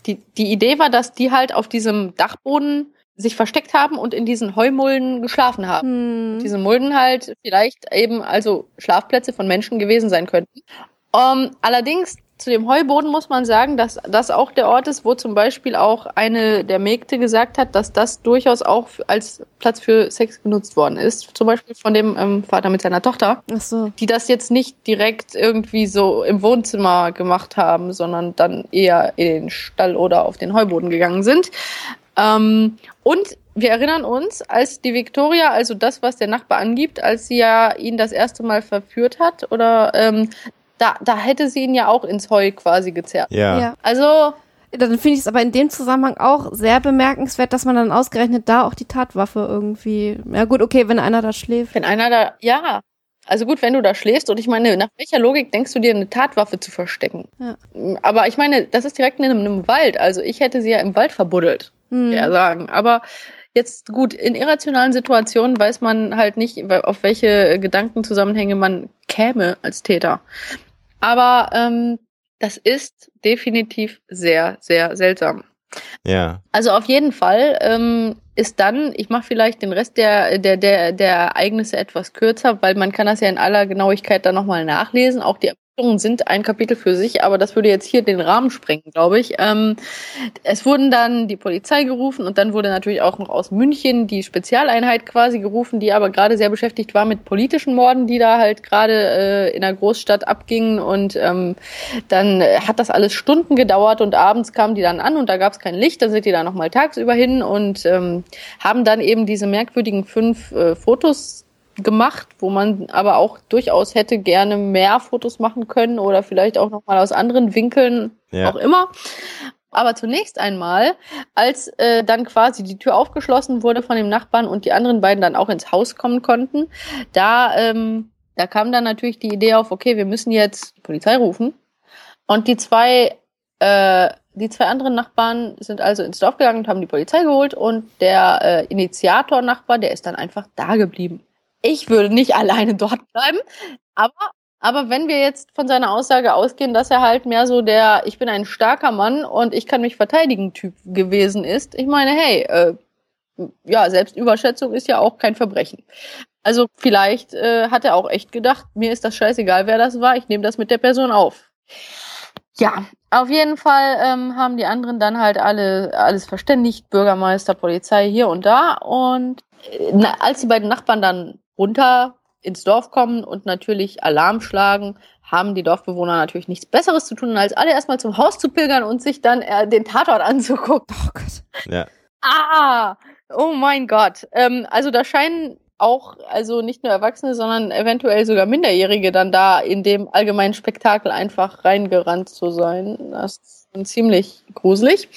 die die Idee war, dass die halt auf diesem Dachboden sich versteckt haben und in diesen Heumulden geschlafen haben. Hm. Diese Mulden halt vielleicht eben also Schlafplätze von Menschen gewesen sein könnten. Ähm, allerdings zu dem Heuboden muss man sagen, dass das auch der Ort ist, wo zum Beispiel auch eine der Mägde gesagt hat, dass das durchaus auch als Platz für Sex genutzt worden ist. Zum Beispiel von dem ähm, Vater mit seiner Tochter, Ach so. die das jetzt nicht direkt irgendwie so im Wohnzimmer gemacht haben, sondern dann eher in den Stall oder auf den Heuboden gegangen sind. Ähm, und wir erinnern uns, als die Victoria, also das, was der Nachbar angibt, als sie ja ihn das erste Mal verführt hat, oder ähm, da, da hätte sie ihn ja auch ins Heu quasi gezerrt. Ja. Ja. Also, Dann finde ich es aber in dem Zusammenhang auch sehr bemerkenswert, dass man dann ausgerechnet da auch die Tatwaffe irgendwie. Ja gut, okay, wenn einer da schläft. wenn einer da, ja, also gut, wenn du da schläfst und ich meine, nach welcher Logik denkst du dir, eine Tatwaffe zu verstecken? Ja. Aber ich meine, das ist direkt in einem, einem Wald, also ich hätte sie ja im Wald verbuddelt. Hm. ja sagen. Aber jetzt gut, in irrationalen Situationen weiß man halt nicht, auf welche Gedankenzusammenhänge man käme als Täter. Aber ähm, das ist definitiv sehr, sehr seltsam. Ja. Also auf jeden Fall ähm, ist dann, ich mache vielleicht den Rest der, der, der, der Ereignisse etwas kürzer, weil man kann das ja in aller Genauigkeit dann nochmal nachlesen, auch die sind ein Kapitel für sich, aber das würde jetzt hier den Rahmen sprengen, glaube ich. Ähm, es wurden dann die Polizei gerufen und dann wurde natürlich auch noch aus München die Spezialeinheit quasi gerufen, die aber gerade sehr beschäftigt war mit politischen Morden, die da halt gerade äh, in der Großstadt abgingen und ähm, dann hat das alles Stunden gedauert und abends kamen die dann an und da gab es kein Licht, dann sind die da nochmal tagsüber hin und ähm, haben dann eben diese merkwürdigen fünf äh, Fotos gemacht, wo man aber auch durchaus hätte gerne mehr Fotos machen können oder vielleicht auch nochmal aus anderen Winkeln, ja. auch immer. Aber zunächst einmal, als äh, dann quasi die Tür aufgeschlossen wurde von dem Nachbarn und die anderen beiden dann auch ins Haus kommen konnten, da, ähm, da kam dann natürlich die Idee auf, okay, wir müssen jetzt die Polizei rufen. Und die zwei, äh, die zwei anderen Nachbarn sind also ins Dorf gegangen und haben die Polizei geholt und der äh, Initiator-Nachbar, der ist dann einfach da geblieben ich würde nicht (laughs) alleine dort bleiben. Aber, aber wenn wir jetzt von seiner Aussage ausgehen, dass er halt mehr so der, ich bin ein starker Mann und ich kann mich verteidigen Typ gewesen ist, ich meine, hey, äh, ja, Selbstüberschätzung ist ja auch kein Verbrechen. Also vielleicht äh, hat er auch echt gedacht, mir ist das scheißegal, wer das war, ich nehme das mit der Person auf. Ja, auf jeden Fall ähm, haben die anderen dann halt alle alles verständigt, Bürgermeister, Polizei hier und da. Und äh, na, als die beiden Nachbarn dann runter ins Dorf kommen und natürlich Alarm schlagen, haben die Dorfbewohner natürlich nichts Besseres zu tun, als alle erstmal zum Haus zu pilgern und sich dann äh, den Tatort anzugucken. Oh Gott. Ja. Ah, oh mein Gott. Ähm, also da scheinen auch, also nicht nur Erwachsene, sondern eventuell sogar Minderjährige dann da in dem allgemeinen Spektakel einfach reingerannt zu sein. Das ist ziemlich gruselig.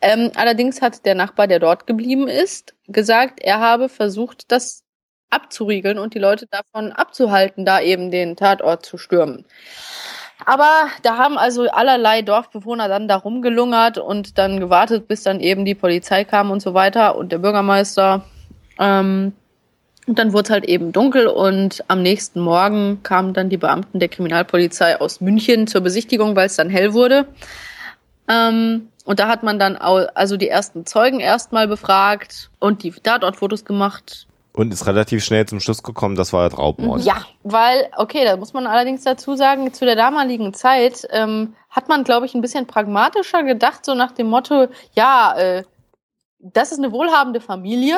Ähm, allerdings hat der Nachbar, der dort geblieben ist, gesagt, er habe versucht, das abzuriegeln und die Leute davon abzuhalten, da eben den Tatort zu stürmen. Aber da haben also allerlei Dorfbewohner dann da rumgelungert und dann gewartet, bis dann eben die Polizei kam und so weiter und der Bürgermeister. Ähm, und dann wurde es halt eben dunkel und am nächsten Morgen kamen dann die Beamten der Kriminalpolizei aus München zur Besichtigung, weil es dann hell wurde. Ähm, und da hat man dann also die ersten Zeugen erstmal befragt und die Tatortfotos gemacht und ist relativ schnell zum Schluss gekommen, das war der Raubmord. Ja, weil, okay, da muss man allerdings dazu sagen, zu der damaligen Zeit ähm, hat man, glaube ich, ein bisschen pragmatischer gedacht, so nach dem Motto, ja, äh, das ist eine wohlhabende Familie.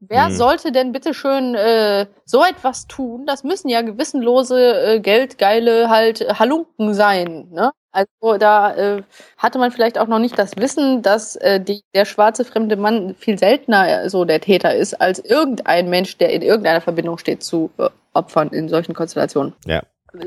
Wer hm. sollte denn bitte schön äh, so etwas tun? Das müssen ja gewissenlose, äh, geldgeile halt Halunken sein. Ne? Also da äh, hatte man vielleicht auch noch nicht das Wissen, dass äh, die, der schwarze fremde Mann viel seltener äh, so der Täter ist, als irgendein Mensch, der in irgendeiner Verbindung steht zu äh, Opfern in solchen Konstellationen. Ja.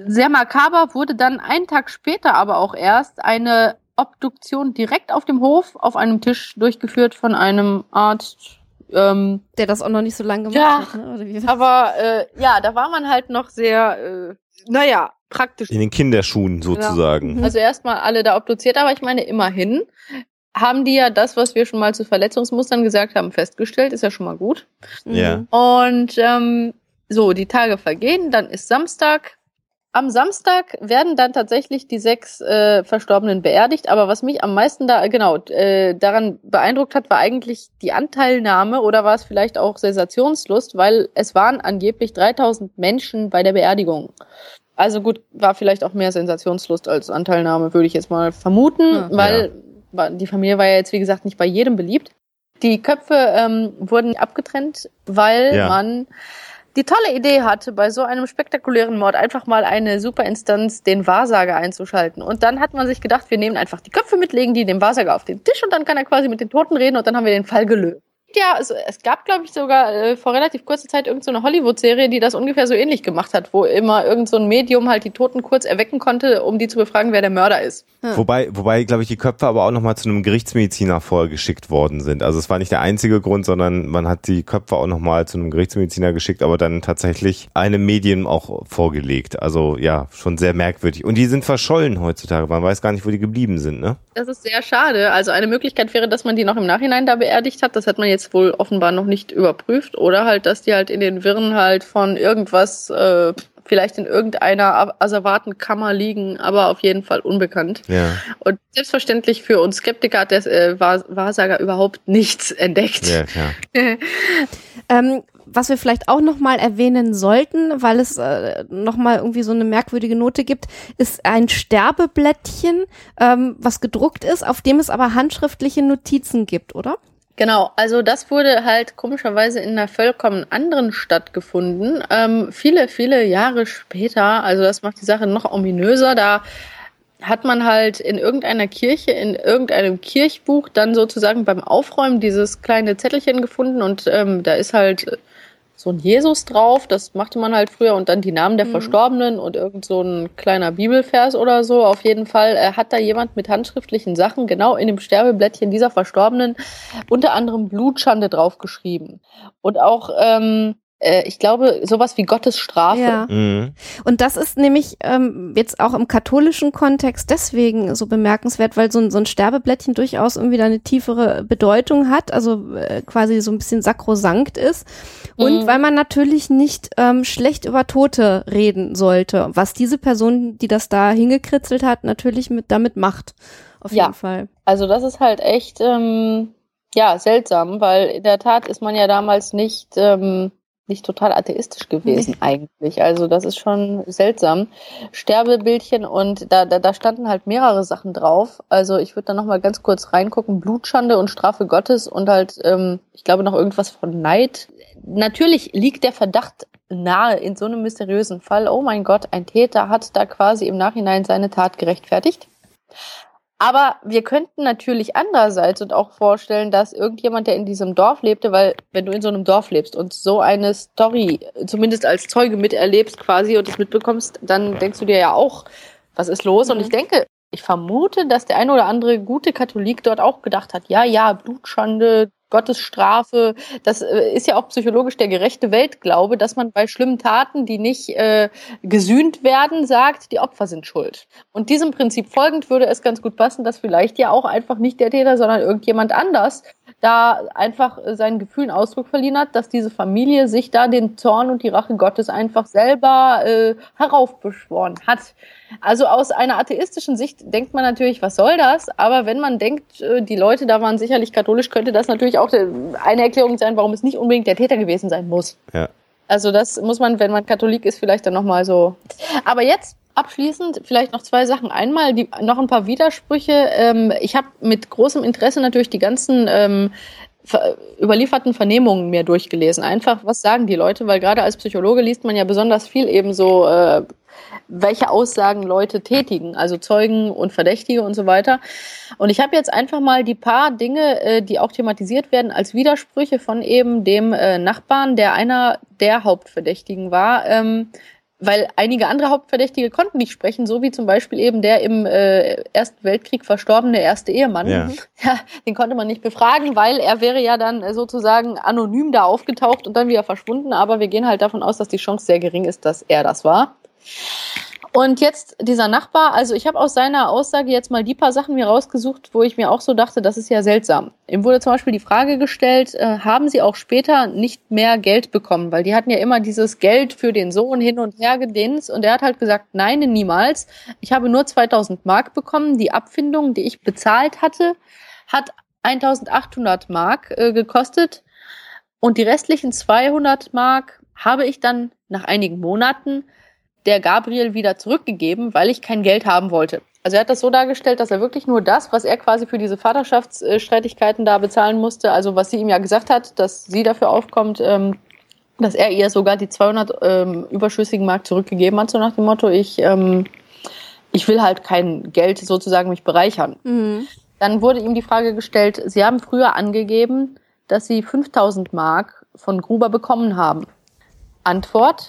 Sehr makaber wurde dann einen Tag später aber auch erst eine Obduktion direkt auf dem Hof auf einem Tisch durchgeführt von einem Arzt. Ähm, der das auch noch nicht so lange gemacht ja, hat. Ne? Aber äh, ja, da war man halt noch sehr, äh, naja, praktisch. In den Kinderschuhen sozusagen. Ja. Also erstmal alle da obduziert, aber ich meine, immerhin haben die ja das, was wir schon mal zu Verletzungsmustern gesagt haben, festgestellt. Ist ja schon mal gut. Ja. Und ähm, so, die Tage vergehen, dann ist Samstag. Am Samstag werden dann tatsächlich die sechs äh, Verstorbenen beerdigt, aber was mich am meisten da genau äh, daran beeindruckt hat, war eigentlich die Anteilnahme oder war es vielleicht auch Sensationslust, weil es waren angeblich 3000 Menschen bei der Beerdigung. Also gut, war vielleicht auch mehr Sensationslust als Anteilnahme, würde ich jetzt mal vermuten, ja. weil ja. die Familie war ja jetzt, wie gesagt, nicht bei jedem beliebt. Die Köpfe ähm, wurden abgetrennt, weil ja. man die tolle Idee hatte, bei so einem spektakulären Mord einfach mal eine Superinstanz, den Wahrsager einzuschalten. Und dann hat man sich gedacht, wir nehmen einfach die Köpfe mit, legen die dem Wahrsager auf den Tisch und dann kann er quasi mit den Toten reden und dann haben wir den Fall gelöst ja, es, es gab, glaube ich, sogar äh, vor relativ kurzer Zeit irgendeine so Hollywood-Serie, die das ungefähr so ähnlich gemacht hat, wo immer irgend so ein Medium halt die Toten kurz erwecken konnte, um die zu befragen, wer der Mörder ist. Hm. Wobei, wobei, glaube ich, die Köpfe aber auch nochmal zu einem Gerichtsmediziner vorgeschickt worden sind. Also es war nicht der einzige Grund, sondern man hat die Köpfe auch nochmal zu einem Gerichtsmediziner geschickt, aber dann tatsächlich einem Medium auch vorgelegt. Also ja, schon sehr merkwürdig. Und die sind verschollen heutzutage. Man weiß gar nicht, wo die geblieben sind, ne? Das ist sehr schade. Also eine Möglichkeit wäre, dass man die noch im Nachhinein da beerdigt hat. Das hat man jetzt wohl offenbar noch nicht überprüft. Oder halt, dass die halt in den Wirren halt von irgendwas, äh, vielleicht in irgendeiner Asservatenkammer liegen, aber auf jeden Fall unbekannt. Ja. Und selbstverständlich für uns Skeptiker hat der äh, Wahrsager überhaupt nichts entdeckt. Ja, klar. (laughs) ähm, was wir vielleicht auch nochmal erwähnen sollten, weil es äh, nochmal irgendwie so eine merkwürdige Note gibt, ist ein Sterbeblättchen, ähm, was gedruckt ist, auf dem es aber handschriftliche Notizen gibt, oder? Genau, also das wurde halt komischerweise in einer vollkommen anderen Stadt gefunden. Ähm, viele, viele Jahre später, also das macht die Sache noch ominöser, da hat man halt in irgendeiner Kirche, in irgendeinem Kirchbuch dann sozusagen beim Aufräumen dieses kleine Zettelchen gefunden und ähm, da ist halt so ein Jesus drauf, das machte man halt früher und dann die Namen der mhm. Verstorbenen und irgend so ein kleiner Bibelvers oder so. Auf jeden Fall äh, hat da jemand mit handschriftlichen Sachen genau in dem Sterbeblättchen dieser Verstorbenen unter anderem Blutschande draufgeschrieben. Und auch ähm, äh, ich glaube, sowas wie Gottes Strafe. Ja. Mhm. Und das ist nämlich ähm, jetzt auch im katholischen Kontext deswegen so bemerkenswert, weil so ein, so ein Sterbeblättchen durchaus irgendwie da eine tiefere Bedeutung hat, also äh, quasi so ein bisschen sakrosankt ist. Und mhm. weil man natürlich nicht ähm, schlecht über Tote reden sollte, was diese Person, die das da hingekritzelt hat, natürlich mit damit macht. Auf ja. jeden Fall. Also das ist halt echt ähm, ja seltsam, weil in der Tat ist man ja damals nicht ähm, nicht total atheistisch gewesen eigentlich. Also das ist schon seltsam. Sterbebildchen und da, da, da standen halt mehrere Sachen drauf. Also ich würde da nochmal ganz kurz reingucken. Blutschande und Strafe Gottes und halt, ähm, ich glaube noch irgendwas von Neid. Natürlich liegt der Verdacht nahe in so einem mysteriösen Fall. Oh mein Gott, ein Täter hat da quasi im Nachhinein seine Tat gerechtfertigt. Aber wir könnten natürlich andererseits und auch vorstellen, dass irgendjemand, der in diesem Dorf lebte, weil wenn du in so einem Dorf lebst und so eine Story zumindest als Zeuge miterlebst quasi und es mitbekommst, dann denkst du dir ja auch, was ist los? Mhm. Und ich denke, ich vermute, dass der eine oder andere gute Katholik dort auch gedacht hat, ja, ja, Blutschande, Gottes Strafe. Das äh, ist ja auch psychologisch der gerechte Weltglaube, dass man bei schlimmen Taten, die nicht äh, gesühnt werden, sagt, die Opfer sind schuld. Und diesem Prinzip folgend würde es ganz gut passen, dass vielleicht ja auch einfach nicht der Täter, sondern irgendjemand anders da einfach äh, seinen Gefühlen Ausdruck verliehen hat, dass diese Familie sich da den Zorn und die Rache Gottes einfach selber äh, heraufbeschworen hat. Also aus einer atheistischen Sicht denkt man natürlich, was soll das? Aber wenn man denkt, äh, die Leute da waren sicherlich katholisch, könnte das natürlich auch eine Erklärung sein, warum es nicht unbedingt der Täter gewesen sein muss. Ja. Also das muss man, wenn man Katholik ist, vielleicht dann nochmal so. Aber jetzt abschließend vielleicht noch zwei Sachen. Einmal die, noch ein paar Widersprüche. Ähm, ich habe mit großem Interesse natürlich die ganzen ähm, überlieferten Vernehmungen mir durchgelesen. Einfach, was sagen die Leute? Weil gerade als Psychologe liest man ja besonders viel eben so äh, welche Aussagen Leute tätigen, also Zeugen und Verdächtige und so weiter. Und ich habe jetzt einfach mal die paar Dinge, äh, die auch thematisiert werden, als Widersprüche von eben dem äh, Nachbarn, der einer der Hauptverdächtigen war, ähm, weil einige andere Hauptverdächtige konnten nicht sprechen, so wie zum Beispiel eben der im äh, Ersten Weltkrieg verstorbene erste Ehemann. Ja. (laughs) ja. den konnte man nicht befragen, weil er wäre ja dann sozusagen anonym da aufgetaucht und dann wieder verschwunden. Aber wir gehen halt davon aus, dass die Chance sehr gering ist, dass er das war. Und jetzt dieser Nachbar, also ich habe aus seiner Aussage jetzt mal die paar Sachen mir rausgesucht, wo ich mir auch so dachte, das ist ja seltsam. Ihm wurde zum Beispiel die Frage gestellt, äh, haben Sie auch später nicht mehr Geld bekommen? Weil die hatten ja immer dieses Geld für den Sohn hin und her gedehnt und er hat halt gesagt, nein, niemals. Ich habe nur 2000 Mark bekommen. Die Abfindung, die ich bezahlt hatte, hat 1800 Mark äh, gekostet und die restlichen 200 Mark habe ich dann nach einigen Monaten der Gabriel wieder zurückgegeben, weil ich kein Geld haben wollte. Also er hat das so dargestellt, dass er wirklich nur das, was er quasi für diese Vaterschaftsstreitigkeiten da bezahlen musste, also was sie ihm ja gesagt hat, dass sie dafür aufkommt, ähm, dass er ihr sogar die 200 ähm, überschüssigen Mark zurückgegeben hat, so nach dem Motto, ich, ähm, ich will halt kein Geld sozusagen mich bereichern. Mhm. Dann wurde ihm die Frage gestellt, Sie haben früher angegeben, dass Sie 5000 Mark von Gruber bekommen haben. Antwort,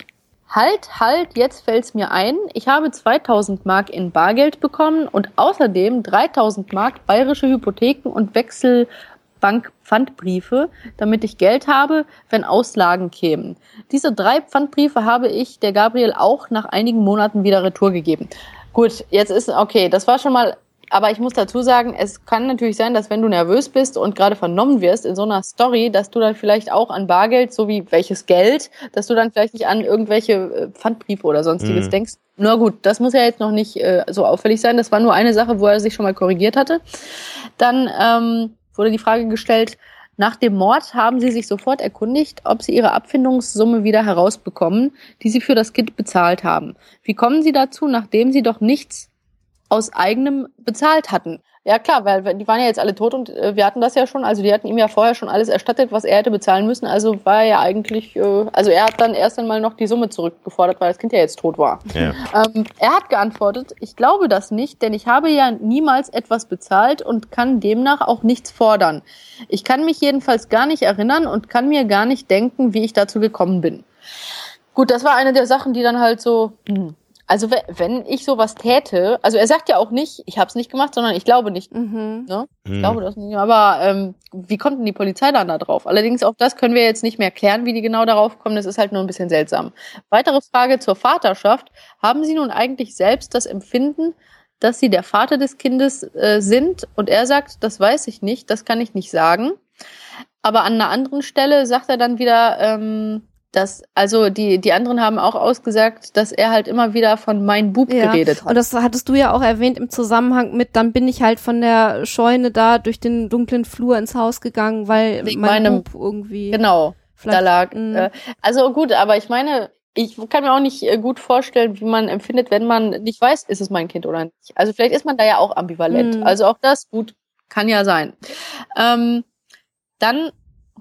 Halt, halt, jetzt fällt's mir ein. Ich habe 2000 Mark in Bargeld bekommen und außerdem 3000 Mark bayerische Hypotheken und Wechselbankpfandbriefe, damit ich Geld habe, wenn Auslagen kämen. Diese drei Pfandbriefe habe ich der Gabriel auch nach einigen Monaten wieder retour gegeben. Gut, jetzt ist, okay, das war schon mal aber ich muss dazu sagen, es kann natürlich sein, dass wenn du nervös bist und gerade vernommen wirst in so einer Story, dass du dann vielleicht auch an Bargeld, so wie welches Geld, dass du dann vielleicht nicht an irgendwelche äh, Pfandbriefe oder sonstiges mhm. denkst. Na gut, das muss ja jetzt noch nicht äh, so auffällig sein. Das war nur eine Sache, wo er sich schon mal korrigiert hatte. Dann ähm, wurde die Frage gestellt, Nach dem Mord haben sie sich sofort erkundigt, ob sie ihre Abfindungssumme wieder herausbekommen, die sie für das Kind bezahlt haben. Wie kommen sie dazu, nachdem sie doch nichts aus eigenem bezahlt hatten? Ja klar, weil die waren ja jetzt alle tot und äh, wir hatten das ja schon, also die hatten ihm ja vorher schon alles erstattet, was er hätte bezahlen müssen, also war er ja eigentlich, äh, also er hat dann erst einmal noch die Summe zurückgefordert, weil das Kind ja jetzt tot war. Ja. Ähm, er hat geantwortet, ich glaube das nicht, denn ich habe ja niemals etwas bezahlt und kann demnach auch nichts fordern. Ich kann mich jedenfalls gar nicht erinnern und kann mir gar nicht denken, wie ich dazu gekommen bin. Gut, das war eine der Sachen, die dann halt so, hm, also wenn ich sowas täte, also er sagt ja auch nicht, ich habe es nicht gemacht, sondern ich glaube nicht. Mhm. Ne? Ich mhm. glaube das nicht. Aber ähm, wie kommt denn die Polizei dann da drauf? Allerdings auch das können wir jetzt nicht mehr klären, wie die genau darauf kommen. Das ist halt nur ein bisschen seltsam. Weitere Frage zur Vaterschaft. Haben Sie nun eigentlich selbst das Empfinden, dass Sie der Vater des Kindes äh, sind? Und er sagt, das weiß ich nicht, das kann ich nicht sagen. Aber an einer anderen Stelle sagt er dann wieder, ähm, das, also die, die anderen haben auch ausgesagt, dass er halt immer wieder von mein Bub ja, geredet hat. Und das hattest du ja auch erwähnt im Zusammenhang mit, dann bin ich halt von der Scheune da durch den dunklen Flur ins Haus gegangen, weil Wegen mein meinem, Bub irgendwie. Genau, da lag. Äh, also gut, aber ich meine, ich kann mir auch nicht äh, gut vorstellen, wie man empfindet, wenn man nicht weiß, ist es mein Kind oder nicht. Also vielleicht ist man da ja auch ambivalent. Mhm. Also auch das, gut, kann ja sein. Ähm, dann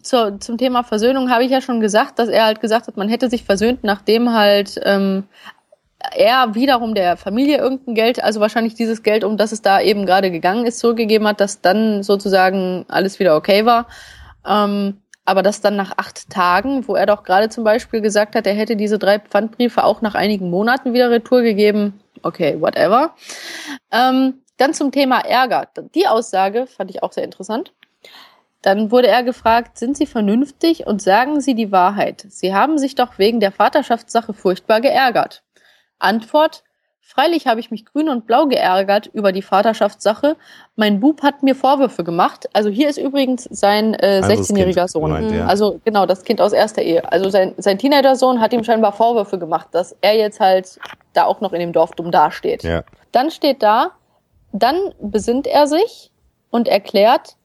zur, zum Thema Versöhnung habe ich ja schon gesagt, dass er halt gesagt hat, man hätte sich versöhnt, nachdem halt ähm, er wiederum der Familie irgendein Geld, also wahrscheinlich dieses Geld, um das es da eben gerade gegangen ist, zurückgegeben hat, dass dann sozusagen alles wieder okay war. Ähm, aber das dann nach acht Tagen, wo er doch gerade zum Beispiel gesagt hat, er hätte diese drei Pfandbriefe auch nach einigen Monaten wieder retour gegeben. Okay, whatever. Ähm, dann zum Thema Ärger. Die Aussage fand ich auch sehr interessant. Dann wurde er gefragt, sind Sie vernünftig und sagen Sie die Wahrheit? Sie haben sich doch wegen der Vaterschaftssache furchtbar geärgert. Antwort, freilich habe ich mich grün und blau geärgert über die Vaterschaftssache. Mein Bub hat mir Vorwürfe gemacht. Also hier ist übrigens sein äh, 16-jähriger also Sohn. Gemeint, ja. Also genau, das Kind aus erster Ehe. Also sein, sein Teenager-Sohn hat ihm scheinbar Vorwürfe gemacht, dass er jetzt halt da auch noch in dem Dorf dumm dasteht. Ja. Dann steht da, dann besinnt er sich und erklärt,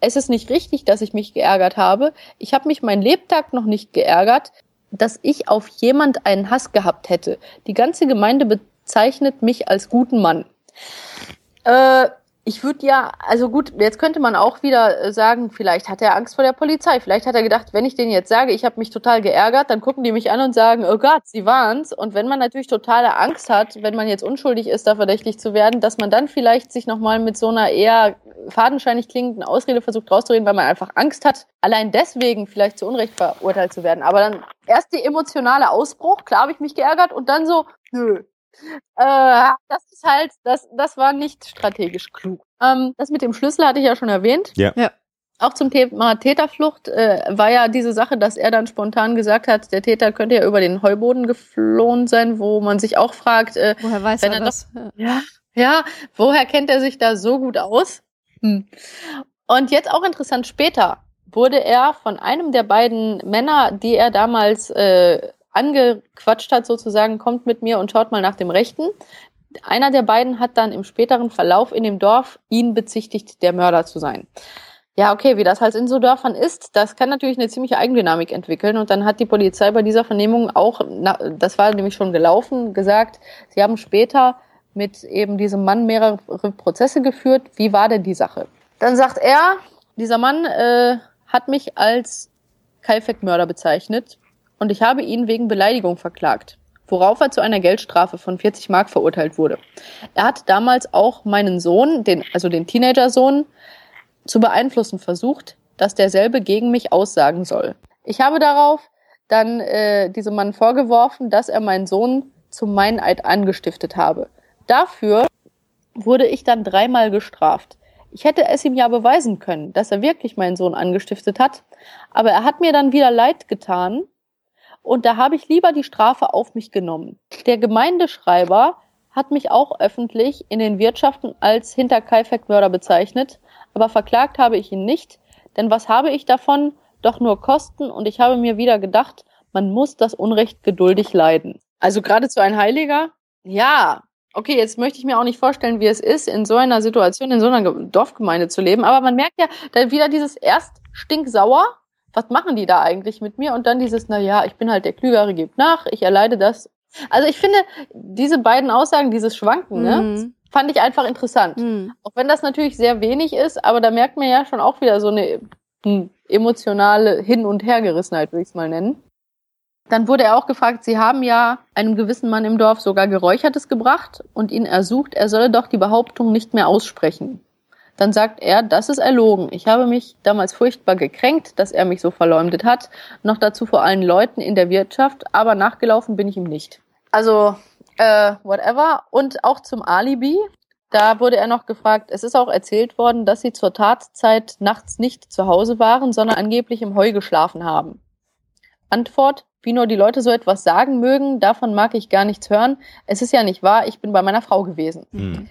es ist nicht richtig, dass ich mich geärgert habe. Ich habe mich mein Lebtag noch nicht geärgert, dass ich auf jemand einen Hass gehabt hätte. Die ganze Gemeinde bezeichnet mich als guten Mann. Äh, ich würde ja, also gut, jetzt könnte man auch wieder äh, sagen, vielleicht hat er Angst vor der Polizei. Vielleicht hat er gedacht, wenn ich denen jetzt sage, ich habe mich total geärgert, dann gucken die mich an und sagen, oh Gott, sie waren's. Und wenn man natürlich totale Angst hat, wenn man jetzt unschuldig ist, da verdächtig zu werden, dass man dann vielleicht sich nochmal mit so einer eher fadenscheinig klingenden Ausrede versucht rauszureden, weil man einfach Angst hat, allein deswegen vielleicht zu Unrecht verurteilt zu werden. Aber dann erst die emotionale Ausbruch, klar habe ich mich geärgert und dann so, nö, äh, das ist halt, das, das war nicht strategisch klug. Ähm, das mit dem Schlüssel hatte ich ja schon erwähnt. Ja. ja. Auch zum Thema Täterflucht äh, war ja diese Sache, dass er dann spontan gesagt hat, der Täter könnte ja über den Heuboden geflohen sein, wo man sich auch fragt, äh, woher weiß er, er das? Doch, ja, ja, woher kennt er sich da so gut aus? Hm. Und jetzt auch interessant, später wurde er von einem der beiden Männer, die er damals äh, angequatscht hat, sozusagen, kommt mit mir und schaut mal nach dem Rechten. Einer der beiden hat dann im späteren Verlauf in dem Dorf ihn bezichtigt, der Mörder zu sein. Ja, okay, wie das halt in so Dörfern ist, das kann natürlich eine ziemliche Eigendynamik entwickeln. Und dann hat die Polizei bei dieser Vernehmung auch, das war nämlich schon gelaufen, gesagt, sie haben später mit eben diesem Mann mehrere Prozesse geführt. Wie war denn die Sache? Dann sagt er, dieser Mann äh, hat mich als Kaifek-Mörder bezeichnet und ich habe ihn wegen Beleidigung verklagt, worauf er zu einer Geldstrafe von 40 Mark verurteilt wurde. Er hat damals auch meinen Sohn, den, also den Teenager-Sohn, zu beeinflussen versucht, dass derselbe gegen mich aussagen soll. Ich habe darauf dann äh, diesem Mann vorgeworfen, dass er meinen Sohn zum Meineid angestiftet habe. Dafür wurde ich dann dreimal gestraft. Ich hätte es ihm ja beweisen können, dass er wirklich meinen Sohn angestiftet hat, aber er hat mir dann wieder leid getan und da habe ich lieber die Strafe auf mich genommen. Der Gemeindeschreiber hat mich auch öffentlich in den Wirtschaften als Hinterkaifeck-Mörder bezeichnet, aber verklagt habe ich ihn nicht, denn was habe ich davon? Doch nur Kosten und ich habe mir wieder gedacht, man muss das Unrecht geduldig leiden. Also geradezu ein Heiliger? Ja, okay, jetzt möchte ich mir auch nicht vorstellen, wie es ist, in so einer Situation, in so einer Dorfgemeinde zu leben, aber man merkt ja da wieder dieses erst stinksauer. Was machen die da eigentlich mit mir? Und dann dieses, na ja, ich bin halt der Klügere, gibt nach, ich erleide das. Also ich finde, diese beiden Aussagen, dieses Schwanken, ne, Mhm. fand ich einfach interessant. Mhm. Auch wenn das natürlich sehr wenig ist, aber da merkt man ja schon auch wieder so eine hm, emotionale Hin- und Hergerissenheit, würde ich es mal nennen. Dann wurde er auch gefragt, Sie haben ja einem gewissen Mann im Dorf sogar Geräuchertes gebracht und ihn ersucht, er solle doch die Behauptung nicht mehr aussprechen. Dann sagt er, das ist erlogen. Ich habe mich damals furchtbar gekränkt, dass er mich so verleumdet hat. Noch dazu vor allen Leuten in der Wirtschaft, aber nachgelaufen bin ich ihm nicht. Also, äh, whatever. Und auch zum Alibi. Da wurde er noch gefragt, es ist auch erzählt worden, dass sie zur Tatzeit nachts nicht zu Hause waren, sondern angeblich im Heu geschlafen haben. Antwort, wie nur die Leute so etwas sagen mögen, davon mag ich gar nichts hören. Es ist ja nicht wahr, ich bin bei meiner Frau gewesen. Hm.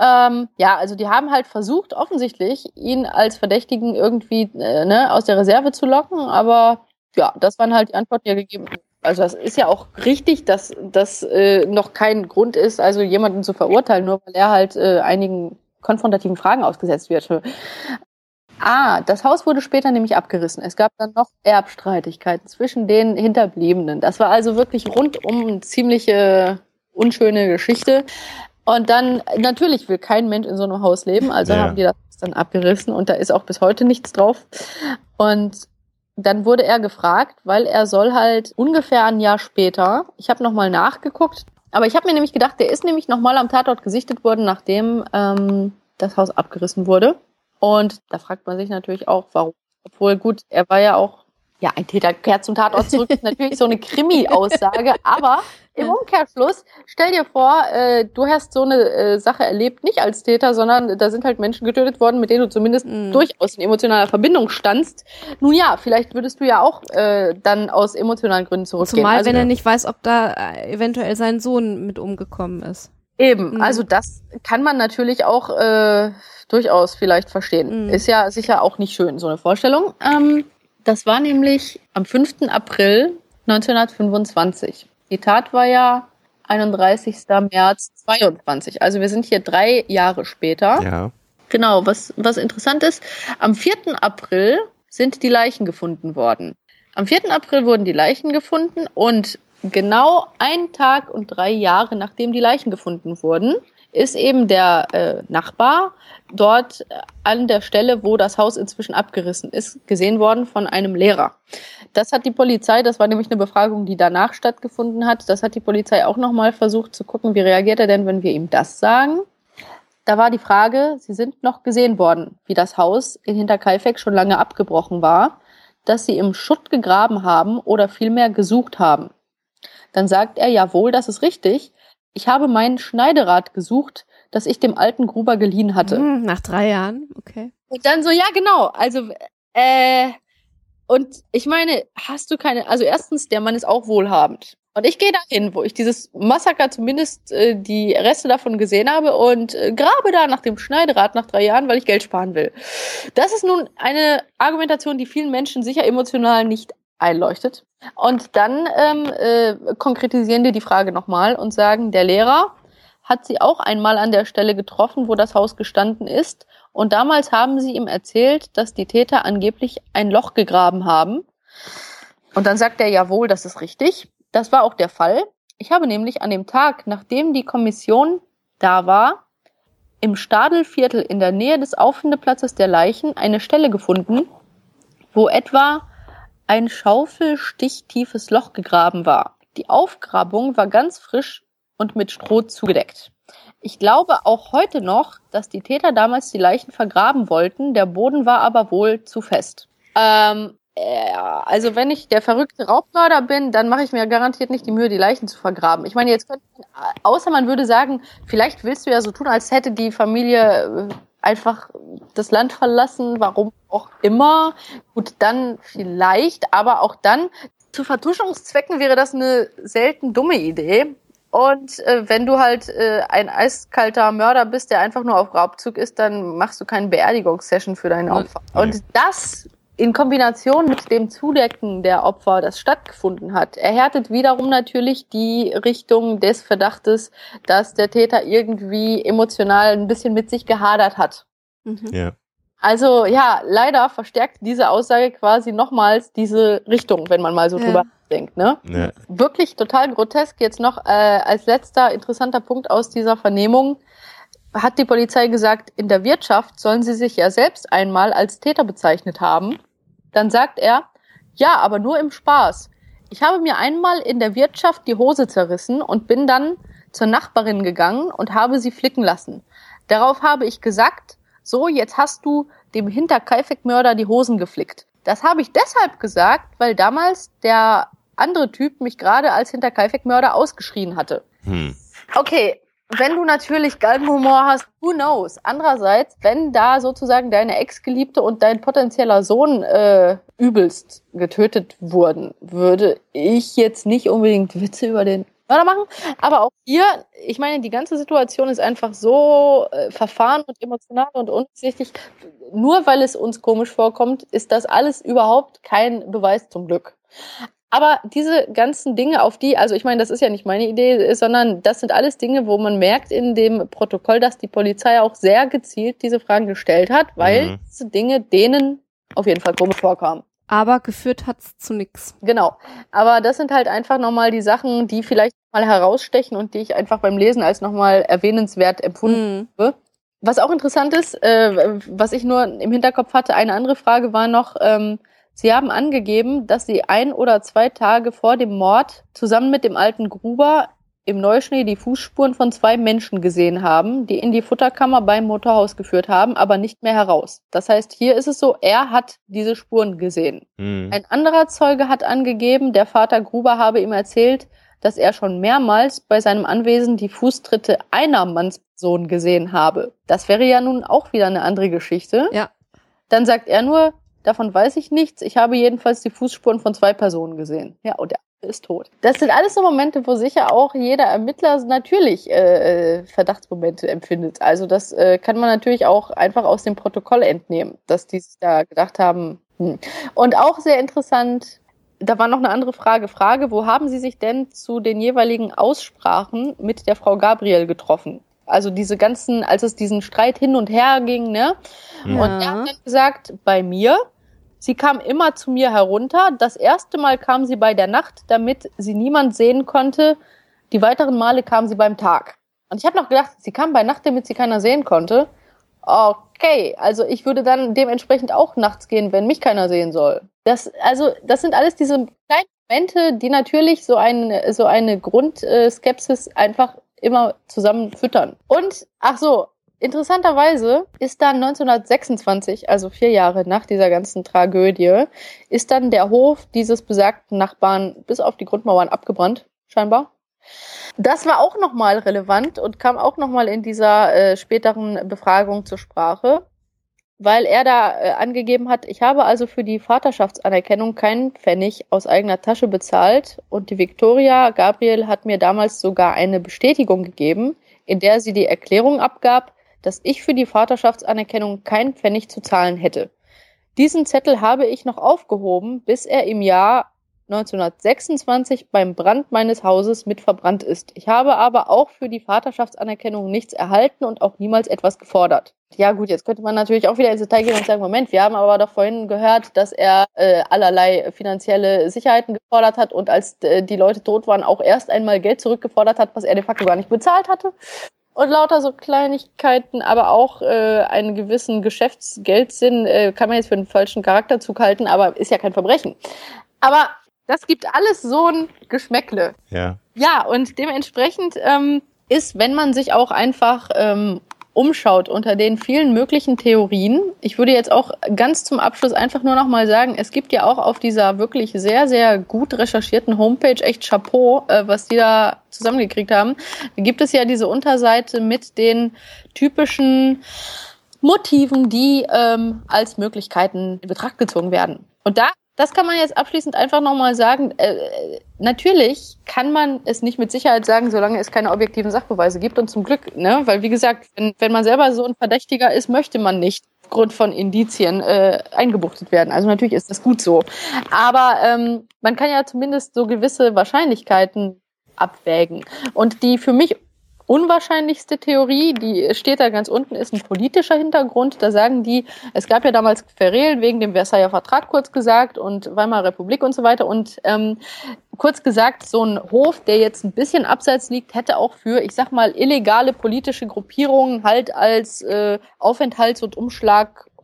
Ähm, ja, also die haben halt versucht, offensichtlich, ihn als Verdächtigen irgendwie äh, ne, aus der Reserve zu locken, aber ja, das waren halt die Antworten, die er gegeben hat. Also das ist ja auch richtig, dass das äh, noch kein Grund ist, also jemanden zu verurteilen, nur weil er halt äh, einigen konfrontativen Fragen ausgesetzt wird. Ah, das Haus wurde später nämlich abgerissen. Es gab dann noch Erbstreitigkeiten zwischen den Hinterbliebenen. Das war also wirklich rundum eine ziemliche unschöne Geschichte. Und dann, natürlich will kein Mensch in so einem Haus leben, also Ja. haben die das dann abgerissen und da ist auch bis heute nichts drauf. Und dann wurde er gefragt, weil er soll halt ungefähr ein Jahr später, ich habe nochmal nachgeguckt, aber ich habe mir nämlich gedacht, der ist nämlich nochmal am Tatort gesichtet worden, nachdem ähm, das Haus abgerissen wurde. Und da fragt man sich natürlich auch, warum. Obwohl, gut, er war ja auch, ja, ein Täter kehrt zum Tatort zurück, ist (laughs) natürlich so eine Krimi-Aussage, aber im Ja. Umkehrschluss, stell dir vor, äh, du hast so eine äh, Sache erlebt, nicht als Täter, sondern da sind halt Menschen getötet worden, mit denen du zumindest Mhm. durchaus in emotionaler Verbindung standst. Nun ja, vielleicht würdest du ja auch äh, dann aus emotionalen Gründen zurückgehen. Zumal, also, wenn er nicht weiß, ob da äh, eventuell sein Sohn mit umgekommen ist. Eben, Mhm. also das kann man natürlich auch äh, durchaus vielleicht verstehen. Mhm. Ist ja sicher auch nicht schön, so eine Vorstellung. Ähm, das war nämlich am 5. April 1925. Die Tat war ja 31. März 22. Also wir sind hier drei Jahre später. Ja. Genau, was, was interessant ist, am 4. April sind die Leichen gefunden worden. Am 4. April wurden die Leichen gefunden und genau ein Tag und drei Jahre nachdem die Leichen gefunden wurden, ist eben der äh, Nachbar dort äh, an der Stelle, wo das Haus inzwischen abgerissen ist, gesehen worden von einem Lehrer. Das hat die Polizei, das war nämlich eine Befragung, die danach stattgefunden hat, das hat die Polizei auch nochmal versucht zu gucken, wie reagiert er denn, wenn wir ihm das sagen. Da war die Frage, sie sind noch gesehen worden, wie das Haus in Hinterkaifeck schon lange abgebrochen war, dass sie im Schutt gegraben haben oder vielmehr gesucht haben. Dann sagt er, jawohl, das ist richtig. Ich habe mein Schneiderad gesucht, das ich dem alten Gruber geliehen hatte. Hm, nach drei Jahren, okay. Und dann so, ja, genau. Also, äh, und ich meine, hast du keine, also erstens, der Mann ist auch wohlhabend. Und ich gehe dahin, wo ich dieses Massaker zumindest äh, die Reste davon gesehen habe und äh, grabe da nach dem Schneiderad nach drei Jahren, weil ich Geld sparen will. Das ist nun eine Argumentation, die vielen Menschen sicher emotional nicht einleuchtet. Und dann ähm, äh, konkretisieren die die Frage nochmal und sagen, der Lehrer hat sie auch einmal an der Stelle getroffen, wo das Haus gestanden ist. Und damals haben sie ihm erzählt, dass die Täter angeblich ein Loch gegraben haben. Und dann sagt er, jawohl, das ist richtig. Das war auch der Fall. Ich habe nämlich an dem Tag, nachdem die Kommission da war, im Stadelviertel in der Nähe des Auffindeplatzes der Leichen eine Stelle gefunden, wo etwa ein schaufelstichtiefes Loch gegraben war. Die Aufgrabung war ganz frisch und mit Stroh zugedeckt. Ich glaube auch heute noch, dass die Täter damals die Leichen vergraben wollten, der Boden war aber wohl zu fest. Ähm, ja, also wenn ich der verrückte Raubmörder bin, dann mache ich mir garantiert nicht die Mühe, die Leichen zu vergraben. Ich meine, jetzt könnte man, außer man würde sagen, vielleicht willst du ja so tun, als hätte die Familie äh, einfach das Land verlassen, warum auch immer. Gut, dann vielleicht, aber auch dann zu Vertuschungszwecken wäre das eine selten dumme Idee. Und äh, wenn du halt äh, ein eiskalter Mörder bist, der einfach nur auf Raubzug ist, dann machst du keine Beerdigungssession für deine Opfer. Und das in Kombination mit dem Zudecken der Opfer, das stattgefunden hat, erhärtet wiederum natürlich die Richtung des Verdachtes, dass der Täter irgendwie emotional ein bisschen mit sich gehadert hat. Mhm. Ja. Also ja, leider verstärkt diese Aussage quasi nochmals diese Richtung, wenn man mal so ja. drüber denkt. Ne? Ja. Wirklich total grotesk. Jetzt noch äh, als letzter interessanter Punkt aus dieser Vernehmung hat die Polizei gesagt, in der Wirtschaft sollen sie sich ja selbst einmal als Täter bezeichnet haben. Dann sagt er, ja, aber nur im Spaß. Ich habe mir einmal in der Wirtschaft die Hose zerrissen und bin dann zur Nachbarin gegangen und habe sie flicken lassen. Darauf habe ich gesagt, so, jetzt hast du dem Hinterkaifeck-Mörder die Hosen geflickt. Das habe ich deshalb gesagt, weil damals der andere Typ mich gerade als Hinterkaifeck-Mörder ausgeschrien hatte. Hm. Okay, wenn du natürlich Galgenhumor hast, who knows? Andererseits, wenn da sozusagen deine Ex-Geliebte und dein potenzieller Sohn äh, übelst getötet wurden, würde ich jetzt nicht unbedingt Witze über den machen. Aber auch hier, ich meine, die ganze Situation ist einfach so äh, verfahren und emotional und undurchsichtig. Nur weil es uns komisch vorkommt, ist das alles überhaupt kein Beweis zum Glück. Aber diese ganzen Dinge, auf die, also ich meine, das ist ja nicht meine Idee, sondern das sind alles Dinge, wo man merkt in dem Protokoll, dass die Polizei auch sehr gezielt diese Fragen gestellt hat, weil mhm. diese Dinge denen auf jeden Fall komisch vorkamen aber geführt hat's zu nix. Genau. Aber das sind halt einfach nochmal die Sachen, die vielleicht mal herausstechen und die ich einfach beim Lesen als nochmal erwähnenswert empfunden mhm. habe. Was auch interessant ist, äh, was ich nur im Hinterkopf hatte, eine andere Frage war noch, ähm, Sie haben angegeben, dass Sie ein oder zwei Tage vor dem Mord zusammen mit dem alten Gruber im Neuschnee die Fußspuren von zwei Menschen gesehen haben, die in die Futterkammer beim Motorhaus geführt haben, aber nicht mehr heraus. Das heißt, hier ist es so, er hat diese Spuren gesehen. Mhm. Ein anderer Zeuge hat angegeben, der Vater Gruber habe ihm erzählt, dass er schon mehrmals bei seinem Anwesen die Fußtritte einer Mannsperson gesehen habe. Das wäre ja nun auch wieder eine andere Geschichte. Ja. Dann sagt er nur, davon weiß ich nichts. Ich habe jedenfalls die Fußspuren von zwei Personen gesehen. Ja, und er ist tot. Das sind alles so Momente, wo sicher auch jeder Ermittler natürlich äh, äh, Verdachtsmomente empfindet. Also das äh, kann man natürlich auch einfach aus dem Protokoll entnehmen, dass die sich da gedacht haben. Hm. Und auch sehr interessant, da war noch eine andere Frage. Frage, wo haben Sie sich denn zu den jeweiligen Aussprachen mit der Frau Gabriel getroffen? Also diese ganzen, als es diesen Streit hin und her ging, ne? Ja. Und er hat dann gesagt, bei mir Sie kam immer zu mir herunter. Das erste Mal kam sie bei der Nacht, damit sie niemand sehen konnte. Die weiteren Male kam sie beim Tag. Und ich habe noch gedacht, sie kam bei Nacht, damit sie keiner sehen konnte. Okay, also ich würde dann dementsprechend auch nachts gehen, wenn mich keiner sehen soll. Das, also, das sind alles diese kleinen Momente, die natürlich so, ein, so eine Grundskepsis einfach immer zusammen füttern. Und, ach so, Interessanterweise ist dann 1926, also vier Jahre nach dieser ganzen Tragödie, ist dann der Hof dieses besagten Nachbarn bis auf die Grundmauern abgebrannt, scheinbar. Das war auch nochmal relevant und kam auch nochmal in dieser äh, späteren Befragung zur Sprache, weil er da äh, angegeben hat, ich habe also für die Vaterschaftsanerkennung keinen Pfennig aus eigener Tasche bezahlt und die Victoria Gabriel hat mir damals sogar eine Bestätigung gegeben, in der sie die Erklärung abgab, dass ich für die Vaterschaftsanerkennung keinen Pfennig zu zahlen hätte. Diesen Zettel habe ich noch aufgehoben, bis er im Jahr 1926 beim Brand meines Hauses mit verbrannt ist. Ich habe aber auch für die Vaterschaftsanerkennung nichts erhalten und auch niemals etwas gefordert. Ja gut, jetzt könnte man natürlich auch wieder ins Detail gehen und sagen, Moment, wir haben aber doch vorhin gehört, dass er äh, allerlei finanzielle Sicherheiten gefordert hat und als äh, die Leute tot waren, auch erst einmal Geld zurückgefordert hat, was er de facto gar nicht bezahlt hatte und lauter so Kleinigkeiten, aber auch äh, einen gewissen Geschäftsgeldsinn äh, kann man jetzt für einen falschen Charakterzug halten, aber ist ja kein Verbrechen. Aber das gibt alles so ein Geschmäckle. Ja. Ja, und dementsprechend ähm, ist, wenn man sich auch einfach ähm, umschaut unter den vielen möglichen Theorien, ich würde jetzt auch ganz zum Abschluss einfach nur noch mal sagen, es gibt ja auch auf dieser wirklich sehr, sehr gut recherchierten Homepage echt Chapeau, äh, was die da zusammengekriegt haben. Gibt es ja diese Unterseite mit den typischen Motiven, die ähm, als Möglichkeiten in Betracht gezogen werden. Und da das kann man jetzt abschließend einfach nochmal sagen. Äh, natürlich kann man es nicht mit Sicherheit sagen, solange es keine objektiven Sachbeweise gibt. Und zum Glück, ne? Weil wie gesagt, wenn, wenn man selber so ein Verdächtiger ist, möchte man nicht aufgrund von Indizien äh, eingebuchtet werden. Also natürlich ist das gut so. Aber ähm, man kann ja zumindest so gewisse Wahrscheinlichkeiten abwägen. Und die für mich unwahrscheinlichste Theorie, die steht da ganz unten, ist ein politischer Hintergrund. Da sagen die, es gab ja damals Querelen wegen dem Versailler Vertrag kurz gesagt und Weimarer Republik und so weiter. Und ähm, kurz gesagt, so ein Hof, der jetzt ein bisschen abseits liegt, hätte auch für, ich sag mal, illegale politische Gruppierungen halt als äh, Aufenthalts- und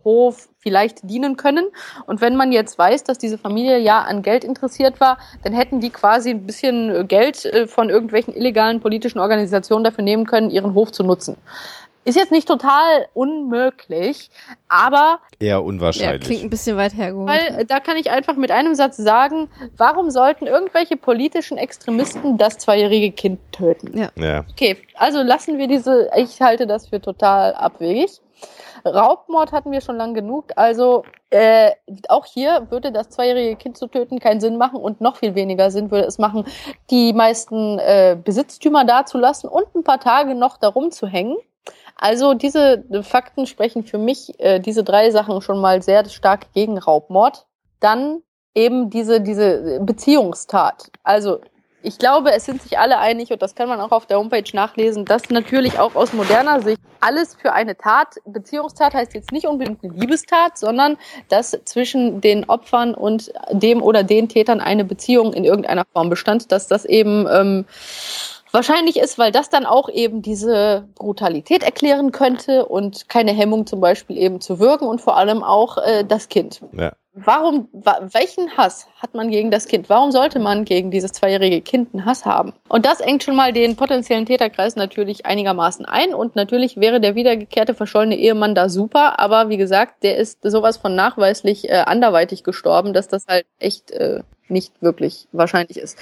Umschlaghof vielleicht dienen können. Und wenn man jetzt weiß, dass diese Familie ja an Geld interessiert war, dann hätten die quasi ein bisschen Geld äh, von irgendwelchen illegalen politischen Organisationen dafür nehmen können, ihren Hof zu nutzen. Ist jetzt nicht total unmöglich, aber eher unwahrscheinlich. Ja, klingt ein bisschen weit hergeholt. Weil äh, da kann ich einfach mit einem Satz sagen, warum sollten irgendwelche politischen Extremisten das zweijährige Kind töten? Ja. ja. Okay, also lassen wir diese, ich halte das für total abwegig. Raubmord hatten wir schon lang genug. Also äh, auch hier würde das zweijährige Kind zu töten keinen Sinn machen und noch viel weniger Sinn würde es machen, die meisten äh, Besitztümer dazulassen und ein paar Tage noch darum zu hängen. Also diese Fakten sprechen für mich äh, diese drei Sachen schon mal sehr stark gegen Raubmord. Dann eben diese, diese Beziehungstat. Also ich glaube, es sind sich alle einig, und das kann man auch auf der Homepage nachlesen, dass natürlich auch aus moderner Sicht alles für eine Tat, Beziehungstat heißt jetzt nicht unbedingt eine Liebestat, sondern dass zwischen den Opfern und dem oder den Tätern eine Beziehung in irgendeiner Form bestand, dass das eben ähm, wahrscheinlich ist, weil das dann auch eben diese Brutalität erklären könnte und keine Hemmung zum Beispiel eben zu wirken und vor allem auch äh, das Kind. Ja. Warum, wa welchen Hass hat man gegen das Kind? Warum sollte man gegen dieses zweijährige Kind einen Hass haben? Und das engt schon mal den potenziellen Täterkreis natürlich einigermaßen ein. Und natürlich wäre der wiedergekehrte verschollene Ehemann da super. Aber wie gesagt, der ist sowas von nachweislich äh, anderweitig gestorben, dass das halt echt äh, nicht wirklich wahrscheinlich ist.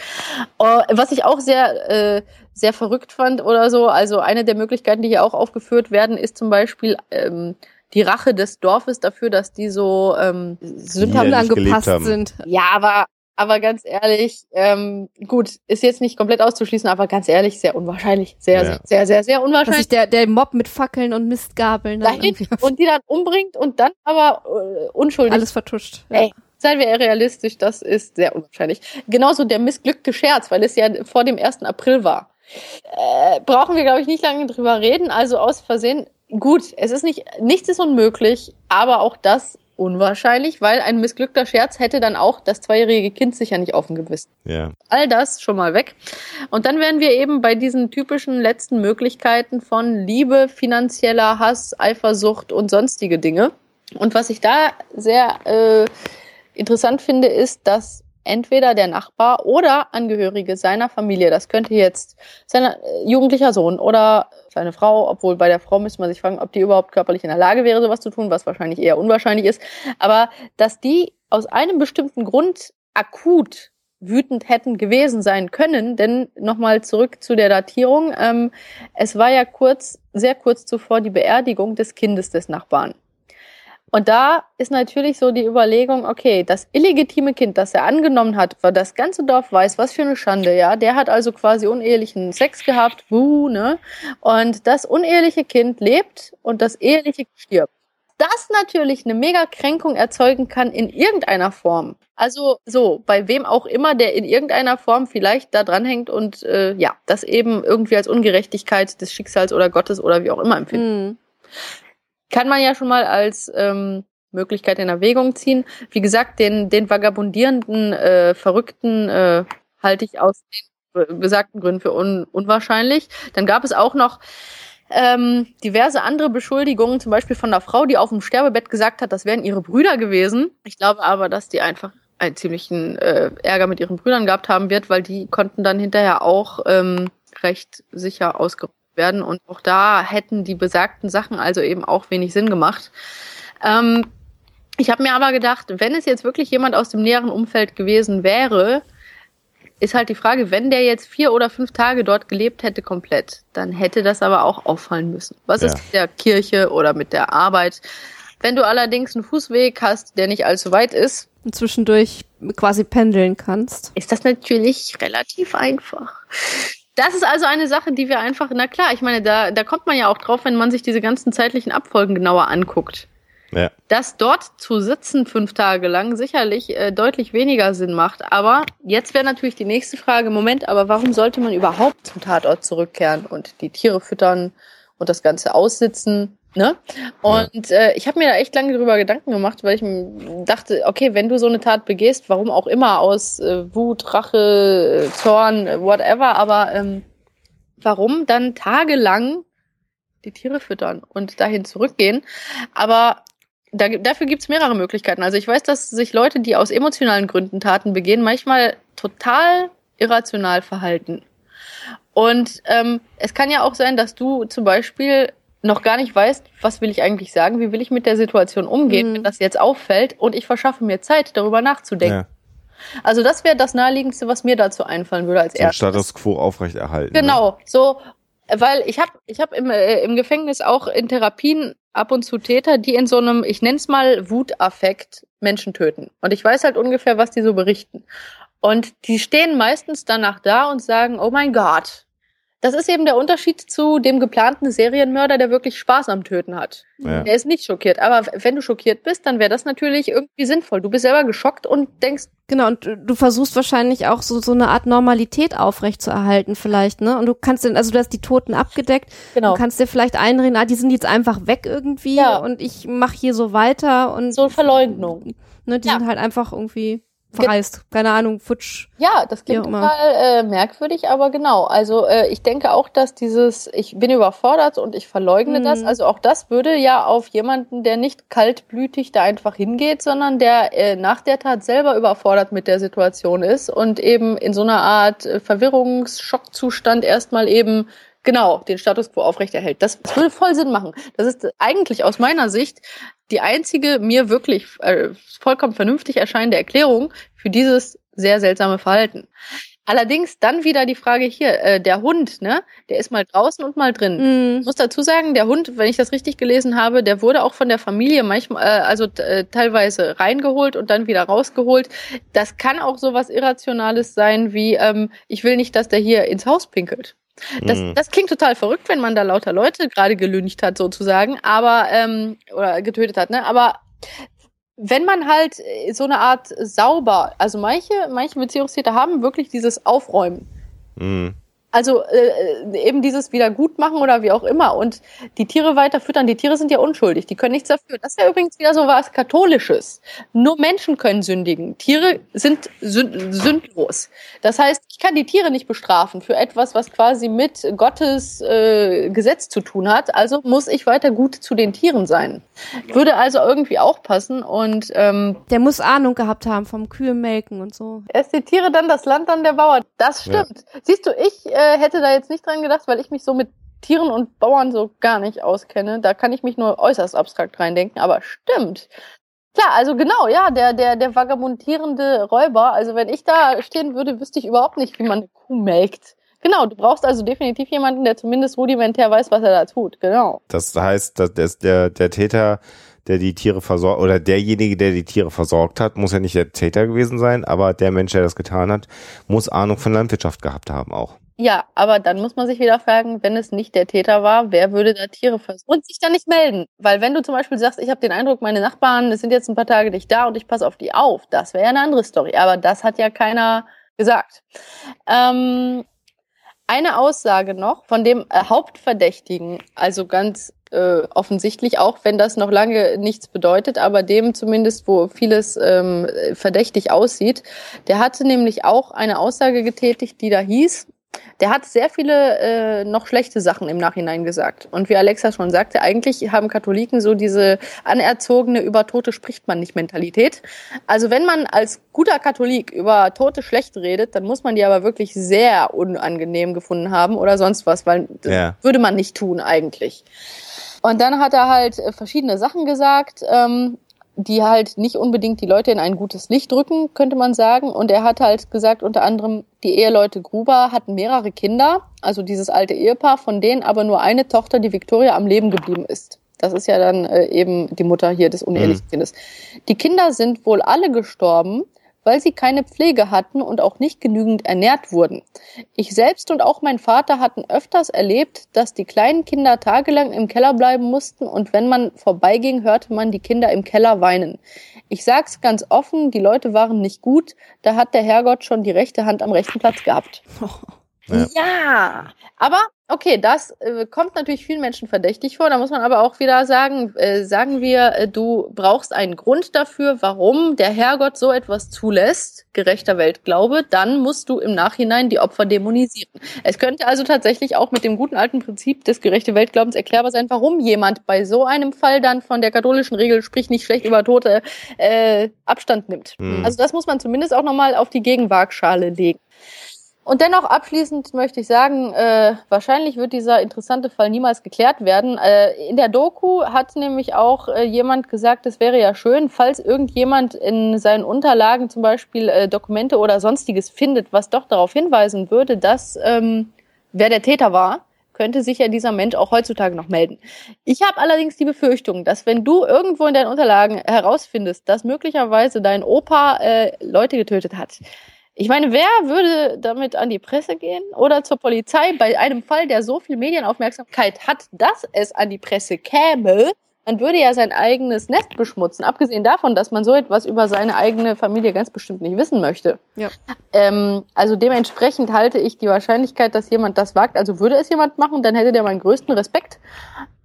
Uh, was ich auch sehr, äh, sehr verrückt fand oder so, also eine der Möglichkeiten, die hier auch aufgeführt werden, ist zum Beispiel ähm, die Rache des Dorfes dafür, dass die so ähm, sündhaft angepasst sind. Ja, aber aber ganz ehrlich, ähm, gut, ist jetzt nicht komplett auszuschließen, aber ganz ehrlich, sehr unwahrscheinlich. Sehr, ja. sehr, sehr, sehr, sehr unwahrscheinlich. Dass sich der, der Mob mit Fackeln und Mistgabeln dahin und die dann umbringt und dann aber äh, unschuldig. Alles vertuscht. Ja. Ey, seien wir realistisch, das ist sehr unwahrscheinlich. Genauso der missglückte Scherz, weil es ja vor dem 1. April war. Äh, brauchen wir, glaube ich, nicht lange drüber reden. Also aus Versehen Gut, es ist nicht, nichts ist unmöglich, aber auch das unwahrscheinlich, weil ein missglückter Scherz hätte dann auch das zweijährige Kind sicher nicht offen gewissen. Ja. All das schon mal weg. Und dann wären wir eben bei diesen typischen letzten Möglichkeiten von Liebe, finanzieller Hass, Eifersucht und sonstige Dinge. Und was ich da sehr äh, interessant finde, ist, dass entweder der Nachbar oder Angehörige seiner Familie, das könnte jetzt sein äh, jugendlicher Sohn oder seine Frau, obwohl bei der Frau müsste man sich fragen, ob die überhaupt körperlich in der Lage wäre, sowas zu tun, was wahrscheinlich eher unwahrscheinlich ist, aber dass die aus einem bestimmten Grund akut wütend hätten gewesen sein können, denn nochmal zurück zu der Datierung, ähm, es war ja kurz, sehr kurz zuvor die Beerdigung des Kindes des Nachbarn. Und da ist natürlich so die Überlegung, okay, das illegitime Kind, das er angenommen hat, weil das ganze Dorf weiß, was für eine Schande, ja. Der hat also quasi unehelichen Sex gehabt, wuh, ne? Und das uneheliche Kind lebt und das eheliche stirbt. Das natürlich eine mega Kränkung erzeugen kann in irgendeiner Form. Also so, bei wem auch immer, der in irgendeiner Form vielleicht da dranhängt und äh, ja, das eben irgendwie als Ungerechtigkeit des Schicksals oder Gottes oder wie auch immer empfindet. Mhm kann man ja schon mal als ähm, Möglichkeit in Erwägung ziehen. Wie gesagt, den, den vagabundierenden, äh, Verrückten äh, halte ich aus den besagten Gründen für un unwahrscheinlich. Dann gab es auch noch ähm, diverse andere Beschuldigungen, zum Beispiel von einer Frau, die auf dem Sterbebett gesagt hat, das wären ihre Brüder gewesen. Ich glaube aber, dass die einfach einen ziemlichen äh, Ärger mit ihren Brüdern gehabt haben wird, weil die konnten dann hinterher auch ähm, recht sicher ausgeräumt werden. Und auch da hätten die besagten Sachen also eben auch wenig Sinn gemacht. Ähm, ich habe mir aber gedacht, wenn es jetzt wirklich jemand aus dem näheren Umfeld gewesen wäre, ist halt die Frage, wenn der jetzt vier oder fünf Tage dort gelebt hätte komplett, dann hätte das aber auch auffallen müssen. Was ja. ist mit der Kirche oder mit der Arbeit? Wenn du allerdings einen Fußweg hast, der nicht allzu weit ist, und zwischendurch quasi pendeln kannst, ist das natürlich relativ einfach. Das ist also eine Sache, die wir einfach, na klar, ich meine, da, da kommt man ja auch drauf, wenn man sich diese ganzen zeitlichen Abfolgen genauer anguckt. Ja. dass dort zu sitzen fünf Tage lang sicherlich äh, deutlich weniger Sinn macht. Aber jetzt wäre natürlich die nächste Frage, Moment, aber warum sollte man überhaupt zum Tatort zurückkehren und die Tiere füttern und das Ganze aussitzen? Ne? Und äh, ich habe mir da echt lange darüber Gedanken gemacht, weil ich dachte, okay, wenn du so eine Tat begehst, warum auch immer, aus äh, Wut, Rache, äh, Zorn, äh, whatever, aber ähm, warum dann tagelang die Tiere füttern und dahin zurückgehen? Aber da, gibt- dafür gibt's mehrere Möglichkeiten. Also ich weiß, dass sich Leute, die aus emotionalen Gründen Taten begehen, manchmal total irrational verhalten. Und ähm, es kann ja auch sein, dass du zum Beispiel noch gar nicht weißt, was will ich eigentlich sagen, wie will ich mit der Situation umgehen, Mhm. wenn das jetzt auffällt und ich verschaffe mir Zeit, darüber nachzudenken. Ja. Also das wäre das Naheliegendste, was mir dazu einfallen würde als Den erstes. Status quo aufrechterhalten. Ne? Genau, so, weil ich habe ich hab im, äh, im Gefängnis auch in Therapien ab und zu Täter, die in so einem, ich nenn's mal Wutaffekt Menschen töten. Und ich weiß halt ungefähr, was die so berichten. Und die stehen meistens danach da und sagen, oh mein Gott. Das ist eben der Unterschied zu dem geplanten Serienmörder, der wirklich Spaß am Töten hat. Ja. Der ist nicht schockiert. Aber wenn du schockiert bist, dann wäre das natürlich irgendwie sinnvoll. Du bist selber geschockt und denkst, Genau, und du- versuchst wahrscheinlich auch so, so eine Art Normalität aufrechtzuerhalten vielleicht, ne? Und du kannst den, also du hast die Toten abgedeckt, genau, du kannst dir vielleicht einreden, ah, die sind jetzt einfach weg irgendwie Ja. und ich mache hier so weiter und so Verleugnung. ne, die Ja. sind halt einfach irgendwie verreist. Keine Ahnung, futsch. Ja, das klingt total äh, merkwürdig, aber genau. Also äh, ich denke auch, dass dieses, ich bin überfordert und ich verleugne Mhm. das, also auch das würde ja auf jemanden, der nicht kaltblütig da einfach hingeht, sondern der äh, nach der Tat selber überfordert mit der Situation ist und eben in so einer Art äh, Verwirrungsschockzustand erstmal eben genau den Status quo aufrechterhält. Das, das würde voll Sinn machen. Das ist eigentlich aus meiner Sicht die einzige mir wirklich äh, vollkommen vernünftig erscheinende Erklärung für dieses sehr seltsame Verhalten. Allerdings dann wieder die Frage hier, äh, der Hund, ne, der ist mal draußen und mal drin. Mhm. Ich muss dazu sagen, der Hund, wenn ich das richtig gelesen habe, der wurde auch von der Familie manchmal, äh, also äh, teilweise reingeholt und dann wieder rausgeholt. Das kann auch sowas Irrationales sein wie, ähm, ich will nicht, dass der hier ins Haus pinkelt. Das, Mhm. das klingt total verrückt, wenn man da lauter Leute gerade gelüncht hat, sozusagen, aber, ähm, oder getötet hat, ne? Aber wenn man halt äh, so eine Art sauber, also manche, manche Beziehungstäter haben wirklich dieses Aufräumen. Mhm. Also äh, eben dieses Wiedergutmachen oder wie auch immer und die Tiere weiter füttern. Die Tiere sind ja unschuldig, die können nichts dafür. Das ist ja übrigens wieder so was Katholisches. Nur Menschen können sündigen. Tiere sind sünd sündlos. Das heißt, ich kann die Tiere nicht bestrafen für etwas, was quasi mit Gottes äh, Gesetz zu tun hat. Also muss ich weiter gut zu den Tieren sein. Würde also irgendwie auch passen und ähm, Der muss Ahnung gehabt haben vom Kühe melken und so. Erst die Tiere, dann das Land, dann der Bauer. Das stimmt. Siehst du, ich äh, hätte da jetzt nicht dran gedacht, weil ich mich so mit Tieren und Bauern so gar nicht auskenne. Da kann ich mich nur äußerst abstrakt reindenken, aber stimmt. Klar, also genau, ja, der, der, der vagabundierende Räuber. Also wenn ich da stehen würde, wüsste ich überhaupt nicht, wie man eine Kuh melkt. Genau, du brauchst also definitiv jemanden, der zumindest rudimentär weiß, was er da tut. Genau. Das heißt, dass der, der, der Täter, der die Tiere versorgt, oder derjenige, der die Tiere versorgt hat, muss ja nicht der Täter gewesen sein, aber der Mensch, der das getan hat, muss Ahnung von Landwirtschaft gehabt haben auch. Ja, aber dann muss man sich wieder fragen, wenn es nicht der Täter war, wer würde da Tiere versorgen? Und sich dann nicht melden. Weil wenn du zum Beispiel sagst, ich habe den Eindruck, meine Nachbarn es sind jetzt ein paar Tage nicht da und ich passe auf die auf, das wäre ja eine andere Story. Aber das hat ja keiner gesagt. Ähm, eine Aussage noch von dem äh, Hauptverdächtigen, also ganz äh, offensichtlich, auch wenn das noch lange nichts bedeutet, aber dem zumindest, wo vieles ähm, verdächtig aussieht, der hatte nämlich auch eine Aussage getätigt, die da hieß, der hat sehr viele äh, noch schlechte Sachen im Nachhinein gesagt. Und wie Alexa schon sagte, eigentlich haben Katholiken so diese anerzogene über Tote spricht man nicht Mentalität. Also wenn man als guter Katholik über Tote schlecht redet, dann muss man die aber wirklich sehr unangenehm gefunden haben oder sonst was, weil das Ja. würde man nicht tun eigentlich. Und dann hat er halt äh, verschiedene Sachen gesagt, ähm, die halt nicht unbedingt die Leute in ein gutes Licht drücken, könnte man sagen. Und er hat halt gesagt, unter anderem, die Eheleute Gruber hatten mehrere Kinder, also dieses alte Ehepaar, von denen aber nur eine Tochter, die Victoria, am Leben geblieben ist. Das ist ja dann äh, eben die Mutter hier des unehelichen Kindes. Die Kinder sind wohl alle gestorben, weil sie keine Pflege hatten und auch nicht genügend ernährt wurden. Ich selbst und auch mein Vater hatten öfters erlebt, dass die kleinen Kinder tagelang im Keller bleiben mussten und wenn man vorbeiging, hörte man die Kinder im Keller weinen. Ich sag's ganz offen, die Leute waren nicht gut, da hat der Herrgott schon die rechte Hand am rechten Platz gehabt. (laughs) Ja, ja. aber Okay, das äh, kommt natürlich vielen Menschen verdächtig vor. Da muss man aber auch wieder sagen, äh, sagen wir, äh, du brauchst einen Grund dafür, warum der Herrgott so etwas zulässt, gerechter Weltglaube, dann musst du im Nachhinein die Opfer dämonisieren. Es könnte also tatsächlich auch mit dem guten alten Prinzip des gerechten Weltglaubens erklärbar sein, warum jemand bei so einem Fall dann von der katholischen Regel, sprich nicht schlecht über Tote, äh, Abstand nimmt. Mhm. Also das muss man zumindest auch nochmal auf die Gegenwaagschale legen. Und dennoch abschließend möchte ich sagen, äh, wahrscheinlich wird dieser interessante Fall niemals geklärt werden. Äh, in der Doku hat nämlich auch äh, jemand gesagt, es wäre ja schön, falls irgendjemand in seinen Unterlagen zum Beispiel äh, Dokumente oder sonstiges findet, was doch darauf hinweisen würde, dass ähm, wer der Täter war, könnte sich ja dieser Mensch auch heutzutage noch melden. Ich habe allerdings die Befürchtung, dass wenn du irgendwo in deinen Unterlagen herausfindest, dass möglicherweise dein Opa äh, Leute getötet hat, ich meine, wer würde damit an die Presse gehen oder zur Polizei bei einem Fall, der so viel Medienaufmerksamkeit hat, dass es an die Presse käme? Man würde ja sein eigenes Nest beschmutzen, abgesehen davon, dass man so etwas über seine eigene Familie ganz bestimmt nicht wissen möchte. Ja. Ähm, also dementsprechend halte ich die Wahrscheinlichkeit, dass jemand das wagt, also würde es jemand machen, dann hätte der meinen größten Respekt.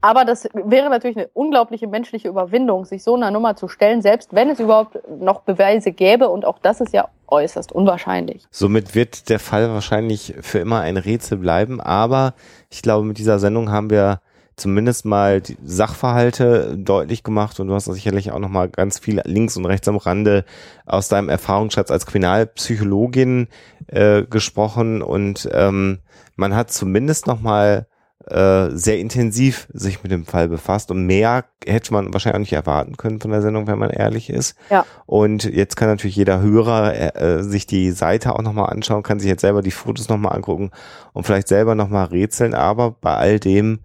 Aber das wäre natürlich eine unglaubliche menschliche Überwindung, sich so einer Nummer zu stellen, selbst wenn es überhaupt noch Beweise gäbe. Und auch das ist ja äußerst unwahrscheinlich. Somit wird der Fall wahrscheinlich für immer ein Rätsel bleiben. Aber ich glaube, mit dieser Sendung haben wir zumindest mal die Sachverhalte deutlich gemacht und du hast sicherlich auch noch mal ganz viel links und rechts am Rande aus deinem Erfahrungsschatz als Kriminalpsychologin äh, gesprochen und ähm, man hat zumindest noch mal äh, sehr intensiv sich mit dem Fall befasst und mehr hätte man wahrscheinlich auch nicht erwarten können von der Sendung, wenn man ehrlich ist. Ja. Und jetzt kann natürlich jeder Hörer äh, sich die Seite auch nochmal anschauen, kann sich jetzt selber die Fotos nochmal angucken und vielleicht selber nochmal rätseln, aber bei all dem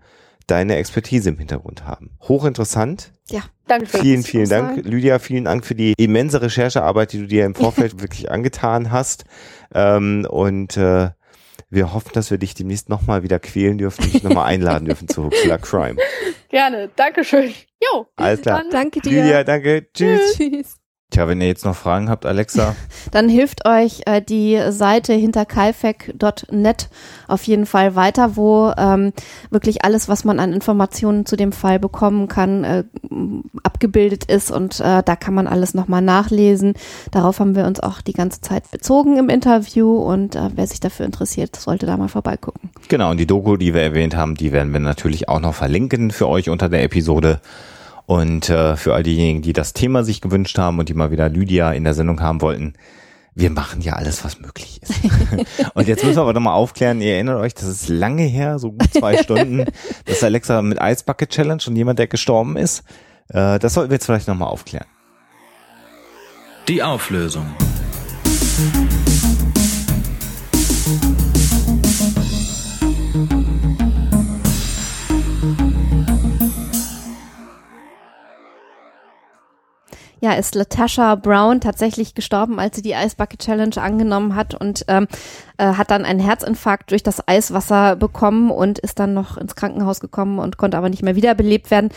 deine Expertise im Hintergrund haben. Hochinteressant. Ja, danke. Vielen, vielen Dank, sagen. Lydia. Vielen Dank für die immense Recherchearbeit, die du dir im (laughs) Vorfeld wirklich angetan hast. Ähm, und äh, wir hoffen, dass wir dich demnächst nochmal wieder quälen dürfen und dich nochmal einladen dürfen zu (laughs) Huxler Crime. Gerne, Dankeschön. Jo, alles klar. Dann. Danke dir. Lydia, danke. Tschüss. Tschüss. Tja, wenn ihr jetzt noch Fragen habt, Alexa. (laughs) Dann hilft euch äh, die Seite hinter kaifek.net auf jeden Fall weiter, wo ähm, wirklich alles, was man an Informationen zu dem Fall bekommen kann, äh, abgebildet ist und äh, da kann man alles nochmal nachlesen. Darauf haben wir uns auch die ganze Zeit bezogen im Interview und äh, wer sich dafür interessiert, sollte da mal vorbeigucken. Genau, und die Doku, die wir erwähnt haben, die werden wir natürlich auch noch verlinken für euch unter der Episode. Und äh, für all diejenigen, die das Thema sich gewünscht haben und die mal wieder Lydia in der Sendung haben wollten, wir machen ja alles, was möglich ist. (laughs) und jetzt müssen wir aber nochmal aufklären, ihr erinnert euch, das ist lange her, so gut zwei Stunden, (laughs) das Alexa mit Ice Bucket Challenge und jemand, der gestorben ist. Äh, das sollten wir jetzt vielleicht nochmal aufklären. Die Auflösung. Ja, ist Latasha Brown tatsächlich gestorben, als sie die Ice Bucket Challenge angenommen hat und ähm, äh, hat dann einen Herzinfarkt durch das Eiswasser bekommen und ist dann noch ins Krankenhaus gekommen und konnte aber nicht mehr wiederbelebt werden.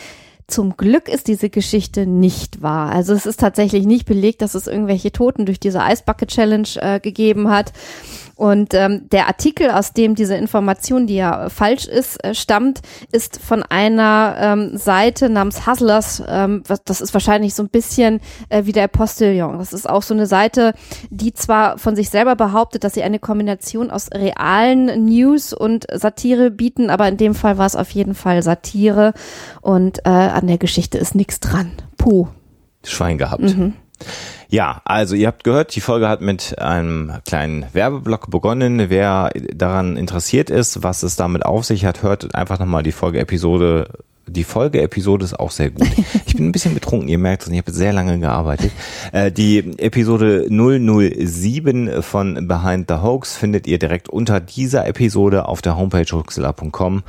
Zum Glück ist diese Geschichte nicht wahr. Also es ist tatsächlich nicht belegt, dass es irgendwelche Toten durch diese Ice Bucket Challenge äh, gegeben hat. Und ähm, der Artikel, aus dem diese Information, die ja falsch ist, äh, stammt, ist von einer ähm, Seite namens Hustlers. Ähm, das ist wahrscheinlich so ein bisschen äh, wie der Postillon. Das ist auch so eine Seite, die zwar von sich selber behauptet, dass sie eine Kombination aus realen News und Satire bieten, aber in dem Fall war es auf jeden Fall Satire und äh, an der Geschichte ist nichts dran. Puh. Schwein gehabt. Mhm. Ja, also ihr habt gehört, die Folge hat mit einem kleinen Werbeblock begonnen. Wer daran interessiert ist, was es damit auf sich hat, hört einfach nochmal die Folge-Episode die Folge-Episode ist auch sehr gut. Ich bin ein bisschen betrunken, ihr merkt es, ich habe sehr lange gearbeitet. Äh, die Episode 007 von Behind the Hoax findet ihr direkt unter dieser Episode auf der Homepage hoaxilla.com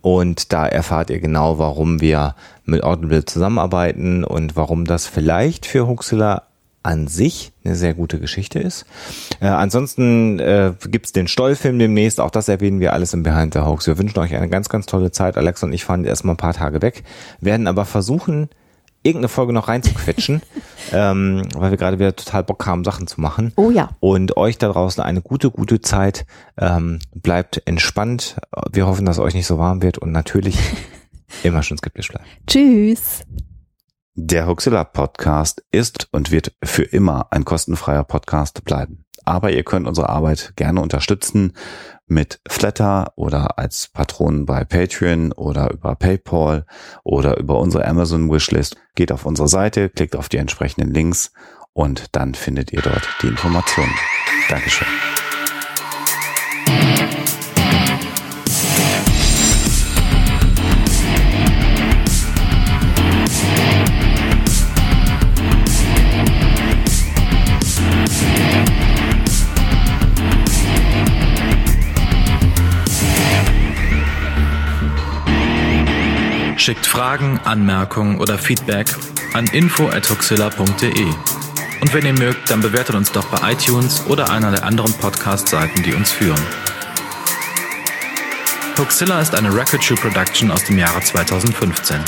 und da erfahrt ihr genau, warum wir mit Audible zusammenarbeiten und warum das vielleicht für Huxilla an sich eine sehr gute Geschichte ist. Äh, ansonsten äh, gibt den Stollfilm demnächst, auch das erwähnen wir alles im Behind the Hoax. Wir wünschen euch eine ganz, ganz tolle Zeit. Alex und ich fahren erstmal ein paar Tage weg, werden aber versuchen, irgendeine Folge noch reinzuquetschen, (laughs) ähm, weil wir gerade wieder total Bock haben, Sachen zu machen. Oh ja. Und euch da draußen eine gute, gute Zeit. Ähm, bleibt entspannt. Wir hoffen, dass euch nicht so warm wird und natürlich (laughs) immer schön skeptisch bleiben. Tschüss. Der Huxilla Podcast ist und wird für immer ein kostenfreier Podcast bleiben. Aber ihr könnt unsere Arbeit gerne unterstützen mit Flatter oder als Patron bei Patreon oder über PayPal oder über unsere Amazon Wishlist. Geht auf unsere Seite, klickt auf die entsprechenden Links und dann findet ihr dort die Informationen. Dankeschön. Schickt Fragen, Anmerkungen oder Feedback an info@huxilla.de. Und wenn ihr mögt, dann bewertet uns doch bei iTunes oder einer der anderen Podcast-Seiten, die uns führen. Huxilla ist eine Record Shoe Production aus dem Jahre 2015.